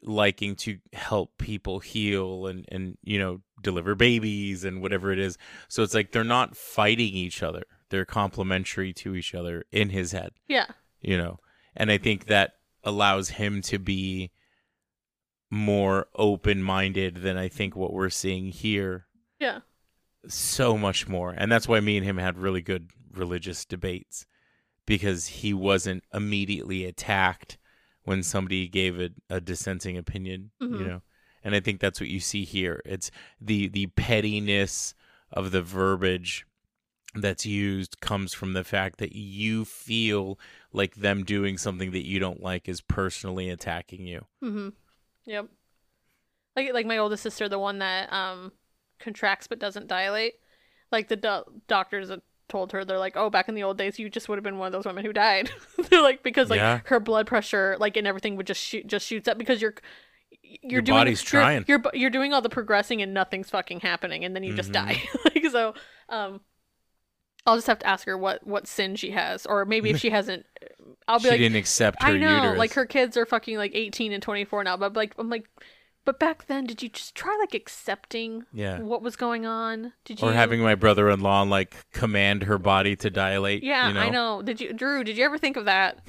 liking to help people heal and and you know deliver babies and whatever it is. So it's like they're not fighting each other. They're complementary to each other in his head. Yeah. you know? And i think that allows him to be more open-minded than i think what we're seeing here Yeah. so much more and that's why me and him had really good religious debates because he wasn't immediately attacked when somebody gave a, a dissenting opinion you Mhm. know and i think that's what you see here it's the the pettiness of the verbiage that's used comes from the fact that you feel like them doing something that you don't like is personally attacking you Mm-hmm. Yep. Like like my oldest sister, the one that um contracts but doesn't dilate. Like the do- doctors told her, they're like, oh, back in the old days, you just would have been one of those women who died. they're like because like Yeah. her blood pressure, like and everything would just shoot just shoots up because you're you're Your doing body's you're- trying. You're, you're you're doing all the progressing and nothing's fucking happening, and then you just Mhm. die. like so, um. I'll just have to ask her what what sin she has, or maybe if she hasn't, I'll be she like, didn't accept her I know, uterus like her kids are fucking like 18 and 24 now, but like I'm like, but back then, did you just try like accepting yeah what was going on? Did you? or having my brother-in-law like command her body to dilate Yeah, you know? I know. Did you, Drew? Did you ever think of that?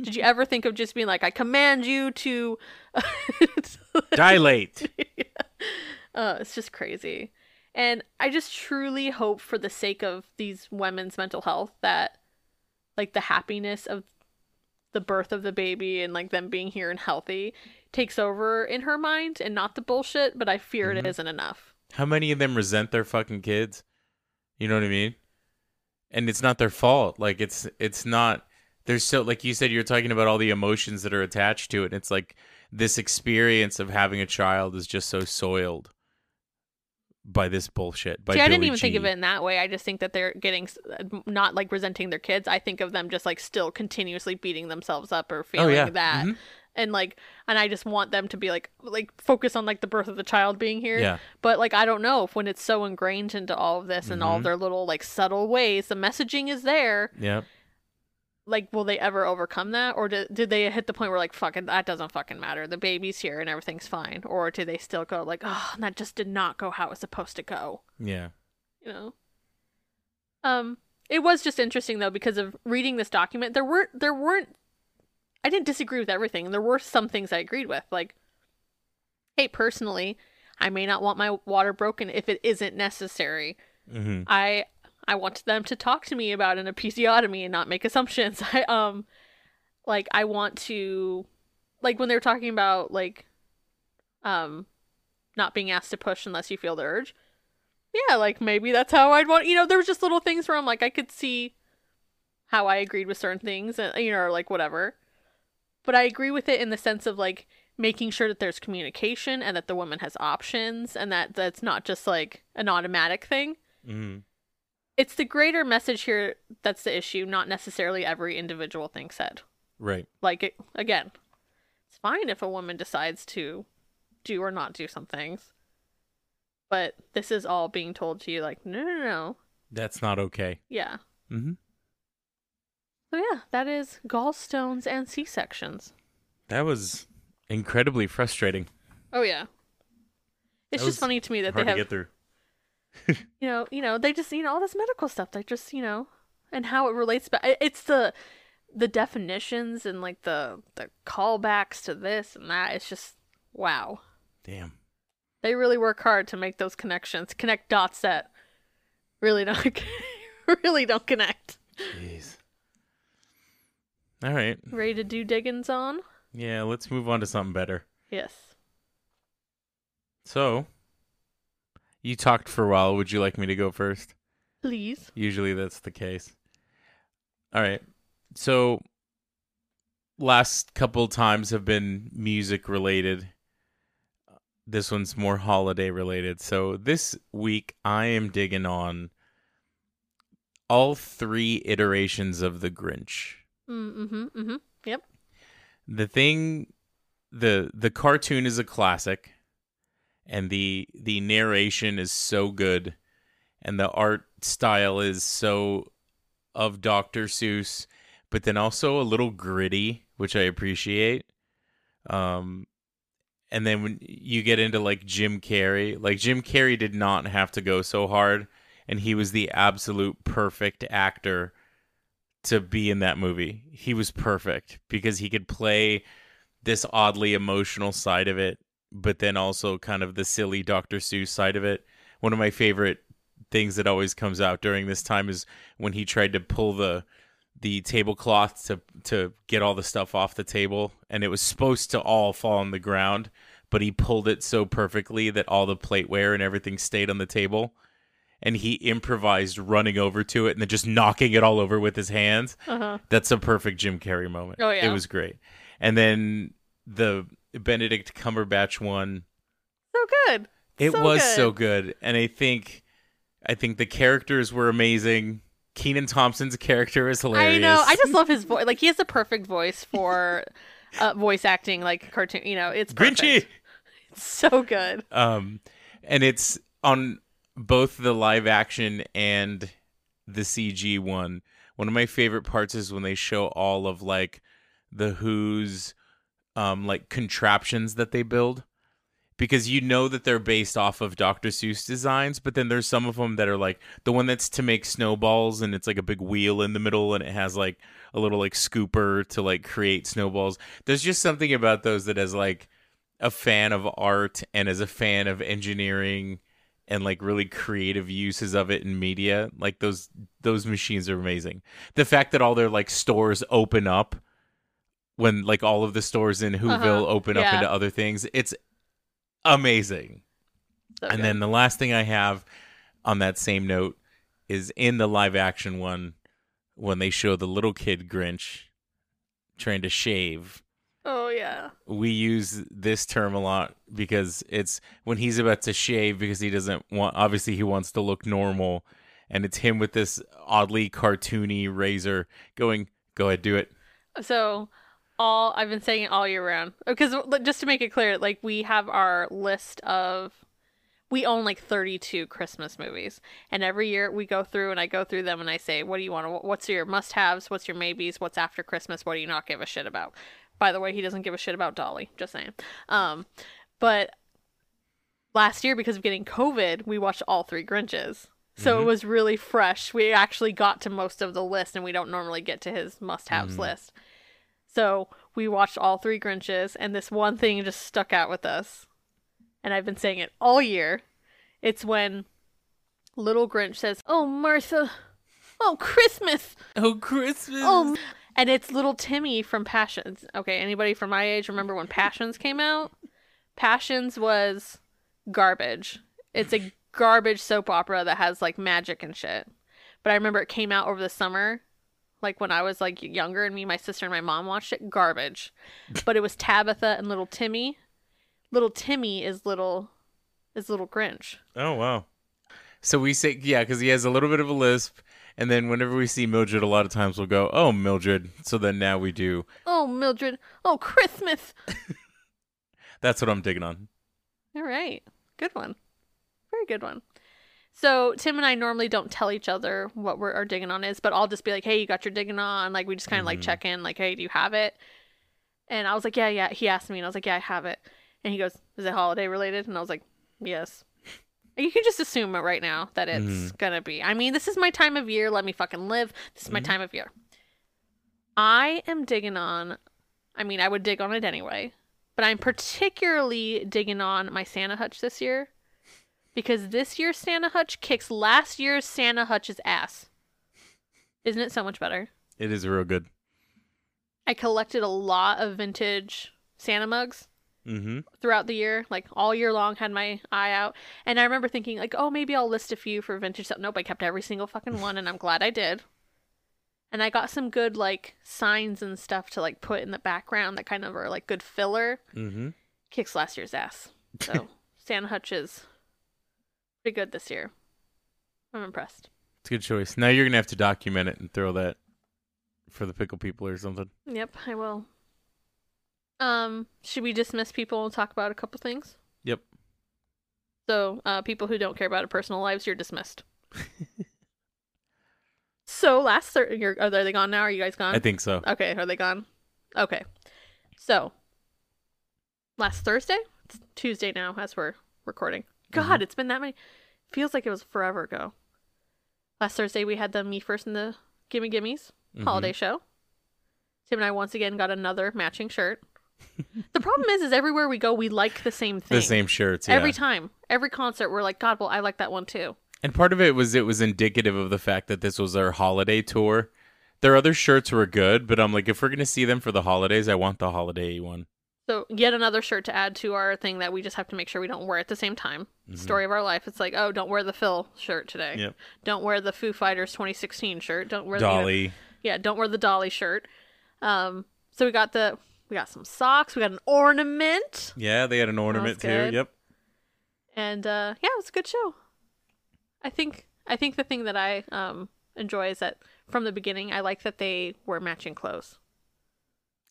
did you ever think of just being like, I command you to? dilate uh, it's just crazy. And I just truly hope for the sake of these women's mental health that like the happiness of the birth of the baby and like them being here and healthy takes over in her mind and not the bullshit, but I fear it Mhm. isn't enough. How many of them resent their fucking kids? You know what I mean? And it's not their fault. Like it's it's not there's so like you said you're talking about all the emotions that are attached to it. And it's like this experience of having a child is just so soiled by this bullshit. By See, I didn't Billie even think of it in that way. I just think that they're getting uh, not like resenting their kids. I think of them just like still continuously beating themselves up or feeling Oh, yeah. that, Mhm. and like, and I just want them to be like, like focus on like the birth of the child being here. Yeah. But like, I don't know if when it's so ingrained into all of this and all Mm-hmm. of their little like subtle ways, the messaging is there. Yeah. Like, will they ever overcome that, or did, did they hit the point where like, fuck it, that doesn't fucking matter. The baby's here and everything's fine, or do they still go like, oh, that just did not go how it was supposed to go? Yeah. you know. Um, it was just interesting though because of reading this document. There weren't there weren't. I didn't disagree with everything. There were some things I agreed with, like, hey, personally, I may not want my water broken if it isn't necessary. hmm I I want them to talk to me about an episiotomy and not make assumptions. I um like I want to like when they were talking about like um not being asked to push unless you feel the urge. Yeah, like maybe that's how I'd want you know, there was just little things where I'm like I could see how I agreed with certain things and you know, or like whatever. But I agree with it in the sense of like making sure that there's communication and that the woman has options and that that's not just like an automatic thing hmm it's the greater message here that's the issue, not necessarily every individual thing said. Right. Like it, again, it's fine if a woman decides to do or not do some things, but this is all being told to you like no, no, no, That's not okay. yeah. hmm So yeah, that is gallstones and C sections. That was incredibly frustrating. Oh yeah, it's That just funny to me that Hard they to have get through. you know, you know, they just you know all this medical stuff. They just you know, and how it relates. But it's the the definitions and like the the callbacks to this and that. It's just wow. Damn. They really work hard to make those connections, connect dots that really don't really don't connect. Jeez. All right. Ready to do diggins on? Yeah, let's move on to something better. Yes. So, you talked for a while. Would you like me to go first? Please. Usually that's the case. All right. So, last couple times have been music related. This one's more holiday related. So, this week I am digging on all three iterations of The Grinch. Mm-hmm. Mm-hmm. Yep. the thing the the cartoon is a classic and the the narration is so good and the art style is so of Dr. Seuss but then also a little gritty which I appreciate um and then when you get into like Jim Carrey like Jim Carrey did not have to go so hard and he was the absolute perfect actor to be in that movie. He was perfect because he could play this oddly emotional side of it, but then also kind of the silly Dr. Seuss side of it. One of my favorite things that always comes out during this time is when he tried to pull the the tablecloth to to get all the stuff off the table and it was supposed to all fall on the ground, but he pulled it so perfectly that all the plateware and everything stayed on the table and he improvised running over to it and then just knocking it all over with his hands. Uh-huh. That's a perfect Jim Carrey moment. Oh, yeah. It was great. And then the Benedict Cumberbatch one, So good. it So was good. so good. And I think I think the characters were amazing. Kenan Thompson's character is hilarious. I know. I just love his voice. Like he has the perfect voice for uh, voice acting, like cartoon. You know, it's perfect. Grinchy. It's so good. Um and it's on both the live action and the CG one. One of my favorite parts is when they show all of like the Who's um like contraptions that they build because you know that they're based off of Dr. Seuss designs, but then there's some of them that are like the one that's to make snowballs and it's like a big wheel in the middle and it has like a little like scooper to like create snowballs. There's just something about those that as like a fan of art and as a fan of engineering and like really creative uses of it in media, like those those machines are amazing. The fact that all their like stores open up when like all of the stores in Whoville Uh-huh. open up into other things, it's amazing. So and good. then the last thing I have on that same note is in the live action one when they show the little kid Grinch trying to shave Oh yeah. we use this term a lot because it's when he's about to shave because he doesn't want obviously he wants to look normal and it's him with this oddly cartoony razor going go ahead do it So all I've been saying it all year round because just to make it clear, like we have our list of we own like 32 Christmas movies, and every year we go through and I go through them and I say, what do you want? to What's your must-haves? What's your maybes? What's after Christmas? What do you not give a shit about? By the way, he doesn't give a shit about Dolly. Just saying. Um, but last year because of getting COVID, we watched all three Grinches. So it was really fresh. We actually got to most of the list, and we don't normally get to his must-haves list. So we watched all three Grinches, and this one thing just stuck out with us. And I've been saying it all year. It's when little Grinch says, "Oh Martha, oh Christmas, oh christmas oh," and it's little Timmy from Passions. Okay, anybody from my age remember when Passions came out? Passions was garbage. It's a garbage soap opera that has like magic and shit. But I remember it came out over the summer, like when I was like younger, and me, my sister, and my mom watched it. Garbage. But it was Tabitha and little Timmy. Little Timmy is little is little Grinch. oh wow so we say yeah because he has a little bit of a lisp and then whenever we see mildred a lot of times we'll go oh mildred so then now we do Oh Mildred. Oh Christmas. that's what i'm digging on All right. Good one. Very good one. So Tim and I normally don't tell each other what we're our digging on is, but I'll just be like, "Hey, you got your digging on?" Like we just kind of like mm-hmm. check in, like, "Hey, do you have it?" And I was like, "Yeah, yeah." He asked me, and I was like, "Yeah, I have it." And he goes, "Is it holiday related?" And I was like, "Yes." You can just assume it right now that it's mm-hmm. gonna be. I mean, this is my time of year. Let me fucking live. This is my mm-hmm. time of year. I am digging on. I mean, I would dig on it anyway, but I'm particularly digging on my Santa Hutch this year because this year's Santa Hutch kicks last year's Santa Hutch's ass. Isn't it so much better? it is real good I collected a lot of vintage Santa mugs mm-hmm throughout the year, like all year long, had my eye out. And I remember thinking, like, oh, maybe I'll list a few for vintage stuff. Nope, I kept every single fucking one, and I'm glad I did. And I got some good like signs and stuff to like put in the background that kind of are like good filler. mm-hmm Kicks last year's ass. So Santa Hutch is pretty good this year. I'm impressed. It's a good choice. Now you're gonna have to document it and throw that for the pickle people or something. Yep, I will. Um, should we dismiss people and talk about a couple things? Yep. So, uh, people who don't care about our personal lives, you're dismissed. so last Thursday, you're, are they gone now? Are you guys gone? I think so. Okay, are they gone? Okay. So, last Thursday? It's Tuesday now as we're recording. God, mm-hmm. it's been that many. Feels like it was forever ago. Last Thursday, we had the Me First and the Gimme Gimmes mm-hmm. holiday show. Tim and I once again got another matching shirt. the problem is, is everywhere we go, we like the same thing. The same shirts. Yeah. Every time, every concert, we're like, God, well, I like that one too. And part of it was it was indicative of the fact that this was our holiday tour. Their other shirts were good, but I'm like, if we're gonna see them for the holidays, I want the holiday one. So yet another shirt to add to our thing that we just have to make sure we don't wear at the same time. Story of our life. It's like, oh, don't wear the Phil shirt today. Yep. Don't wear the Foo Fighters 2016 shirt. Don't wear The, you know- Dolly. yeah, don't wear the Dolly shirt. Um, so we got the we got some socks. We got an ornament, Yeah, they had an ornament too. good. Yep. and uh, yeah, it was a good show. I think I think the thing that I um enjoy is that from the beginning, I like that they were matching clothes.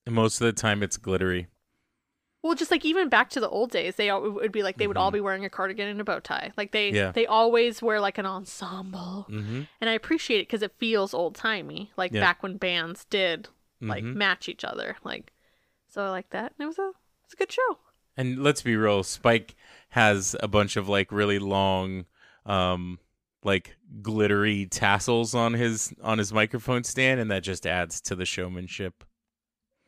And most of the time, it's glittery. Well, just like even back to the old days, they all, would be like they would all be wearing a cardigan and a bow tie. Like they Yeah. they always wear like an ensemble, Mm-hmm. and I appreciate it because it feels old timey, like Yeah. back when bands did like Mhm. match each other. Like so, I like that. And it was a it's a good show. And let's be real, Spike has a bunch of like really long, um, like glittery tassels on his on his microphone stand, and that just adds to the showmanship.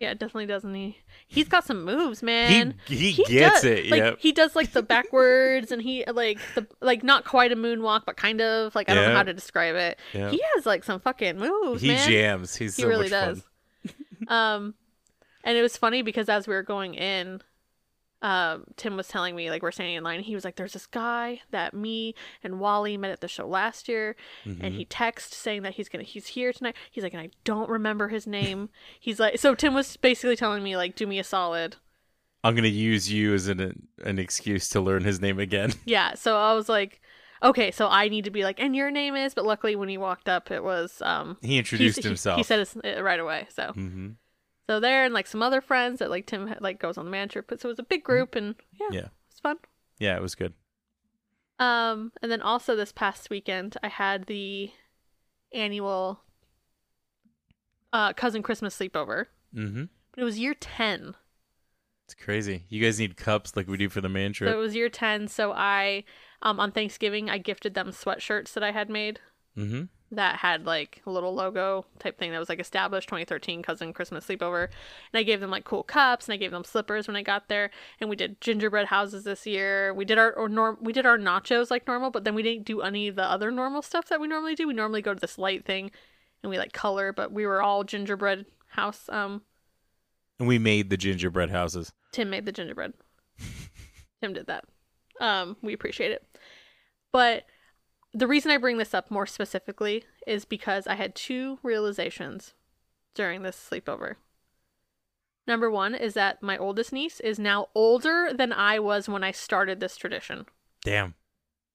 Yeah, it definitely doesn't he? He's got some moves, man. he he gets does- it. Like yep. he does like the backwards and he like the like not quite a moonwalk, but kind of like I don't know how to describe it. Yeah. He has like some fucking moves, He man. jams. He's he so really does. um, and it was funny because as we were going in, um, Tim was telling me, like, we're standing in line, he was like, There's this guy that me and Wally met at the show last year, and he texted saying that he's gonna, he's here tonight. He's like, and I don't remember his name. he's like, so Tim was basically telling me, like, do me a solid. I'm gonna use you as an an excuse to learn his name again. Yeah, so I was like, okay, so I need to be like, and your name is, but luckily when he walked up, it was, um, He introduced he, himself. He, said it right away, so. hmm So there and like some other friends that like Tim like goes on the man trip, but so it was a big group and yeah, Yeah. it was fun. Yeah, it was good. Um, and then also this past weekend I had the annual uh cousin Christmas sleepover, Mm-hmm. but it was year ten. It's crazy. You guys need cups like we do for the man trip. So it was year ten. So I um on Thanksgiving I gifted them sweatshirts that I had made hmm that had like a little logo type thing that was like established 2013 cousin Christmas sleepover. And I gave them like cool cups and I gave them slippers when I got there. And we did gingerbread houses this year. We did our or norm we did our nachos like normal, but then we didn't do any of the other normal stuff that we normally do. We normally go to this light thing and we like color, but we were all gingerbread house. Um And we made the gingerbread houses. Tim made the gingerbread. Tim did that. Um, we appreciate it. But the reason I bring this up more specifically is because I had two realizations during this sleepover. Number one is that my oldest niece is now older than I was when I started this tradition. Damn.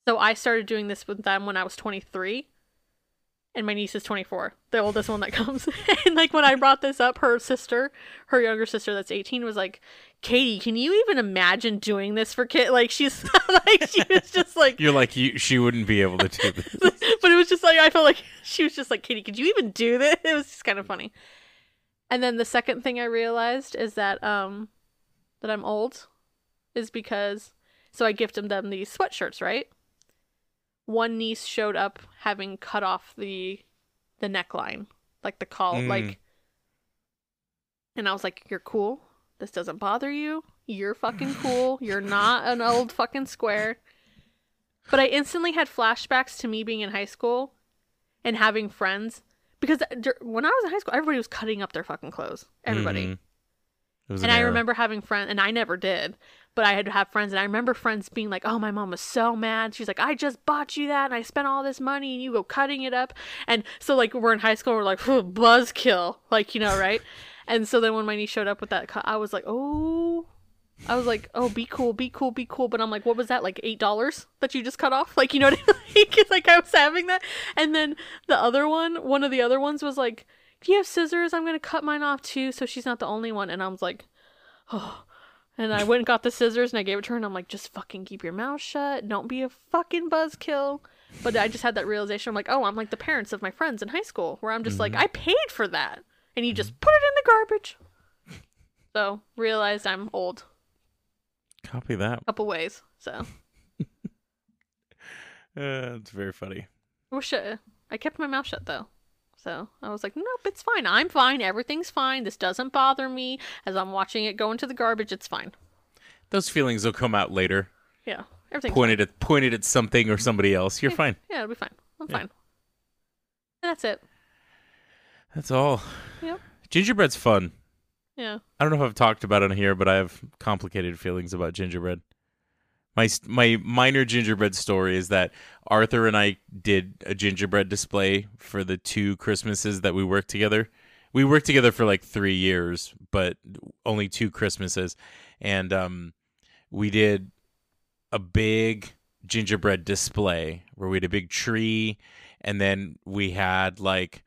So I started doing this with them when I was 23. And my niece is 24, the oldest one that comes. and like when I brought this up, her sister, her younger sister that's 18, was like, Katie, can you even imagine doing this for kid? Like she's like, she was just like, You're like you. She wouldn't be able to do this. but it was just like, I felt like she was just like, Katie, could you even do this? It was just kind of funny. And then the second thing I realized is that, um, that I'm old is because, so I gifted them these sweatshirts, right? One niece showed up having cut off the the neckline like the call Mm. like and i was like you're cool. This doesn't bother you. You're fucking cool. You're not an old fucking square. But i instantly had flashbacks to me being in high school and having friends because when i was in high school everybody was cutting up their fucking clothes. Everybody. It and an I remember having friends, and I never did, but I had to have friends, and I remember friends being like, "Oh, my mom was so mad. She's like, I just bought you that, and I spent all this money, and you go cutting it up." And so, like, we're in high school, we're like, "Buzzkill," like you know, right? and so then when my niece showed up with that, cut, I was like, "Oh." I was like, "Oh, be cool, be cool, be cool," but I'm like, "What was that? Like eight dollars that you just cut off? Like, you know what I mean? Because like I was having that, and then the other one, one of the other ones was like, "Do you have scissors? I'm gonna cut mine off too, so she's not the only one." And I was like, "Oh." And I went and got the scissors and I gave it to her and I'm like, just fucking keep your mouth shut. Don't be a fucking buzzkill. But I just had that realization. I'm like, oh, I'm like the parents of my friends in high school, where I'm just like, I paid for that, and you just put it in the garbage. So realized I'm old, Copy that. A couple ways. So Uh, it's very funny. wish I, I kept my mouth shut though. So I was like, nope, it's fine. I'm fine. Everything's fine. This doesn't bother me. As I'm watching it go into the garbage, it's fine. Those feelings will come out later. Yeah, everything's Pointed at pointed at something or somebody else. You're fine. Yeah, it'll be fine. I'm Yeah. fine. And that's it. That's all. Yep. Gingerbread's fun. Yeah. I don't know if I've talked about it on here, but I have complicated feelings about gingerbread. My my minor gingerbread story is that Arthur and I did a gingerbread display for the two Christmases that we worked together. We worked together for like three years, but only two Christmases, and um, we did a big gingerbread display where we had a big tree, and then we had like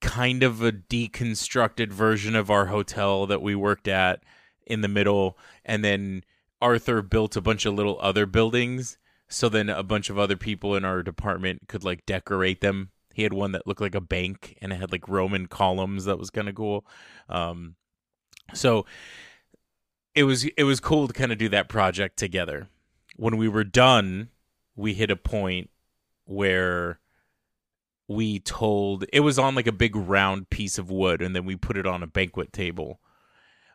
kind of a deconstructed version of our hotel that we worked at in the middle and then Arthur built a bunch of little other buildings so then a bunch of other people in our department could like decorate them. He had one that looked like a bank and it had like Roman columns that was kind of cool. Um so it was it was cool to kind of do that project together. When we were done, we hit a point where we told it was on like a big round piece of wood and then we put it on a banquet table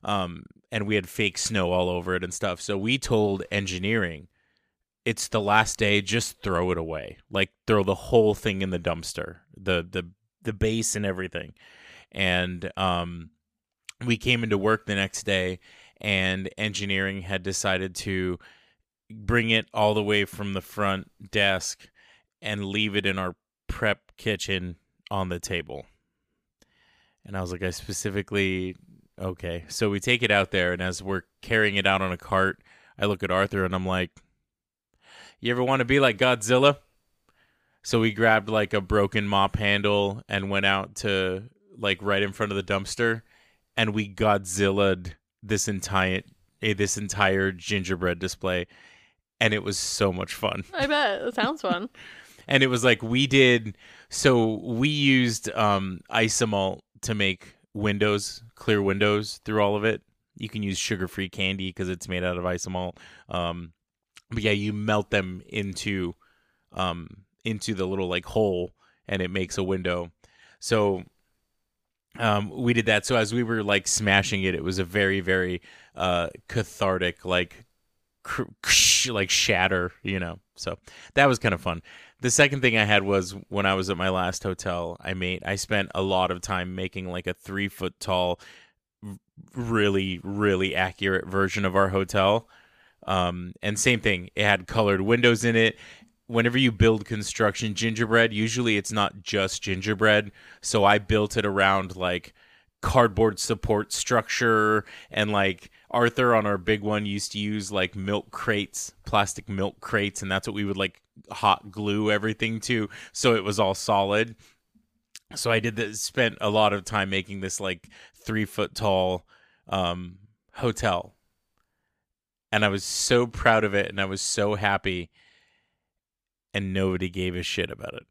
um and we had fake snow all over it and stuff. So we told engineering it's the last day just throw it away. Like throw the whole thing in the dumpster the the the base and everything. And um we came into work the next day and engineering had decided to bring it all the way from the front desk and leave it in our prep kitchen on the table. And I was like, I specifically, okay. So we take it out there, and as we're carrying it out on a cart, I look at Arthur and I'm like, You ever want to be like Godzilla? So we grabbed like a broken mop handle and went out to like right in front of the dumpster, and we Godzilla'd this entire eh, this entire gingerbread display, and it was so much fun. I bet it sounds fun. And it was like we did. So we used um, isomalt to make windows, clear windows through all of it. You can use sugar-free candy because it's made out of isomalt. Um, but yeah, you melt them into um, into the little like hole, and it makes a window. So um, we did that. So as we were like smashing it, it was a very very uh, cathartic like cr- like shatter, you know. So that was kind of fun. The second thing I had was when I was at my last hotel, I made I spent a lot of time making like a three foot tall, really really accurate version of our hotel. Um, and same thing, it had colored windows in it. Whenever you build construction gingerbread, usually it's not just gingerbread. So I built it around like cardboard support structure and like Arthur on our big one used to use like milk crates, plastic milk crates, and that's what we would like hot glue everything to so it was all solid. So I did this spent a lot of time making this like three foot tall um hotel. And I was so proud of it and I was so happy and nobody gave a shit about it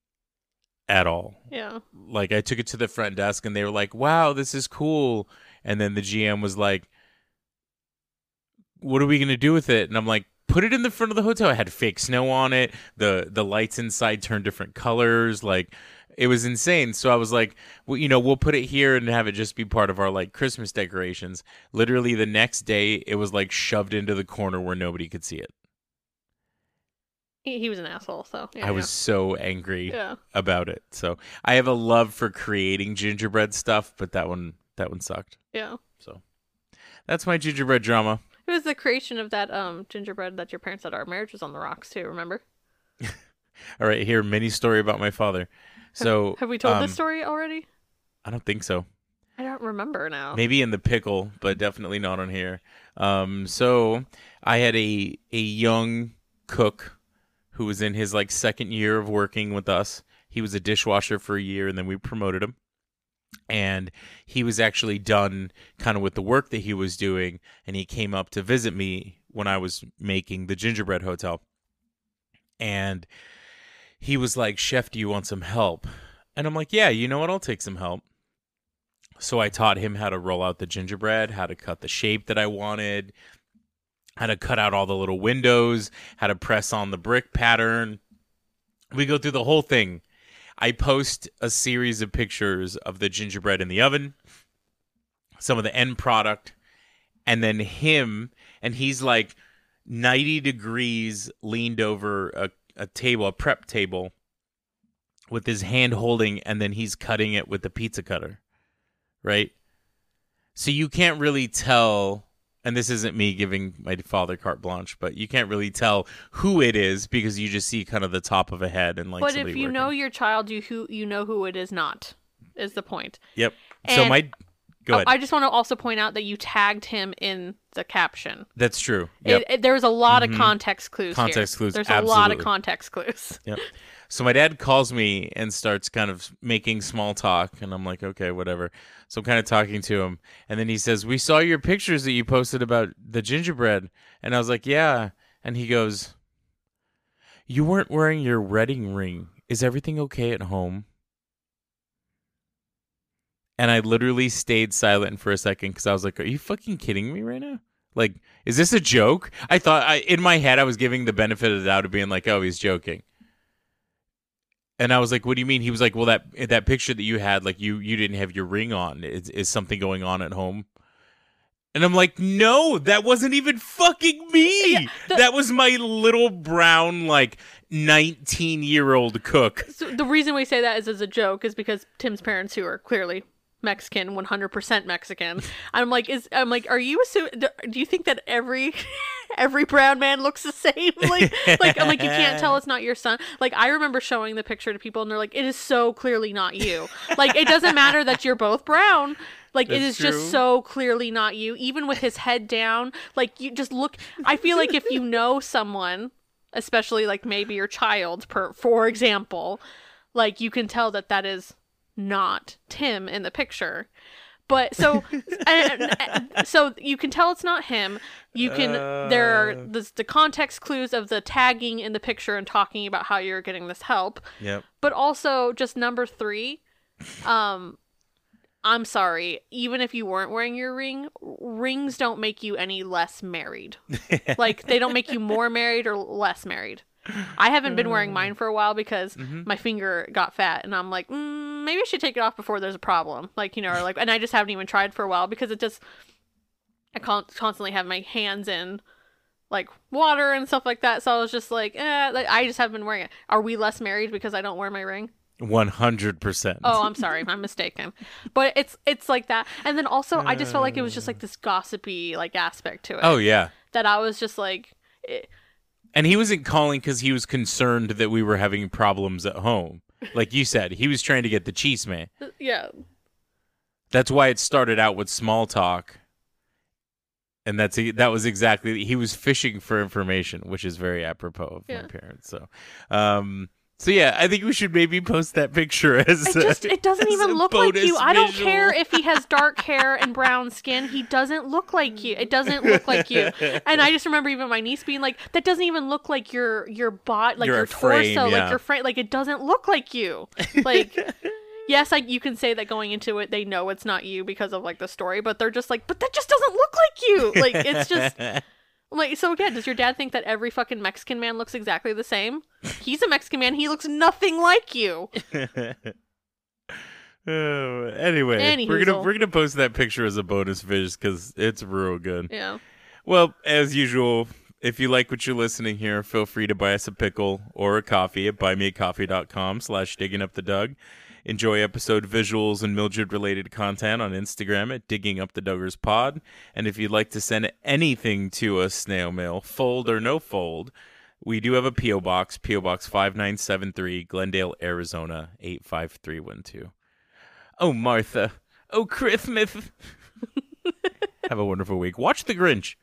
at all Yeah. like I took it to the front desk and they were like, "Wow, this is cool." And then the GM was like, "What are we going to do with it?" And I'm like, "Put it in the front of the hotel." I had fake snow on it. The the lights inside turned different colors. Like it was insane. So I was like, well, you know, we'll put it here and have it just be part of our like Christmas decorations. Literally the next day it was like shoved into the corner where nobody could see it. He, he was an asshole, so yeah, I was so angry yeah. about it. So I have a love for creating gingerbread stuff, but that one that one sucked. Yeah. So that's my gingerbread drama. It was the creation of that um gingerbread that your parents said our marriage was on the rocks too, remember? All right, here mini story about my father. So Have we told um, this story already? I don't think so. I don't remember now. Maybe in the pickle, but definitely not on here. Um, so I had a a young cook who was in his like second year of working with us. He was a dishwasher for a year, and then we promoted him. And he was actually done kind of with the work that he was doing, and he came up to visit me when I was making the gingerbread hotel. And he was like, "Chef, do you want some help?" And I'm like, "Yeah, you know what? I'll take some help." So I taught him how to roll out the gingerbread, how to cut the shape that I wanted, how to cut out all the little windows, how to press on the brick pattern. We go through the whole thing. I post a series of pictures of the gingerbread in the oven, some of the end product, and then him, and he's like 90 degrees leaned over a, a table, a prep table, with his hand holding, and then he's cutting it with the pizza cutter right? So you can't really tell, and this isn't me giving my father carte blanche, but you can't really tell who it is because you just see kind of the top of a head and like. but if you working. know your child, you who you know who it is not. Is the point? yep. so my, go ahead. I just want to also point out that you tagged him in the caption. That's true. Yep. It, it, there was a lot Mhm. of context clues. here. Context clues, There's a lot of context clues. Yep. So my dad calls me and starts kind of making small talk, and I'm like, okay, whatever. So I'm kind of talking to him, and then he says, "We saw your pictures that you posted about the gingerbread," and I was like, "Yeah," and he goes, "You weren't wearing your wedding ring. Is everything okay at home?" And I literally stayed silent for a second because I was like, "Are you fucking kidding me right now?" Like, is this a joke? I thought I, in my head I was giving the benefit of the doubt of being like, "Oh, he's joking." And I was like, "What do you mean?" He was like, "Well, that that picture that you had, like you you didn't have your ring on. Is is something going on at home?" And I'm like, "No, that wasn't even fucking me. the- that was my little brown like 19 year old cook." So the reason we say that is as a joke is because Tim's parents, who are clearly Mexican, 100% Mexican. I'm like, is I'm like, are you assuming? Do you think that every every brown man looks the same? Like, like I'm like, you can't tell it's not your son. Like, I remember showing the picture to people, and they're like, it is so clearly not you. Like, it doesn't matter that you're both brown. Like it is true. just so clearly not you. Even with his head down, like you just look. I feel like if you know someone, especially like maybe your child, per for example, like you can tell that that is not Tim in the picture. But so, and, and- so you can tell it's not him. You can there are Uh. the, the context clues of the tagging in the picture and talking about how you're getting this help. Yep. But also just number three, um, I'm sorry. Even if you weren't wearing your ring, rings don't make you any less married. like they don't make you more married or less married. I haven't been wearing mine for a while because my finger got fat, and I'm like, mm, maybe I should take it off before there's a problem. Like you know, or like, and I just haven't even tried for a while because it just I con- constantly have my hands in like water and stuff like that. So I was just like, eh, like, I just haven't been wearing it. Are we less married because I don't wear my ring? One hundred percent. Oh, I'm sorry, I'm mistaken. But it's it's like that, and then also I just felt like it was just like this gossipy like aspect to it. Oh yeah. that I was just like, eh, And he wasn't calling because he was concerned that we were having problems at home. Like you said, he was trying to get the cheese man. yeah, That's why it started out with small talk. And that's that was exactly he was fishing for information, which is very apropos of Yeah. my parents. So, um, so yeah, I think we should maybe post that picture as it just it doesn't even look like you. I don't visual. care if he has dark hair and brown skin. He doesn't look like you. It doesn't look like you. And I just remember even my niece being like, "That doesn't even look like your your bot, like Your your, frame, torso, yeah. like your frame. Like it doesn't look like you. Like." Yes, like you can say that going into it, they know it's not you because of like the story, but they're just like, but that just doesn't look like you. Like it's just like so. Again, does your dad think that every fucking Mexican man looks exactly the same? He's a Mexican man. He looks nothing like you. Oh, anyway, we're gonna we're gonna post that picture as a bonus vis because it's real good. Yeah. Well, as usual, if you like what you're listening here, feel free to buy us a pickle or a coffee at buymeacoffee.com slash digging up the Dug. Enjoy episode visuals and Mildred related content on Instagram at digging up the Duggars pod. And if you'd like to send anything to us, snail mail, fold or no fold, we do have a P.O. Box, P.O. Box 5973, Glendale, Arizona 85312. Oh, Martha. Oh, Christmas. have a wonderful week. Watch The Grinch.